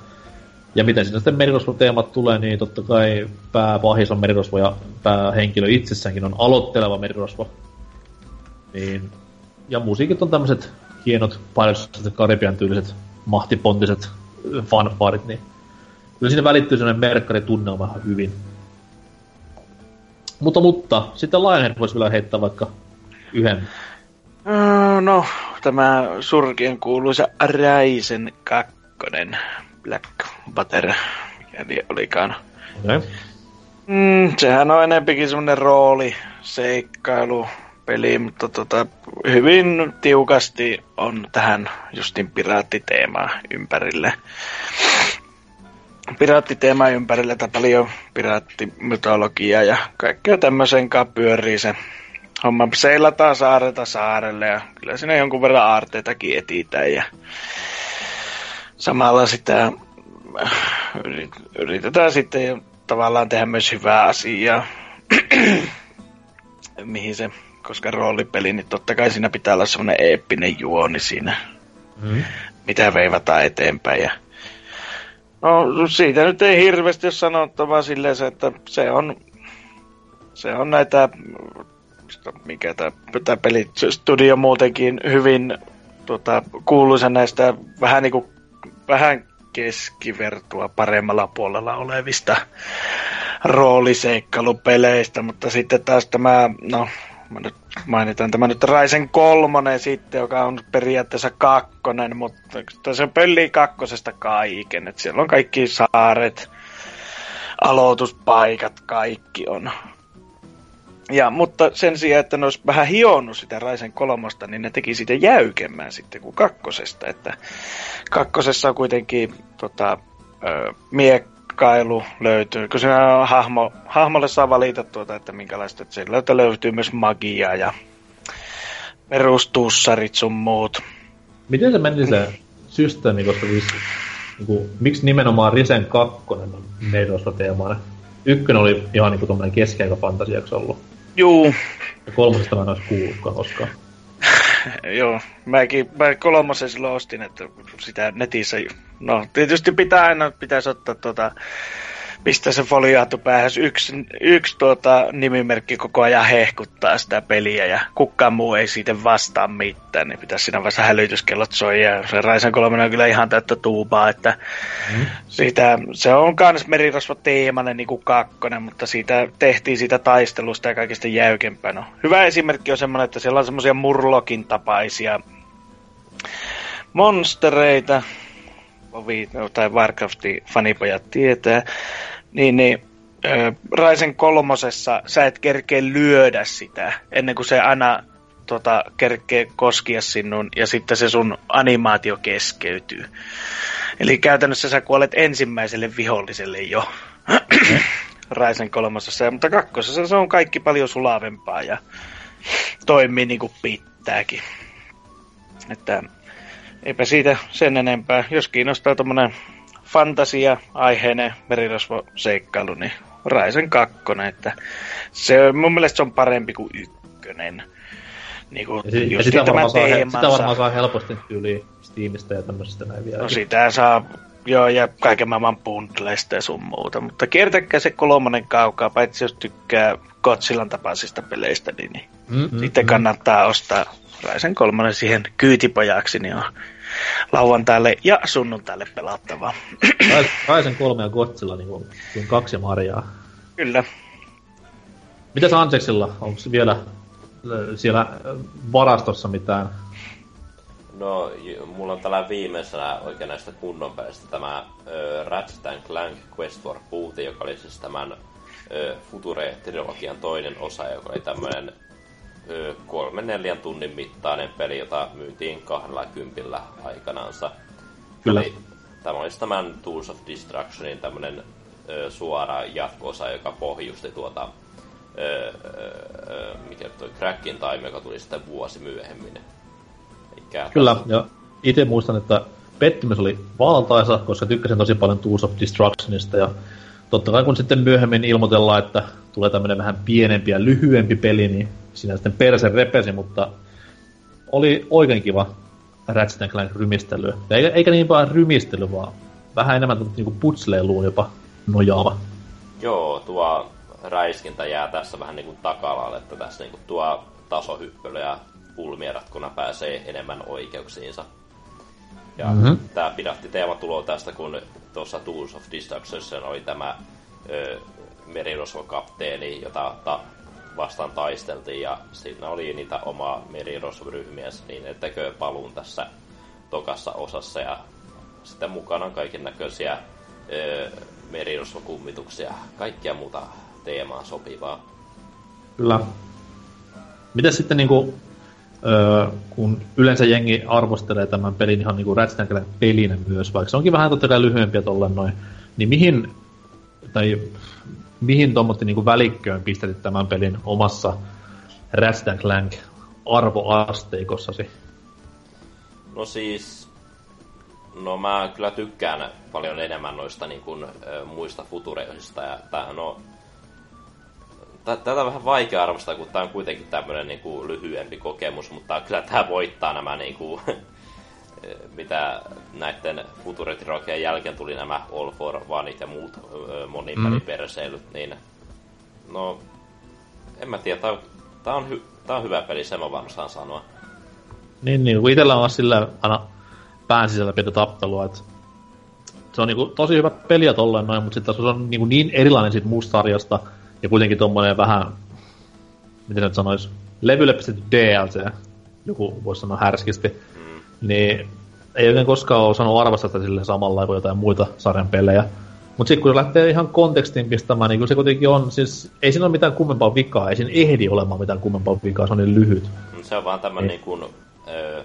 Ja miten siinä sitten merirosvo-teemat tulee, niin totta kai pääpahis on merirosvo ja päähenkilö itsessäänkin on aloitteleva merirosvo. Niin, ja musiikit on tämmöiset hienot Pirates Karibian tyyliset mahtipontiset fanfarit, niin kyllä siinä välittyy sellainen merkkari-tunnelma vähän hyvin. Mutta, mutta, sitten Lionhead voisi vielä heittää vaikka yhden. No, tämä surkien kuuluisa Räisen kakkonen, Black Butter, mikä olikaan. Okay. Mm, sehän on enempikin semmonen rooli, seikkailu, peli, mutta tota, hyvin tiukasti on tähän justin piraattiteemaa ympärille. Piraattiteema ympärille, että paljon piraattimytologiaa ja kaikkea tämmöisen kanssa pyörii se homma seilataan saarelta saarelle ja kyllä siinä jonkun verran aarteitakin etitään ja samalla sitä äh, yritetään sitten tavallaan tehdä myös hyvää asiaa, mihin se, koska roolipeli, niin totta kai siinä pitää olla semmoinen eeppinen juoni siinä, mm. mitä veivataan eteenpäin ja No siitä nyt ei hirveästi ole sanottavaa silleen, että se on, se on näitä mikä tämä pelistudio muutenkin hyvin tota, kuuluisa näistä vähän niin kuin, vähän keskivertua paremmalla puolella olevista rooliseikkailupeleistä, mutta sitten taas tämä, no mä nyt mainitaan tämä nyt Raisen kolmonen sitten, joka on periaatteessa kakkonen, mutta se pöllii kakkosesta kaiken, että siellä on kaikki saaret, aloituspaikat, kaikki on ja, mutta sen sijaan, että ne olisi vähän hionnut sitä Raisen kolmosta, niin ne teki siitä jäykemmän sitten kuin kakkosesta. Että kakkosessa on kuitenkin tota, miekkailu löytyy, kun siinä on hahmo, hahmolle saa valita tuota, että minkälaista, että sieltä löytyy myös magia ja perustussarit sun muut. Miten se meni se systeemi, koska siis niinku, miksi nimenomaan Risen 2 on teemainen. Ykkönen oli ihan niinku tommonen keskiaika fantasiaksi ollut. Juu. Ja kolmosesta mä en olisi kuullutkaan koskaan. Joo, mäkin, mä kolmosen silloin ostin, että sitä netissä, no tietysti pitää aina, pitäisi ottaa tuota, pistää se foliaattu päähän. Yksi, yksi tuota, nimimerkki koko ajan hehkuttaa sitä peliä ja kukaan muu ei siitä vastaa mitään, niin pitäisi siinä vaiheessa hälytyskellot soi ja se Raisen 3 on kyllä ihan täyttä tuubaa, että mm. siitä, se on kans merirosvo teemainen niin kuin kakkonen, mutta siitä tehtiin siitä taistelusta ja kaikista jäykempää. No, hyvä esimerkki on semmoinen, että siellä on semmoisia murlokin tapaisia monstereita, tai Warcraftin fanipojat tietää, niin, niin Raisen kolmosessa sä et kerkeä lyödä sitä ennen kuin se aina tota, kerkee koskia sinun ja sitten se sun animaatio keskeytyy. Eli käytännössä sä kuolet ensimmäiselle viholliselle jo Raisen kolmosessa, mutta kakkosessa se on kaikki paljon sulavempaa ja toimii niin kuin pitääkin. Että eipä siitä sen enempää. Jos kiinnostaa tuommoinen fantasia-aiheinen merirosvo-seikkailu, niin Raisen kakkonen, että se, mun mielestä se on parempi kuin ykkönen. Niin kuin ja, si- ja sitä, varmaan saa, sitä varmaan saa helposti yli Steamista ja tämmöisestä näin vielä. No sitä saa, joo, ja kaiken maailman bundleista ja sun muuta, mutta kiertäkää se kolmonen kaukaa, paitsi jos tykkää Godzillan tapaisista peleistä, niin, niin mm-hmm. sitten mm. kannattaa ostaa Raisen kolmonen siihen kyytipojaksi, niin on lauantaille ja sunnuntaille pelattavaa. Raisen kolme ja Godzilla niin kuin, kuin kaksi marjaa. Kyllä. Mitäs Anseksilla? Onko vielä siellä varastossa mitään? No, mulla on tällä viimeisenä oikein näistä kunnon pelistä tämä äh, Ratchet Clank Quest for Booty, joka oli siis tämän äh, Future-trilogian toinen osa, joka oli tämmöinen kolmen neljän tunnin mittainen peli, jota myytiin kahdella kympillä aikanaansa. Kyllä. Eli, tämä olisi tämän Tools of Destructionin tämmöinen suora jatko-osa, joka pohjusti tuota ö, ö, mikä toi Crackin Time, joka tuli sitten vuosi myöhemmin. Eikä Kyllä, tässä... ja itse muistan, että pettymys oli valtaisa, koska tykkäsin tosi paljon Tools of Destructionista, ja totta kai kun sitten myöhemmin ilmoitellaan, että tulee tämmöinen vähän pienempi ja lyhyempi peli, niin siinä sitten perse repesi, mutta oli oikein kiva Ratchet Clank rymistelyä. Eikä, eikä niin vaan rymistely, vaan vähän enemmän niinku putsleiluun jopa nojaava. Joo, tuo räiskintä jää tässä vähän niinku takalalle, että tässä niinku tuo tasohyppely ja pulmieratkuna pääsee enemmän oikeuksiinsa. Ja mm-hmm. tämä pidätti teematuloa tästä, kun tuossa Tools of Destruction oli tämä ö, merirosvokapteeni, jota ta- vastaan taisteltiin ja siinä oli niitä omaa merirosvoryhmiä, niin ne tekee paluun tässä tokassa osassa ja sitten mukana on kaiken näköisiä merirosvokummituksia, kaikkia muuta teemaa sopivaa. Kyllä. Mitä sitten niinku, öö, kun yleensä jengi arvostelee tämän pelin ihan niinku Ratchet pelinä myös, vaikka se onkin vähän totta kai lyhyempiä tolleen noin, niin mihin, tai mihin tuommoitti niinku välikköön pistetit tämän pelin omassa Ratchet Clank arvoasteikossasi? No siis, no mä kyllä tykkään paljon enemmän noista niin kuin, muista futureista ja tämähän on Tätä on vähän vaikea arvostaa, kun tämä on kuitenkin tämmöinen niin kuin, lyhyempi kokemus, mutta kyllä tämä voittaa nämä niin kuin, mitä näiden Futuretrilogian jälkeen tuli nämä All for Oneit ja muut monin mm. perseilyt, niin no, en mä tiedä, tää on, hy, tää on hyvä peli, sen mä vaan saan sanoa. Niin, niin, kun itellä on sillä aina pään sisällä pientä tappelua, että se on niinku tosi hyvä peliä tolleen noin, mutta sitten se on niinku niin erilainen siitä muusta sarjasta, ja kuitenkin tommonen vähän, miten nyt sanois, levylle pistetty DLC, joku voisi sanoa härskisti, niin ei oikein koskaan ole osannut arvostaa sitä sille samalla kuin jotain muita sarjan pelejä. Mutta sitten kun se lähtee ihan kontekstiin pistämään, niin se kuitenkin on, siis ei siinä ole mitään kummempaa vikaa, ei siinä ehdi olemaan mitään kummempaa vikaa, se on niin lyhyt. Se on vaan tämmöinen niin kuin, ö,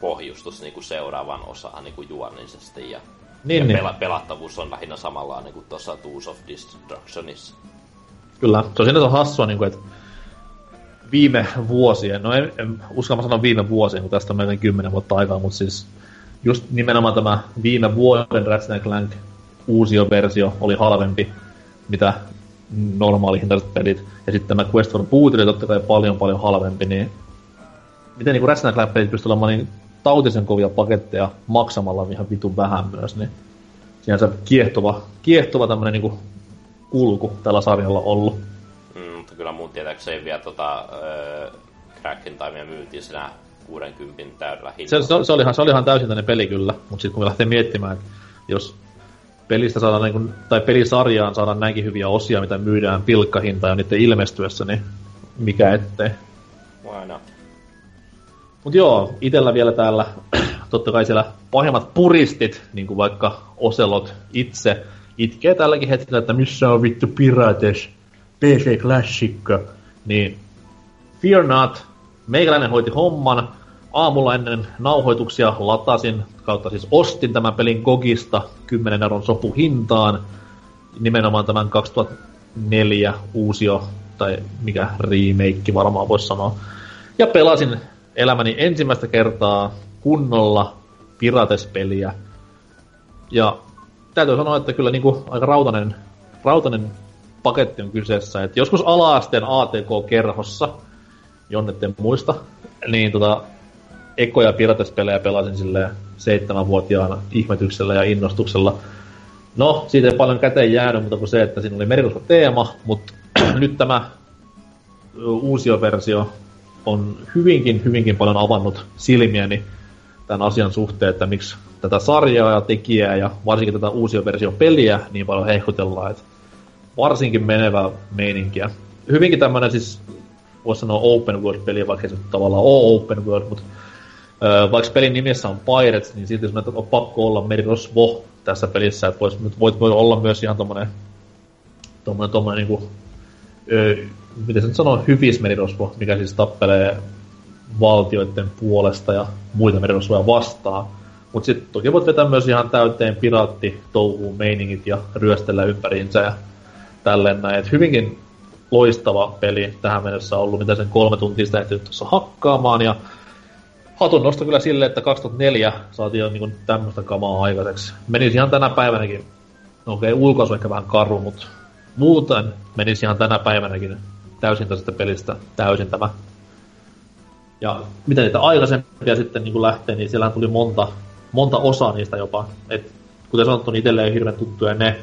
pohjustus niin kuin seuraavan osaan niin kuin juonisesti ja, niin, ja niin. Pela- pelattavuus on lähinnä samalla niin kuin tuossa Tools of Destructionissa. Kyllä, se on hassua, niin kuin, että viime vuosien, no en, en uskalla sanoa viime vuosien, kun tästä on melkein kymmenen vuotta aikaa, mutta siis just nimenomaan tämä viime vuoden Ratchet Clank uusio versio oli halvempi, mitä normaali hintaiset pelit. Ja sitten tämä Quest for Boot oli totta kai paljon paljon halvempi, niin miten niin Ratchet Clank pelit pystyy olemaan niin tautisen kovia paketteja maksamalla ihan vitun vähän myös, niin siinä se kiehtova, kiehtova tämmönen niinku kulku tällä sarjalla ollut. Mm, mutta kyllä mun tietääkseni vielä tota, äh, Crackin taimia myytiin siinä 60 täydellä hinnalla. Se, se, se, olihan, se olihan täysin tänne peli kyllä, mutta sitten kun me lähtee miettimään, että jos pelistä saadaan, niin kuin, tai pelisarjaan saadaan näinkin hyviä osia, mitä myydään pilkkahinta ja niiden ilmestyessä, niin mikä ettei. Aina. Mut joo, itellä vielä täällä, totta kai siellä pahimmat puristit, niin kuin vaikka Oselot itse, itkee tälläkin hetkellä, että missä on vittu Pirates, PC Classic, niin Fear Not, meikäläinen hoiti homman, aamulla ennen nauhoituksia latasin, kautta siis ostin tämän pelin Gogista 10 euron sopuhintaan, nimenomaan tämän 2004 uusio, tai mikä remake varmaan voisi sanoa. Ja pelasin elämäni ensimmäistä kertaa kunnolla Pirates-peliä. Ja täytyy sanoa, että kyllä niinku aika rautainen, rautainen paketti on kyseessä. Et joskus ala-asteen ATK-kerhossa, jonnetten muista, niin tota, ekoja Pirates-pelejä pelasin silleen seitsemänvuotiaana ihmetyksellä ja innostuksella. No, siitä ei paljon käteen jäänyt, mutta kuin se, että siinä oli merirosvo teema, mutta nyt tämä uusi versio on hyvinkin, hyvinkin paljon avannut silmiäni tämän asian suhteen, että miksi tätä sarjaa ja tekijää ja varsinkin tätä uusia versio peliä niin paljon hehkutellaan, että varsinkin menevää meininkiä. Hyvinkin tämmöinen siis, voisi sanoa open world-peli, vaikka se tavallaan ole open world, mutta Öö, vaikka pelin nimessä on Pirates, niin silti on pakko olla merirosvo tässä pelissä, että vois, voit, voi olla myös ihan tommonen, tommonen, tommonen niinku, öö, miten se nyt sanoo, hyvis merirosvo, mikä siis tappelee valtioiden puolesta ja muita merirosvoja vastaan. Mutta sitten toki voit vetää myös ihan täyteen piraatti touhuun meiningit ja ryöstellä ympäriinsä ja tälleen näin. Et hyvinkin loistava peli tähän mennessä ollut, mitä sen kolme tuntia sitä ehtinyt tuossa hakkaamaan. Ja hatun nosto kyllä sille, että 2004 saatiin jo niin tämmöistä kamaa aikaiseksi. Menisi ihan tänä päivänäkin, no okei, okay, ulkoasu ehkä vähän karu, mutta muuten menisi ihan tänä päivänäkin täysin tästä pelistä täysin tämä. Ja mitä niitä aikaisempia sitten niin lähtee, niin siellähän tuli monta, monta osaa niistä jopa. Et, kuten sanottu, niin itselleen ei hirveän tuttuja ne,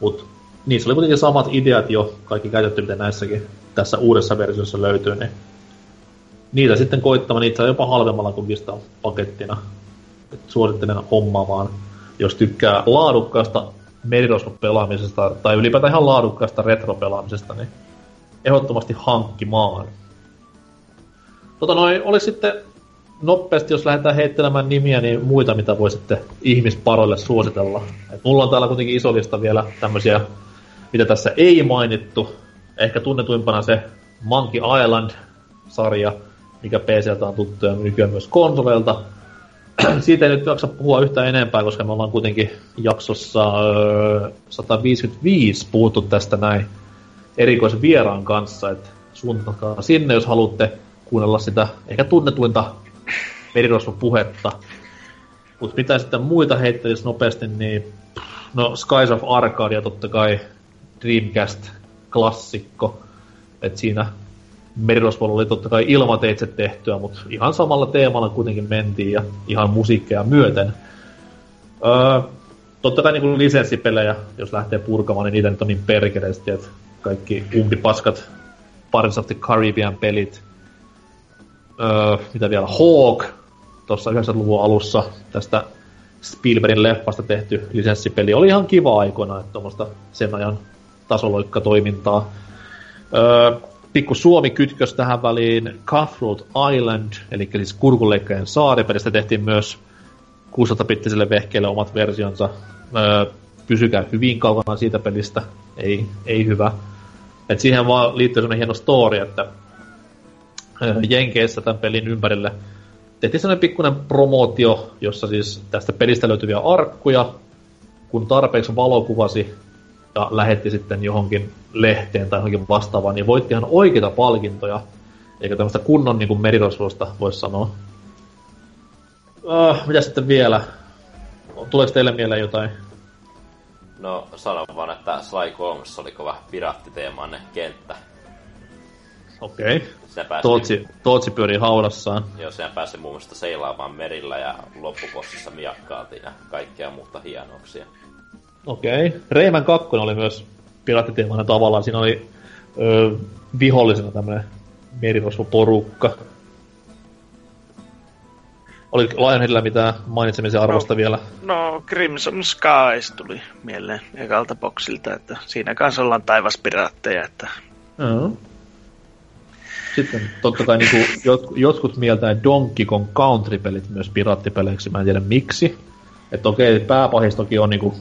mutta niissä oli kuitenkin samat ideat jo, kaikki käytetty, mitä näissäkin tässä uudessa versiossa löytyy, niin niitä sitten koittamaan, niitä jopa halvemmalla kuin Vista pakettina. Et suosittelen hommaamaan, jos tykkää laadukkaasta merirosvo-pelaamisesta tai ylipäätään ihan laadukkaasta retro-pelaamisesta, niin ehdottomasti hankkimaan. Tota noin, oli sitten nopeasti, jos lähdetään heittelemään nimiä, niin muita, mitä voisitte ihmisparoille suositella. Et mulla on täällä kuitenkin iso lista vielä tämmöisiä, mitä tässä ei mainittu. Ehkä tunnetuimpana se Monkey Island-sarja, mikä PCltä on tuttu ja nykyään myös konsoleilta. Siitä ei nyt jaksa puhua yhtä enempää, koska me ollaan kuitenkin jaksossa öö, 155 puhuttu tästä näin erikoisen vieraan kanssa, että suuntakaa sinne, jos haluatte kuunnella sitä ehkä tunnetuinta merirosvo-puhetta. Mutta mitä sitten muita heittäisi nopeasti, niin no Skies of Arcadia totta kai Dreamcast-klassikko. että siinä Merirosvolla oli totta kai ilmateitse tehtyä, mutta ihan samalla teemalla kuitenkin mentiin ja ihan musiikkeja myöten. Öö, totta kai niin lisenssipelejä, jos lähtee purkamaan, niin niitä nyt on niin perkeleesti, että kaikki umpipaskat Pirates of the Caribbean pelit. Öö, mitä vielä? Hawk, tuossa 90-luvun alussa tästä Spielbergin leffasta tehty lisenssipeli oli ihan kiva aikoina, että tuommoista sen ajan tasoloikkatoimintaa. Öö, pikku Suomi-kytkös tähän väliin. Cutthroat Island, eli siis kurkunleikkajan saari. Pelistä tehtiin myös 600-pittiselle vehkeelle omat versionsa. Öö, pysykää hyvin kaukana siitä pelistä. Ei, ei hyvä. Et siihen vaan liittyy sellainen hieno story, että Jenkeissä tämän pelin ympärille tehtiin sellainen pikkuinen promootio, jossa siis tästä pelistä löytyviä arkkuja, kun tarpeeksi valokuvasi ja lähetti sitten johonkin lehteen tai johonkin vastaavaan, niin voitti ihan oikeita palkintoja, eikä tämmöistä kunnon niin kuin voisi sanoa. Uh, mitä sitten vielä? tuleeko teille mieleen jotain? No, sanon vaan, että Sly Kongs oli kova piraattiteemainen kenttä. Okei. Okay. Siinä pääsi, Tootsi, Tootsi pyörii haudassaan. joo, siinä pääsi muun muassa seilaamaan merillä ja loppupossissa miakkaatiin ja kaikkea muuta hienouksia. Okei. Okay. Rayman 2 oli myös piraattiteemainen tavallaan. Siinä oli ö, vihollisena tämmönen merirosvoporukka. Oli Lionheadillä mitään mainitsemisen arvosta No. vielä? No, Crimson Skies tuli mieleen ekalta boksilta, että siinä kanssa ollaan taivaspiraatteja, että Joo. Sitten totta kai niinku, jot, jotkut mieltää Donkey Kong Country-pelit myös piraattipeleiksi, mä en tiedä miksi. Että okei, pääpahistokin on niinku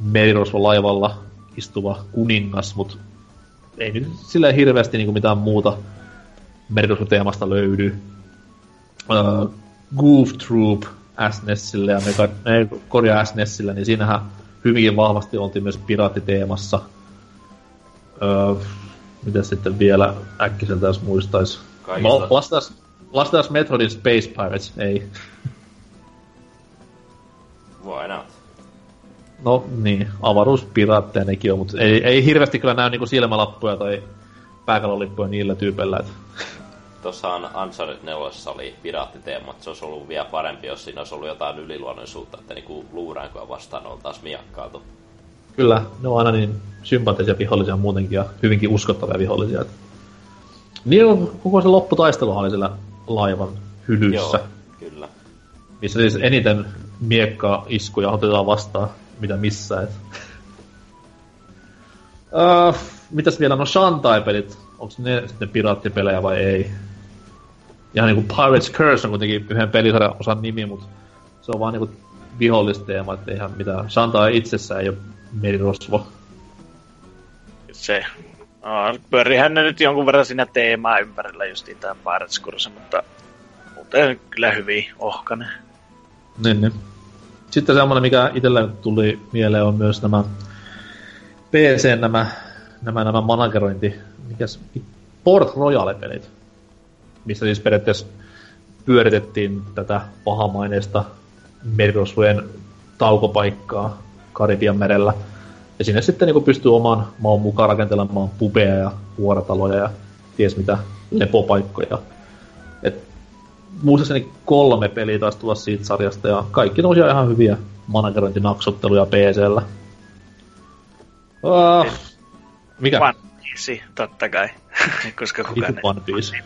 merirosvo-laivalla istuva kuningas, mutta ei nyt sillä hirveästi niinku mitään muuta merirosvo-teemasta löydy. Uh, Goof Troop SNESille ja Mega, ei, korjaa SNESillä, niin siinähän hyvinkin vahvasti oltiin myös piraattiteemassa. Öö, Mitäs sitten vielä äkkiseltä, jos muistais? Kaikista- lastas, lastas Space Pirates, ei. Why not? No niin, avaruuspiraatteja nekin on, mutta ei, ei hirveästi kyllä näy niinku silmälappuja tai pääkalolippuja niillä tyypeillä. Et. Tossahan Uncharted 4 oli piraattiteema, että se olisi ollut vielä parempi, jos siinä olisi ollut jotain yliluonnollisuutta, että niinku luurankoa vastaan oltaisiin miakkaatu. Kyllä, ne on aina niin sympaattisia vihollisia muutenkin ja hyvinkin uskottavia vihollisia. Et. Niin on, koko se lopputaisteluhan oli siellä laivan hylyssä. Joo, kyllä. missä siis eniten miekkaa iskuja otetaan vastaan, mitä missä. Et. Uh, mitäs vielä, no Shantai-pelit, onko ne sitten piraattipelejä vai ei? Ihan niinku Pirates Curse on kuitenkin yhden pelisarjan osan nimi, mutta se on vaan niinku vihollisteema, että ihan mitään. Shantai itsessään ei ole merirosvo. se... No, pyörihän ne nyt jonkun verran siinä teemaa ympärillä justiin tää Pirates mutta muuten kyllä hyvin ohkanen. Niin, niin. Sitten semmoinen, mikä itsellä tuli mieleen, on myös nämä PC nämä, nämä, nämä managerointi, mikäs, Port Royale-pelit, missä siis periaatteessa pyöritettiin tätä pahamaineista merirosvojen taukopaikkaa Karibian merellä. Ja sinne sitten niin pystyy oman maan mukaan rakentelemaan pubeja ja vuorataloja ja ties mitä lepopaikkoja. Et muistaakseni kolme peliä taisi tulla siitä sarjasta ja kaikki tosiaan ihan hyviä managerointinaksotteluja PCllä. Ah, mikä? One Piece, totta kai. Koska kukaan ei... One Piece.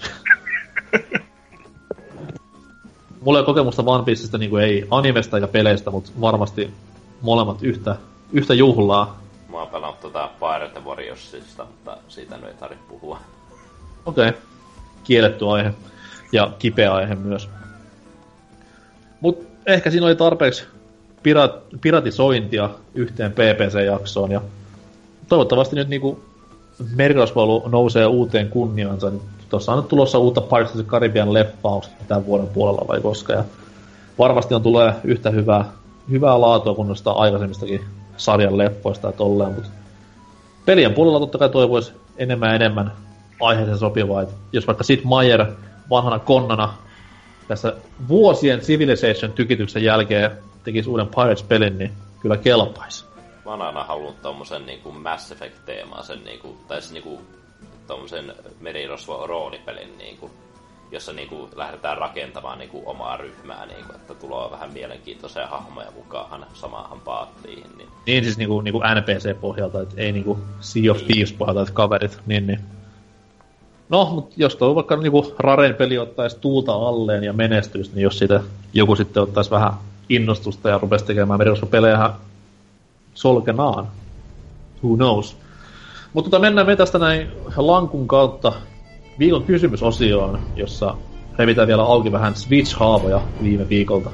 Mulla ei kokemusta One Piecestä niin kuin ei animesta eikä peleistä, mutta varmasti molemmat yhtä, yhtä juhlaa. Mä oon pelannut tota Pirate Warriorsista, mutta siitä nyt ei tarvitse puhua. Okei. Okay. Kielletty aihe. Ja kipeä aihe myös. Mut ehkä siinä oli tarpeeksi pirat, piratisointia yhteen PPC-jaksoon ja toivottavasti nyt niinku merirosvoilu nousee uuteen kunniaansa. Niin Tuossa on nyt tulossa uutta Pirates of the Caribbean leffaa, tämän vuoden puolella vai koska. Ja varmasti on tulee yhtä hyvää, hyvää laatua kuin noista aikaisemmistakin sarjan leffoista ja tolleen, mutta pelien puolella totta kai toivoisi enemmän ja enemmän aiheeseen sopivaa. Et jos vaikka Sid Meier vanhana konnana tässä vuosien Civilization tykityksen jälkeen tekisi uuden Pirates-pelin, niin kyllä kelpaisi. Mä oon aina halunnut tommosen niinku Mass Effect-teemaa, sen niinku, tai siis niinku tommosen merirosvo roolipelin niinku, jossa niinku lähdetään rakentamaan niinku omaa ryhmää, niinku, että tulee vähän mielenkiintoisia hahmoja mukaan samaahan paattiin. Niin Niin siis niinku, niinku NPC-pohjalta, että ei niinku Sea of Thieves pohjalta, että kaverit, niin niin. No, mutta jos tuo vaikka niinku Raren peli ottaisi tuulta alleen ja menestyisi, niin jos siitä joku sitten ottaisi vähän innostusta ja rupesi tekemään merirosvopelejä solkenaan. Who knows. Mutta tota, mennään me tästä näin lankun kautta viikon kysymysosioon, jossa revitään vielä auki vähän Switch-haavoja viime viikolta.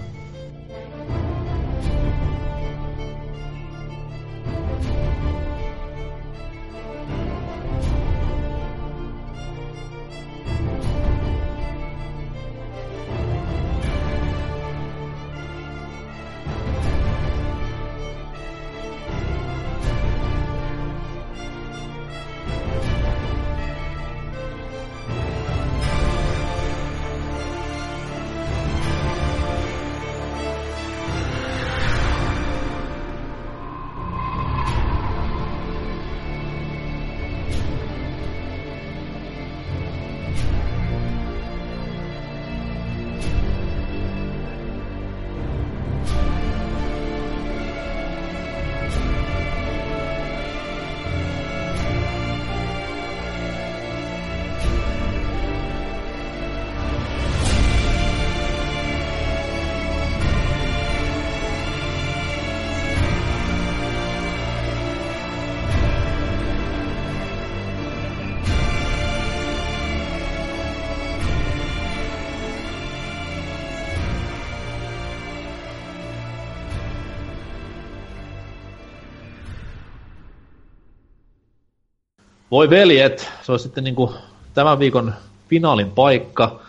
Voi veljet, se on sitten niinku tämän viikon finaalin paikka,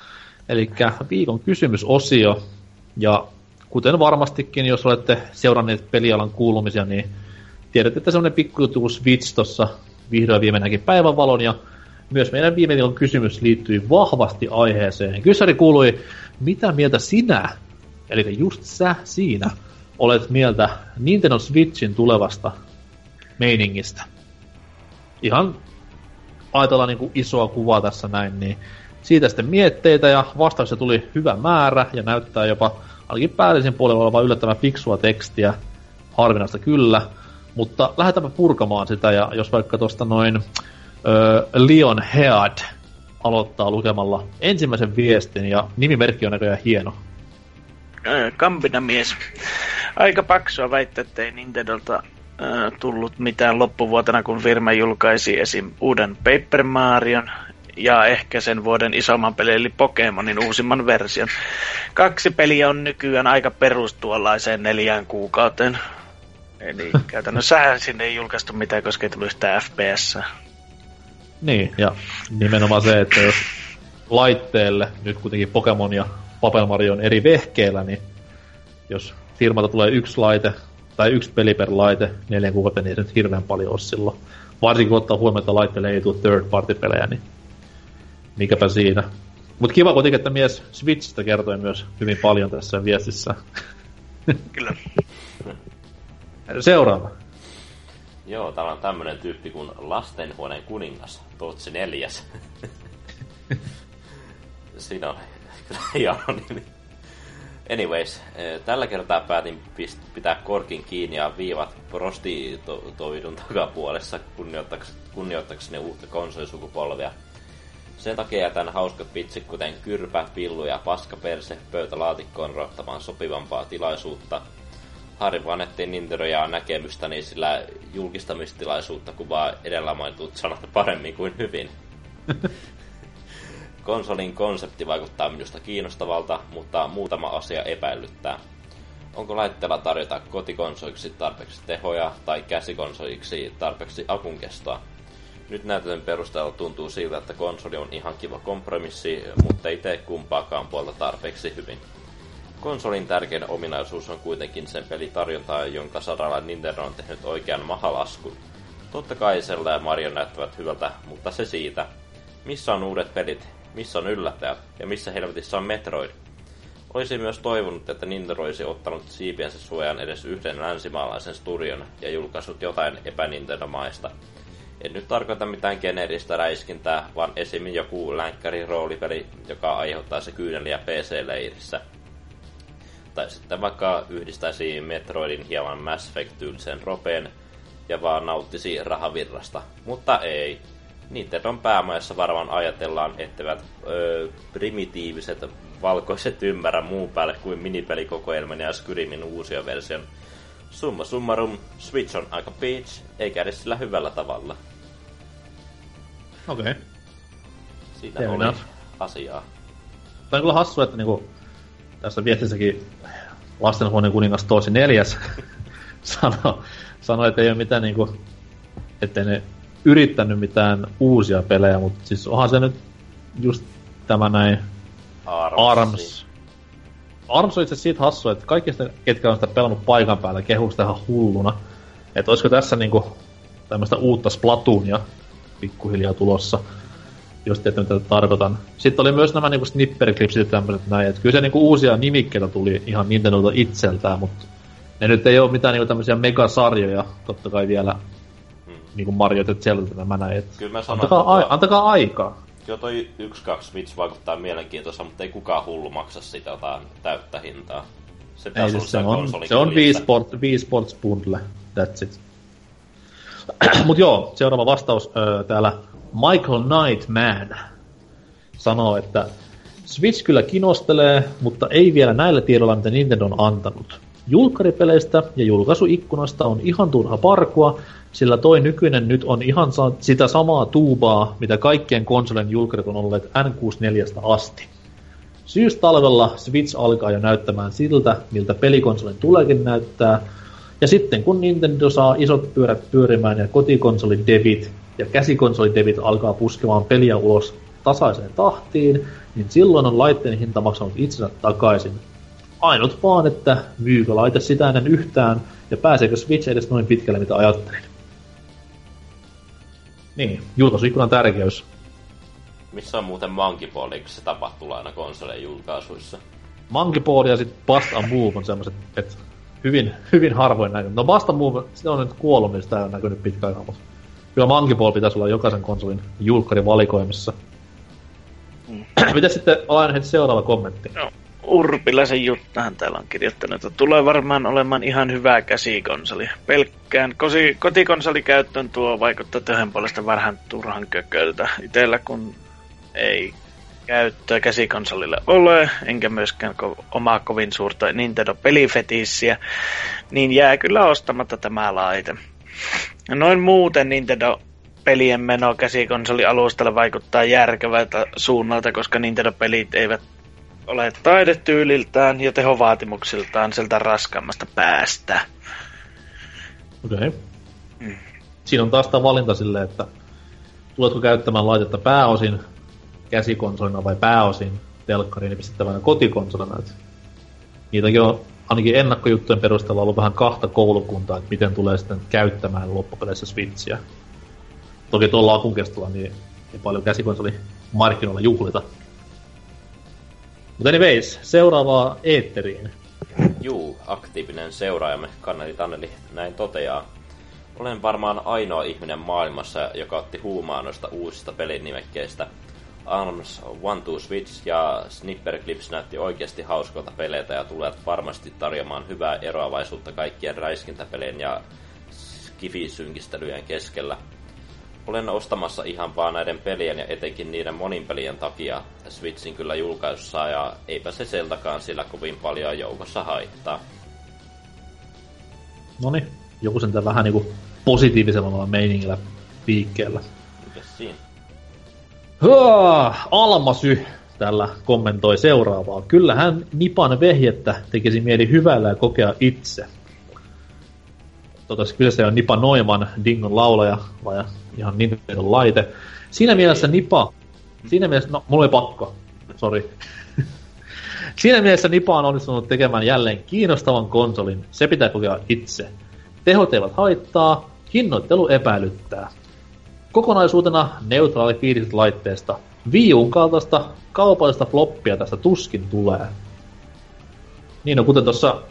eli viikon kysymysosio, ja kuten varmastikin, jos olette seuranneet pelialan kuulumisia, niin tiedätte, että semmoinen pikkujuttu kuin Switch tuossa vihdoin viimeinenkin päivänvalon, ja myös meidän viime viikon kysymys liittyi vahvasti aiheeseen. Kyssäri kuului, mitä mieltä sinä, eli just sä siinä, olet mieltä Nintendo Switchin tulevasta meiningistä? Ihan ajatellaan niin kuin isoa kuvaa tässä näin, niin siitä sitten mietteitä ja vastauksia tuli hyvä määrä ja näyttää jopa ainakin päällisen puolella olevan yllättävän fiksua tekstiä, harvinaista kyllä, mutta lähdetäänpä purkamaan sitä ja jos vaikka tuosta noin ö, Leon Head aloittaa lukemalla ensimmäisen viestin ja nimimerkki on näköjään hieno. Kampina mies. Aika paksua väittää, että ei Nintendolta tullut mitään loppuvuotena, kun firma julkaisi esim. uuden Paper Marion ja ehkä sen vuoden isomman pelin, eli Pokemonin uusimman version. Kaksi peliä on nykyään aika perustuollaiseen neljään kuukauteen. Eli käytännössä sinne ei julkaistu mitään, koska ei tullut sitä FPS. Niin, ja nimenomaan se, että jos laitteelle, nyt kuitenkin Pokemon ja Papel Mario on eri vehkeellä, niin jos firmalta tulee yksi laite, tai yksi peli per laite neljän kuukautta, niin ei se nyt hirveän paljon ole silloin. Varsinkin kun ottaa huomioon, että laitteelle ei tule third party pelejä, niin mikäpä siinä. Mutta kiva kuitenkin, että mies Switchistä kertoi myös hyvin paljon tässä viestissä. Kyllä. Seuraava. Joo, täällä on tämmönen tyyppi kuin Lastenhuoneen kuningas, Tootsi neljäs. Siinä on kyllä hieno nimi. Anyways, eh, tällä kertaa päätin pitää korkin kiinni ja viivat prostituoidun takapuolessa kunnioittakseni uutta konsolisukupolvia. Sen takia jätän hauskat vitsit kuten kyrpä, pillu ja paskaperse pöytälaatikkoon rohtamaan sopivampaa tilaisuutta. Harri vannettiin Nintendoja näkemystäni, sillä julkistamistilaisuutta kuvaa edellä mainitut sanat paremmin kuin hyvin. Konsolin konsepti vaikuttaa minusta kiinnostavalta, mutta muutama asia epäilyttää. Onko laitteella tarjota kotikonsoliksi tarpeeksi tehoja tai käsikonsoliksi tarpeeksi akun kestoa? Nyt näytön perusteella tuntuu siltä, että konsoli on ihan kiva kompromissi, mutta ei tee kumpaakaan puolta tarpeeksi hyvin. Konsolin tärkein ominaisuus on kuitenkin sen pelitarjonta, jonka saralla Nintendo on tehnyt oikean mahalaskun. Totta kai Zelda ja Mario näyttävät hyvältä, mutta se siitä. Missä on uudet pelit? Missä on yllättäjät? Ja missä helvetissä on Metroid? Olisi myös toivonut, että Nintendo olisi ottanut siipiensä suojan edes yhden länsimaalaisen studion ja julkaissut jotain epänintendomaista. En nyt tarkoita mitään geneeristä räiskintää, vaan esim. joku länkkäri roolipeli, joka aiheuttaa se kyyneliä PC-leirissä. Tai sitten vaikka yhdistäisi Metroidin hieman Mass Effect-tyylisen ropeen ja vaan nauttisi rahavirrasta. Mutta ei. Nintendon päämajassa varmaan ajatellaan, etteivät öö, primitiiviset valkoiset ymmärrä muun päälle kuin minipelikokoelman ja Skyrimin uusia version. Summa summarum, Switch on aika peach, eikä edes sillä hyvällä tavalla. Okei. Okay. Siinä Fair oli enough. asiaa. Tämä on kyllä hassu, että niinku, tässä viestissäkin lastenhuoneen kuningas Toosi neljäs sanoi, sano, että ei ole mitään niinku, ettei ne yrittänyt mitään uusia pelejä, mutta siis onhan se nyt just tämä näin Arms. Arms. Arms on itse siitä hassu, että kaikki sitä, ketkä on sitä pelannut paikan päällä, kehuu sitä ihan hulluna. Että olisiko tässä niinku tämmöistä uutta Splatoonia pikkuhiljaa tulossa, jos tiedätte mitä tarkoitan. Sitten oli myös nämä niinku snipperiklipsit ja tämmöiset näin, että kyllä se niinku uusia nimikkeitä tuli ihan Nintendolta itseltään, mutta ne nyt ei ole mitään niinku tämmöisiä megasarjoja, totta kai vielä niinku Mario ja Zelda nämä näin. Et Kyllä mä sanon, antakaa, ai, antakaa aikaa. Joo, toi 1-2 Switch vaikuttaa mielenkiintoista, mutta ei kukaan hullu maksa sitä jotain täyttä hintaa. Se, ei, siis se, on, se on Wii, Sport, Wii Sports Bundle, that's it. Mut joo, seuraava vastaus öö, täällä Michael Knightman sanoo, että Switch kyllä kinostelee, mutta ei vielä näillä tiedoilla, mitä Nintendo on antanut. Julkkaripeleistä ja julkaisuikkunasta on ihan turha parkua, sillä toi nykyinen nyt on ihan sitä samaa tuubaa, mitä kaikkien konsolien julkarit on olleet N64 asti. Syystalvella Switch alkaa jo näyttämään siltä, miltä pelikonsolin tuleekin näyttää, ja sitten kun Nintendo saa isot pyörät pyörimään ja kotikonsolin devit ja käsikonsolidevit alkaa puskemaan peliä ulos tasaiseen tahtiin, niin silloin on laitteen hinta maksanut itsensä takaisin. Ainut vaan, että myykö laite sitä ennen yhtään, ja pääseekö Switch edes noin pitkälle, mitä ajattelin. Niin, julkaisuikkunan tärkeys. Missä on muuten Monkey Ball, eikö se tapahtuu aina konsoleen julkaisuissa? Monkey Ball ja sitten Bust a Move on semmoset, että hyvin, hyvin harvoin näkynyt. No Bust a Move, se on nyt kuollut, niin sitä ei ole näkynyt pitkään aikaa, mutta kyllä Monkey Ball pitäisi olla jokaisen konsolin julkkarivalikoimissa. Mm. Mitä sitten heti seuraava kommentti? No, Urpilaisen Juttahan täällä on kirjoittanut, että tulee varmaan olemaan ihan hyvä käsikonsoli. Pelkkään kosi, kotikonsolikäyttöön tuo vaikuttaa töhön puolesta vähän turhan kököltä. Itellä kun ei käyttöä käsikonsolille ole, enkä myöskään ko- omaa kovin suurta Nintendo-pelifetissiä, niin jää kyllä ostamatta tämä laite. Noin muuten Nintendo pelien meno käsikonsoli-alustalla vaikuttaa järkevältä suunnalta, koska Nintendo-pelit eivät ole taidetyyliltään ja tehovaatimuksiltaan sieltä raskaammasta päästä. Okei. Okay. Mm. Siinä on taas tämä valinta silleen, että tuletko käyttämään laitetta pääosin käsikonsolina vai pääosin telkkariin pistettävänä kotikonsolina. Et niitäkin on ainakin ennakkojuttujen perusteella ollut vähän kahta koulukuntaa, että miten tulee sitten käyttämään loppupeleissä Switchiä. Toki tuolla akun kestolla niin ei paljon käsikonsoli markkinoilla juhlita. Mutta anyways, seuraavaa eetteriin. Juu, aktiivinen seuraajamme Kanneli Tanneli näin toteaa. Olen varmaan ainoa ihminen maailmassa, joka otti huumaa noista uusista pelinimekkeistä. Arms One Two Switch ja Snipper Clips näytti oikeasti hauskalta peleitä ja tulevat varmasti tarjoamaan hyvää eroavaisuutta kaikkien räiskintäpelien ja skifisynkistelyjen keskellä. Olen ostamassa ihan vaan näiden pelien ja etenkin niiden monin pelien takia Switchin kyllä julkaisussa ja eipä se seltakaan sillä kovin paljon joukossa haittaa. Noni, joku sen vähän niinku positiivisella meiningillä liikkeellä. Mikäs siinä? Almasy tällä kommentoi seuraavaa. Kyllähän Nipan vehjettä tekisi mieli hyvällä ja kokea itse. Toivottavasti kyseessä on Nipa Noiman, Dingon laulaja, vai ihan Nintendo laite. Siinä mielessä Nipa, siinä mielessä, no mulla oli pakko, sorry. siinä mielessä Nipa on onnistunut tekemään jälleen kiinnostavan konsolin, se pitää kokea itse. Tehot eivät haittaa, hinnoittelu epäilyttää. Kokonaisuutena neutraali fiiliset laitteesta. Wii Uun kaltaista kaupallista floppia tästä tuskin tulee. Niin no, kuten tuossa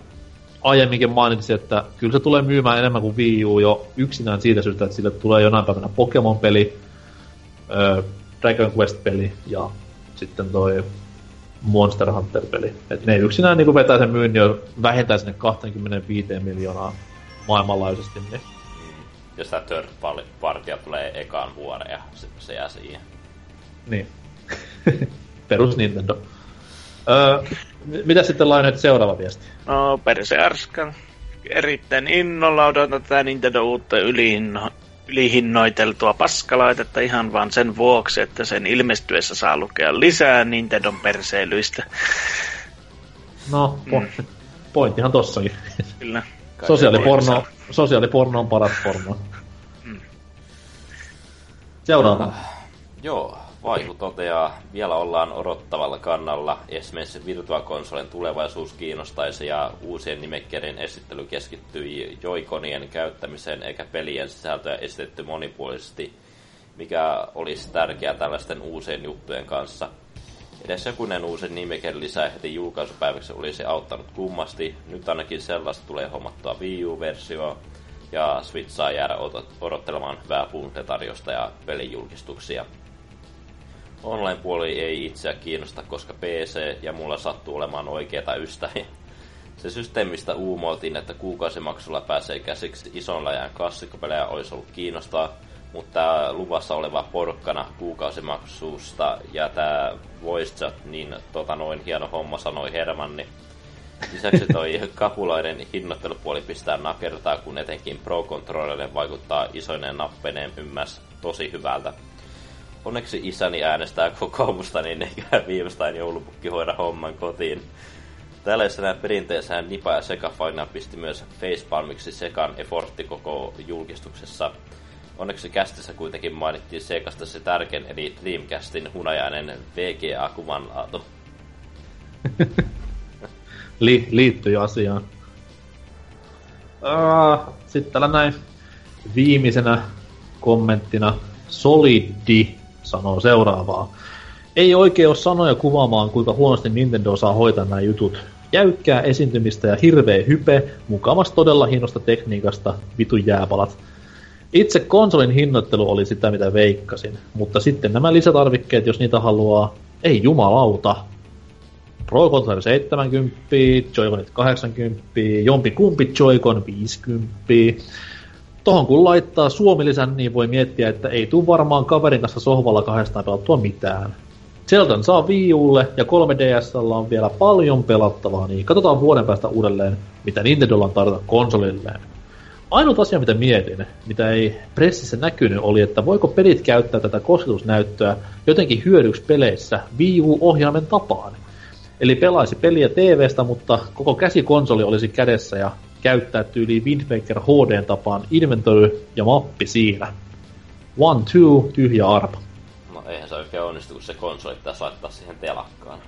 aiemminkin mainitsin, että kyllä se tulee myymään enemmän kuin Wii U jo yksinään siitä syystä, että sille tulee jonain päivänä Pokemon-peli, äh, Dragon Quest-peli ja sitten toi Monster Hunter-peli. Et ne yksinään niin vetää sen myynnin jo vähintään sinne 25 miljoonaa maailmanlaajuisesti. Niin. Jos tämä third partia tulee ekaan vuoden ja sitten se jää siihen. Niin. Perus Nintendo. Öö, mitä sitten Lionhead seuraava viesti? No, Perse Arskan. Erittäin innolla odotan tätä Nintendo uutta ylihinno, ylihinnoiteltua paskalaitetta ihan vaan sen vuoksi, että sen ilmestyessä saa lukea lisää Nintendon perseilyistä. No, mm. pointtihan tossakin. Kyllä. Sosiaaliporno, sosiaaliporno on paras porno. Mm. Seuraava. Uh, joo, Vaihu toteaa, vielä ollaan odottavalla kannalla. Esimerkiksi Virtua Consolen tulevaisuus kiinnostaisi ja uusien nimekkeiden esittely keskittyi joikonien käyttämiseen eikä pelien sisältöä esitetty monipuolisesti, mikä olisi tärkeää tällaisten uusien juttujen kanssa. Edes jokunen uusi nimeke lisää heti julkaisupäiväksi olisi auttanut kummasti. Nyt ainakin sellaista tulee hommattua Wii U-versio, ja Switch saa jäädä odottelemaan hyvää ja pelijulkistuksia. Online-puoli ei itseä kiinnosta, koska PC ja mulla sattuu olemaan oikeita ystäviä. Se systeemistä uumoiltiin, että kuukausimaksulla pääsee käsiksi ison läjän klassikkopelejä olisi ollut kiinnostaa, mutta luvassa oleva porkkana kuukausimaksusta ja tämä voice chat, niin tota noin hieno homma sanoi Hermanni. Lisäksi toi kapulainen hinnoittelupuoli pistää nakertaa, kun etenkin Pro Controllerille vaikuttaa isoinen nappeineen ymmäs tosi hyvältä. Onneksi isäni äänestää kokoomusta, niin eikä viimeistään joulupukki hoida homman kotiin. Tällaisena perinteisessä Nipa ja Sega Final pisti myös facepalmiksi Sekan effortti koko julkistuksessa. onneksi kästissä kuitenkin mainittiin Segasta se tärkein, eli Dreamcastin hunajainen VGA-kuvanlaatu. Li- liittyy asiaan. Sitten täällä näin viimeisenä kommenttina Solidi sanoo seuraavaa. Ei oikein ole sanoja kuvaamaan, kuinka huonosti Nintendo osaa hoitaa nämä jutut. Jäykkää esiintymistä ja hirveä hype, mukavasti todella hienosta tekniikasta, vitun jääpalat. Itse konsolin hinnoittelu oli sitä, mitä veikkasin, mutta sitten nämä lisätarvikkeet, jos niitä haluaa, ei jumalauta. Pro Controller 70, Joy-Conit 80, jompi kumpi Joy-Con 50. Tohon kun laittaa Suomilisän, niin voi miettiä, että ei tuu varmaan kaverin kanssa sohvalla kahdestaan pelattua mitään. Zeldan saa Wii Ulle ja 3DSllä on vielä paljon pelattavaa, niin katsotaan vuoden päästä uudelleen, mitä Nintendolla on tarjota konsolilleen. Ainut asia, mitä mietin, mitä ei pressissä näkynyt, oli, että voiko pelit käyttää tätä kosketusnäyttöä jotenkin hyödyksi peleissä Wii U-ohjaimen tapaan. Eli pelaisi peliä TVstä, mutta koko käsikonsoli olisi kädessä ja käyttää tyyliin Wind Waker HD tapaan inventory ja mappi siinä. One, two, tyhjä arpa. No eihän se oikein onnistu, kun se konsoli pitäisi laittaa siihen telakkaan.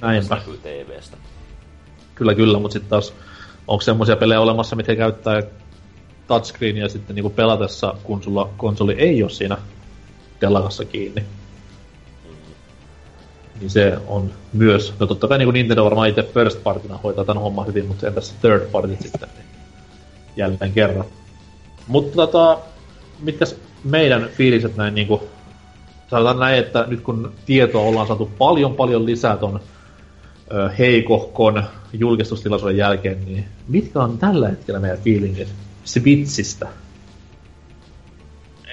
Näinpä. Se näkyy TVstä. Kyllä, kyllä, mutta sitten taas onko semmoisia pelejä olemassa, mitkä käyttää touchscreenia sitten niinku pelatessa, kun sulla konsoli ei ole siinä telakassa kiinni. Niin se on myös, no totta kai niin Nintendo varmaan itse first partyna hoitaa tämän homman hyvin, mutta entäs third party sitten, niin jälleen kerran. Mutta tota, mitkäs meidän fiiliset näin niinku, sanotaan näin, että nyt kun tietoa ollaan saatu paljon paljon lisää ton ö, heikohkon julkistustilaisuuden jälkeen, niin mitkä on tällä hetkellä meidän fiilingit Switchistä?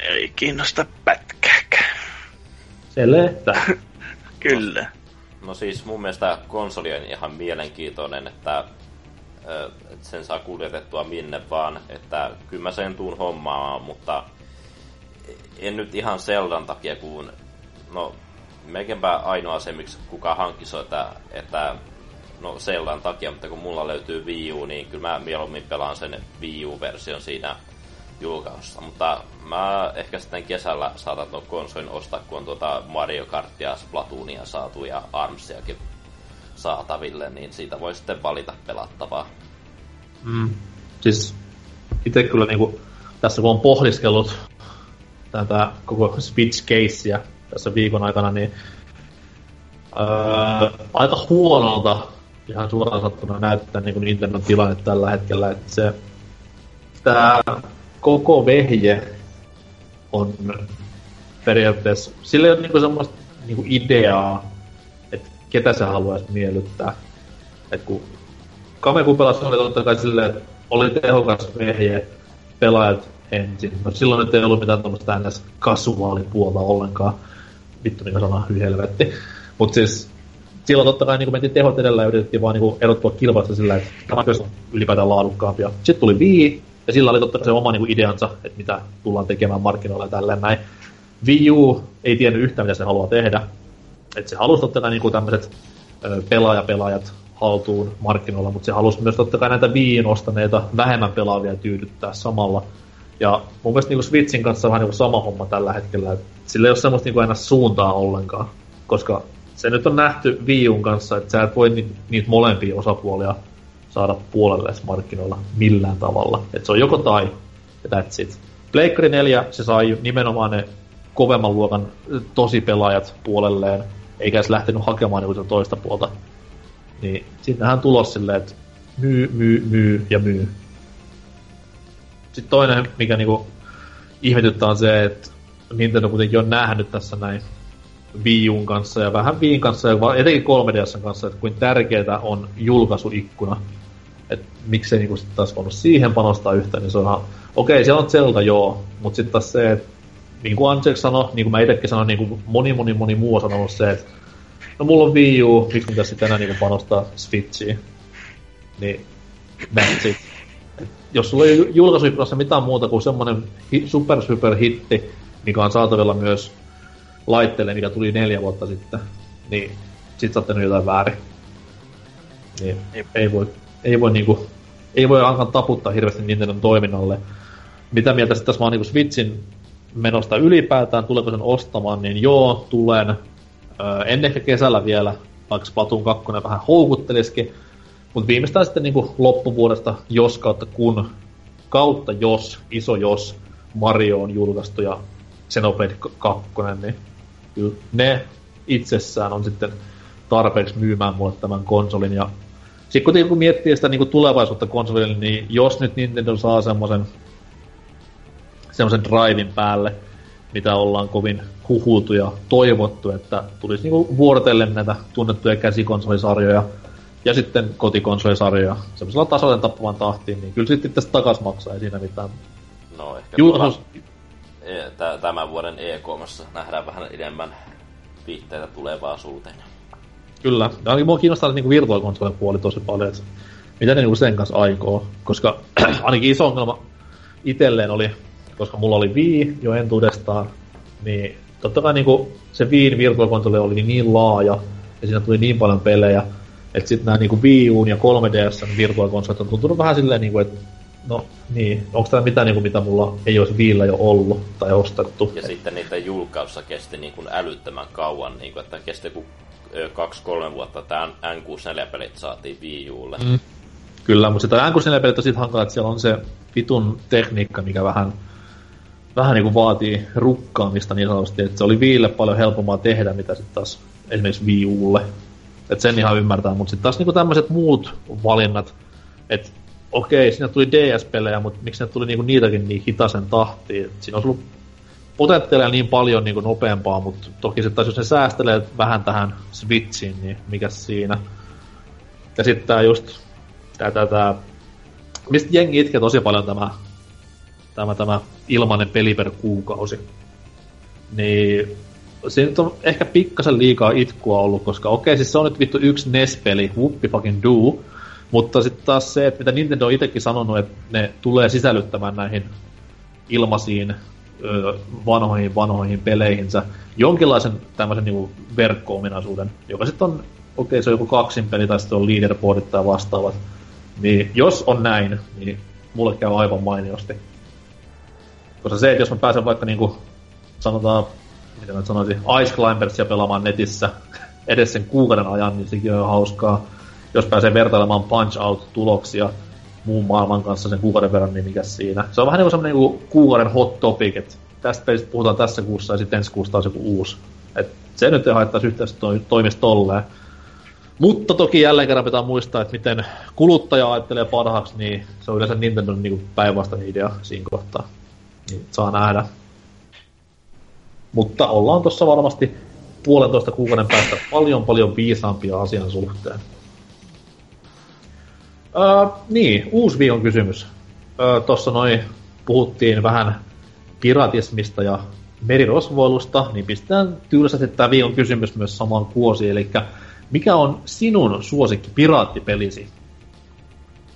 Ei kiinnosta pätkääkään. Se lehtää. Kyllä. No siis mun mielestä konsoli on ihan mielenkiintoinen, että sen saa kuljetettua minne vaan, että kyllä mä sen tuun hommaamaan, mutta en nyt ihan Zeldan takia, kun no melkeinpä ainoa se, miksi kuka hankkisi että, että no Zeldan takia, mutta kun mulla löytyy Wii U, niin kyllä mä mieluummin pelaan sen Wii U-version siinä julkaisussa. Mutta mä ehkä sitten kesällä saatan tuon konsolin ostaa, kun on tuota Mario Kartia, Splatoonia saatu ja Armsiakin saataville, niin siitä voi sitten valita pelattavaa. Mm. Siis itse kyllä niinku, tässä kun on pohdiskellut tätä koko Switch-keissiä tässä viikon aikana, niin öö, aika huonolta ihan suoraan sattuna näyttää niin Nintendo tilanne tällä hetkellä, että se tämä koko vehje on periaatteessa, sillä ei ole niinku semmoista niinku ideaa, että ketä se haluaisi miellyttää. Et kun Kamekupelas oli totta kai silleen, että oli tehokas vehje, pelaajat ensin. No silloin nyt ei ollut mitään tuommoista ns. kasuaalipuolta ollenkaan. Vittu mikä sana, hyi helvetti. Mut siis silloin totta kai niin mentiin tehot edellä ja yritettiin vaan niin erottua kilpailusta sillä, että tämä on ylipäätään laadukkaampia. Sitten tuli Wii, ja sillä oli totta se oma niin kuin ideansa, että mitä tullaan tekemään markkinoilla ja tälleen näin. Wii U ei tiennyt yhtään, mitä se haluaa tehdä. Että se halusi totta kai niin tämmöiset pelaajapelaajat haltuun markkinoilla, mutta se halusi myös totta kai näitä Wiiin ostaneita vähemmän pelaavia tyydyttää samalla. Ja mun mielestä niin kuin Switchin kanssa on vähän niin kuin sama homma tällä hetkellä, että sillä ei ole semmoista niin kuin aina suuntaa ollenkaan, koska se nyt on nähty Wii kanssa, että sä et voi ni- niitä molempia osapuolia saada puolelle markkinoilla millään tavalla. Että se on joko tai, ja that's it. Pleikkari 4, se sai nimenomaan ne kovemman luokan tosi pelaajat puolelleen, eikä edes lähtenyt hakemaan niinku toista puolta. Niin sittenhän tulos silleen, että myy, myy, myy ja myy. Sitten toinen, mikä niinku ihmetyttää on se, että Nintendo kuitenkin on nähnyt tässä näin Wii Uun kanssa ja vähän Wiiin kanssa ja etenkin 3DSn kanssa, että kuin tärkeää on julkaisuikkuna. Että miksei niinku sit taas voinut siihen panostaa yhtään, niin se on okei, okay, siellä on Zelda joo, mutta sitten taas se, että niin kuin Ansex sanoi, niin kuin mä itsekin sanoin, niin kuin moni moni moni muu on sanonut se, että no mulla on Wii U, miksi pitäisi sitten enää niin panostaa Switchiin. Niin, that's it. Et jos sulla ei julkaisuikkunassa mitään muuta kuin semmonen hi- super super hitti, mikä on saatavilla myös laitteelle, mikä tuli neljä vuotta sitten, niin sit sä oot jotain väärin. Niin ei voi, ei voi niinku, ei voi alkaa taputtaa hirveästi Nintendon toiminnalle. Mitä mieltä sitten tässä vaan niinku Switchin menosta ylipäätään, tuleeko sen ostamaan, niin joo, tulen. Öö, en ehkä kesällä vielä, vaikka Splatoon 2 vähän houkuttelisikin, mutta viimeistään sitten niin kuin loppuvuodesta, jos kautta kun, kautta jos, iso jos, Mario on julkaistu ja Xenoblade 2, niin ne itsessään on sitten tarpeeksi myymään mulle tämän konsolin. Ja sitten kun, kun miettii sitä niin kuin tulevaisuutta konsolille, niin jos nyt Nintendo saa semmoisen semmoisen drivein päälle, mitä ollaan kovin huhultu ja toivottu, että tulisi niinku vuorotellen näitä tunnettuja käsikonsolisarjoja ja sitten kotikonsolisarjoja semmoisella tasoiden tappavan tahtiin, niin kyllä sitten tästä takas maksaa, ei siinä mitään. No ehkä Ju- tuolla, e- tämän vuoden EKMassa nähdään vähän enemmän viitteitä tulevaisuuteen. Kyllä, ja ainakin mua kiinnostaa niinku virtual puoli tosi paljon, että mitä ne niinku sen kanssa aikoo, koska ainakin iso ongelma itselleen oli koska mulla oli Wii jo entuudestaan, niin totta kai niinku se Wii Virtual oli niin laaja, ja siinä tuli niin paljon pelejä, että sitten nämä niinku Wii Uun ja 3DS Virtual on tuntunut vähän silleen niinku, että no niin, onko tämä mitään niinku, mitä mulla ei olisi Viillä jo ollut tai ostettu. Ja sitten niiden julkaussa kesti niinku älyttömän kauan, niinku, että kesti joku kaksi-kolme vuotta, että N64-pelit saatiin Wii Ulle. Mm. Kyllä, mutta sitä N64-pelit on sitten hankala, että siellä on se vitun tekniikka, mikä vähän vähän niin kuin vaatii rukkaamista niin sanotusti, että se oli Viille paljon helpompaa tehdä, mitä sitten taas esimerkiksi Wii Ulle. Että sen ihan ymmärtää, mutta sitten taas niin tämmöiset muut valinnat, että okei, siinä tuli DS-pelejä, mutta miksi ne tuli niinku niitäkin niin hitaisen tahtiin. Et siinä olisi ollut potentiaalia niin paljon niinku nopeampaa, mutta toki sitten jos ne säästelee vähän tähän Switchiin, niin mikä siinä. Ja sitten tää just, tää, tää, tää, mistä jengi itkee tosi paljon tämä tämä, tämä ilmainen peli per kuukausi. Niin se nyt on ehkä pikkasen liikaa itkua ollut, koska okei, siis se on nyt vittu yksi NES-peli, whoopi fucking do, mutta sitten taas se, että mitä Nintendo on itsekin sanonut, että ne tulee sisällyttämään näihin ilmaisiin vanhoihin vanhoihin peleihinsä jonkinlaisen tämmöisen niinku verkko-ominaisuuden, joka sitten on, okei se on joku kaksin peli tai sitten on leaderboardit tai vastaavat. Niin jos on näin, niin mulle käy aivan mainiosti. Koska se, että jos mä pääsen vaikka niinku, sanotaan, mitä mä sanoisin, Ice Climbersia pelaamaan netissä edes sen kuukauden ajan, niin sekin on hauskaa. Jos pääsee vertailemaan Punch-Out-tuloksia muun maailman kanssa sen kuukauden verran, niin mikä siinä. Se on vähän niin kuin semmoinen niin kuukauden hot topic, että tästä pelistä puhutaan tässä kuussa ja sitten ensi kuussa taas joku uusi. Et se nyt ei haittaisi yhteydessä to- tolleen. Mutta toki jälleen kerran pitää muistaa, että miten kuluttaja ajattelee parhaaksi, niin se on yleensä Nintendo niin päinvastainen idea siinä kohtaa. Niin saa nähdä. Mutta ollaan tuossa varmasti puolentoista kuukauden päästä paljon paljon viisaampia asian suhteen. Öö, niin, uusi viikon kysymys. Öö, Tuossa noin puhuttiin vähän piratismista ja merirosvoilusta, niin pistetään tylsästi tämä viikon kysymys myös samaan kuosiin, eli mikä on sinun suosikki piraattipelisi?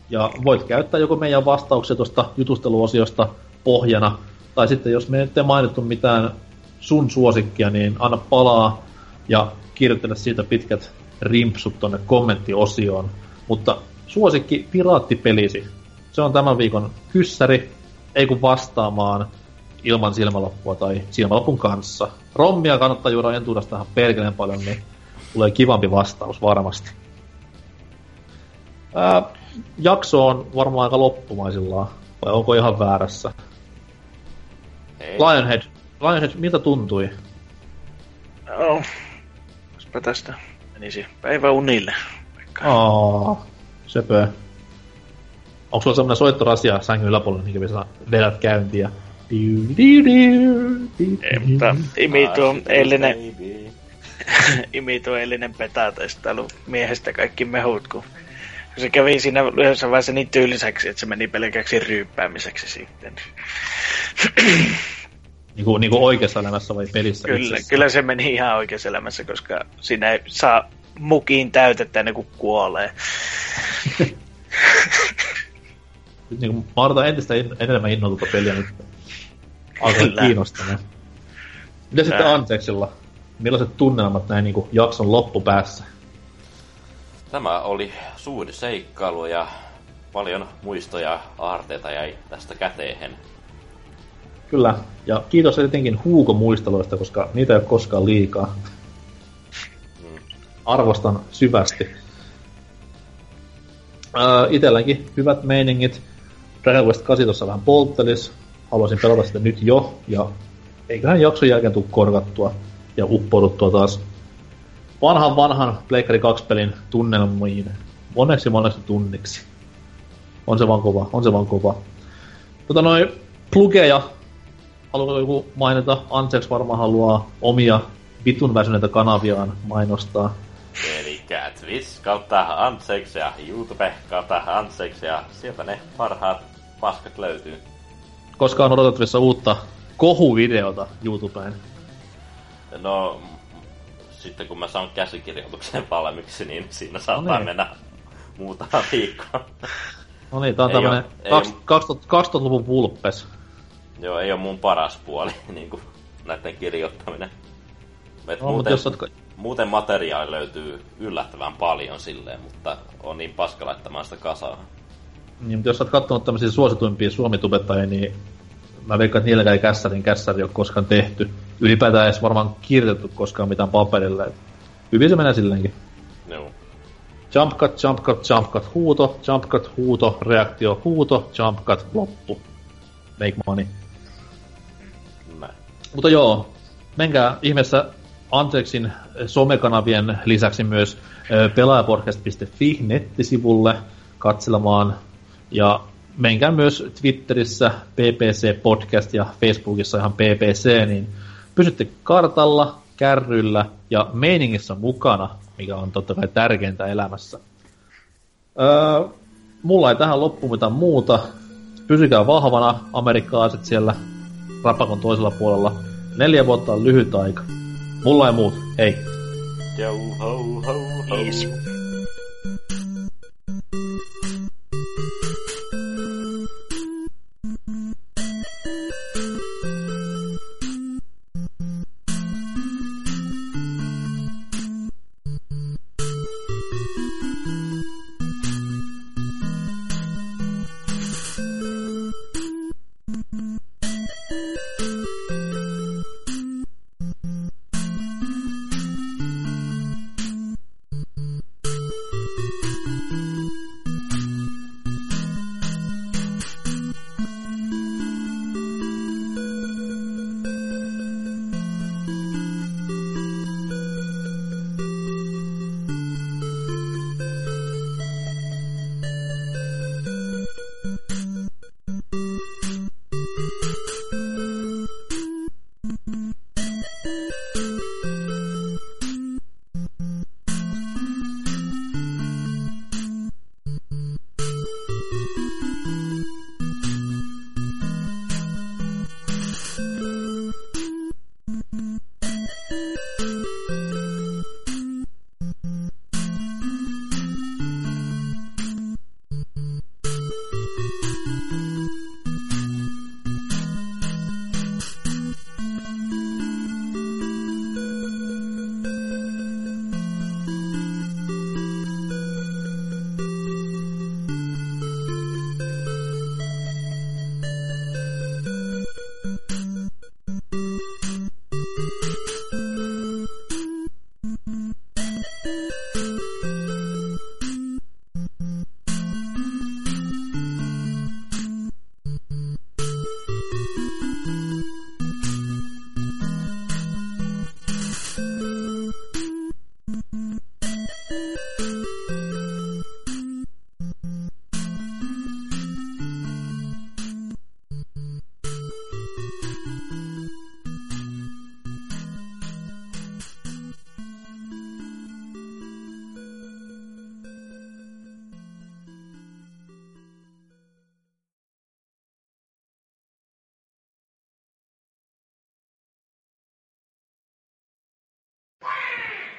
Ja voit käyttää joko meidän vastauksia tuosta jutusteluosiosta pohjana. Tai sitten jos me ette mainittu mitään sun suosikkia, niin anna palaa ja kirjoittele siitä pitkät rimpsut tonne kommenttiosioon. Mutta suosikki piraattipelisi. Se on tämän viikon kyssäri, ei kun vastaamaan ilman silmälappua tai silmälapun kanssa. Rommia kannattaa juoda entuudesta tähän perkeleen paljon, niin tulee kivampi vastaus varmasti. Ää, jakso on varmaan aika loppumaisillaan, vai onko ihan väärässä? Ei. Lionhead, Lionhead, miltä tuntui? No, tästä menisi päivä unille. Aa, söpö. Onko sulla semmonen soittorasia sängyn yläpuolella, niin kävi vedät käyntiä? Ei, mutta imito eilinen... imito eilinen sitten miehestä kaikki mehut, kun se kävi siinä yhdessä vaiheessa niin tyyliseksi, että se meni pelkäksi ryyppäämiseksi sitten. Niin kuin, niin kuin oikeassa elämässä vai pelissä Kyllä, kyllä se meni ihan oikeassa elämässä, koska siinä ei saa mukiin täytettä ennen kuin kuolee. niin kuin, mä odotan entistä enemmän innolla tuota peliä nyt. Alkaa kiinnostamaan. Mitä sitten Anteeksilla? Millaiset tunnelmat näin niin kuin jakson loppupäässä? Tämä oli suuri seikkailu ja paljon muistoja aarteita jäi tästä käteehen. Kyllä. Ja kiitos etenkin Huuko muisteluista, koska niitä ei ole koskaan liikaa. Arvostan syvästi. Öö, itelläkin hyvät meiningit. Dragon Quest 8 tuossa vähän polttelis. Haluaisin pelata sitä nyt jo, ja eiköhän jakson jälkeen tuu korkattua ja uppouduttua taas vanhan vanhan Pleikkari 2 pelin tunnelmiin moneksi moneksi tunniksi. On se vaan kova, on se vaan kova. Tota noin, plugeja. Haluatko joku mainita? Ansex varmaan haluaa omia vitun väsyneitä kanaviaan mainostaa. Eli Twitch kautta Ansex ja YouTube kautta Ansex ja sieltä ne parhaat paskat löytyy. Koska on odotettavissa uutta kohuvideota YouTubeen? No, sitten kun mä saan käsikirjoituksen valmiiksi, niin siinä saattaa no niin. mennä muutama viikkoa. No niin, tää on tämmönen 2000-luvun vulppes. Joo, ei ole mun paras puoli, niinku näiden kirjoittaminen. Et no, muuten, jos muuten materiaali löytyy yllättävän paljon silleen, mutta on niin paska laittamaan sitä kasaan. Niin, mutta jos oot kattonut tämmöisiä suosituimpia suomitubettajia, niin mä veikkaan, että niilläkään ei kässärin kässäri ole koskaan tehty. Ylipäätään edes varmaan kirjoitettu koskaan mitään paperille. Hyvin se menee silleenkin. Joo. Jump cut, jump cut, jump cut, huuto, jump cut, huuto, reaktio, huuto, jump cut, loppu. Make money. Näin. Mutta joo, menkää ihmeessä Anteksin somekanavien lisäksi myös pelaajapodcast.fi nettisivulle katselemaan. Ja menkää myös Twitterissä PPC Podcast ja Facebookissa ihan PPC, niin pysytte kartalla, kärryllä ja meiningissä mukana, mikä on totta kai tärkeintä elämässä. Öö, mulla ei tähän loppu mitään muuta. Pysykää vahvana, amerikkalaiset siellä rapakon toisella puolella. Neljä vuotta on lyhyt aika. Mulla ei muut. Hei. Yo ho ho ho. Peace.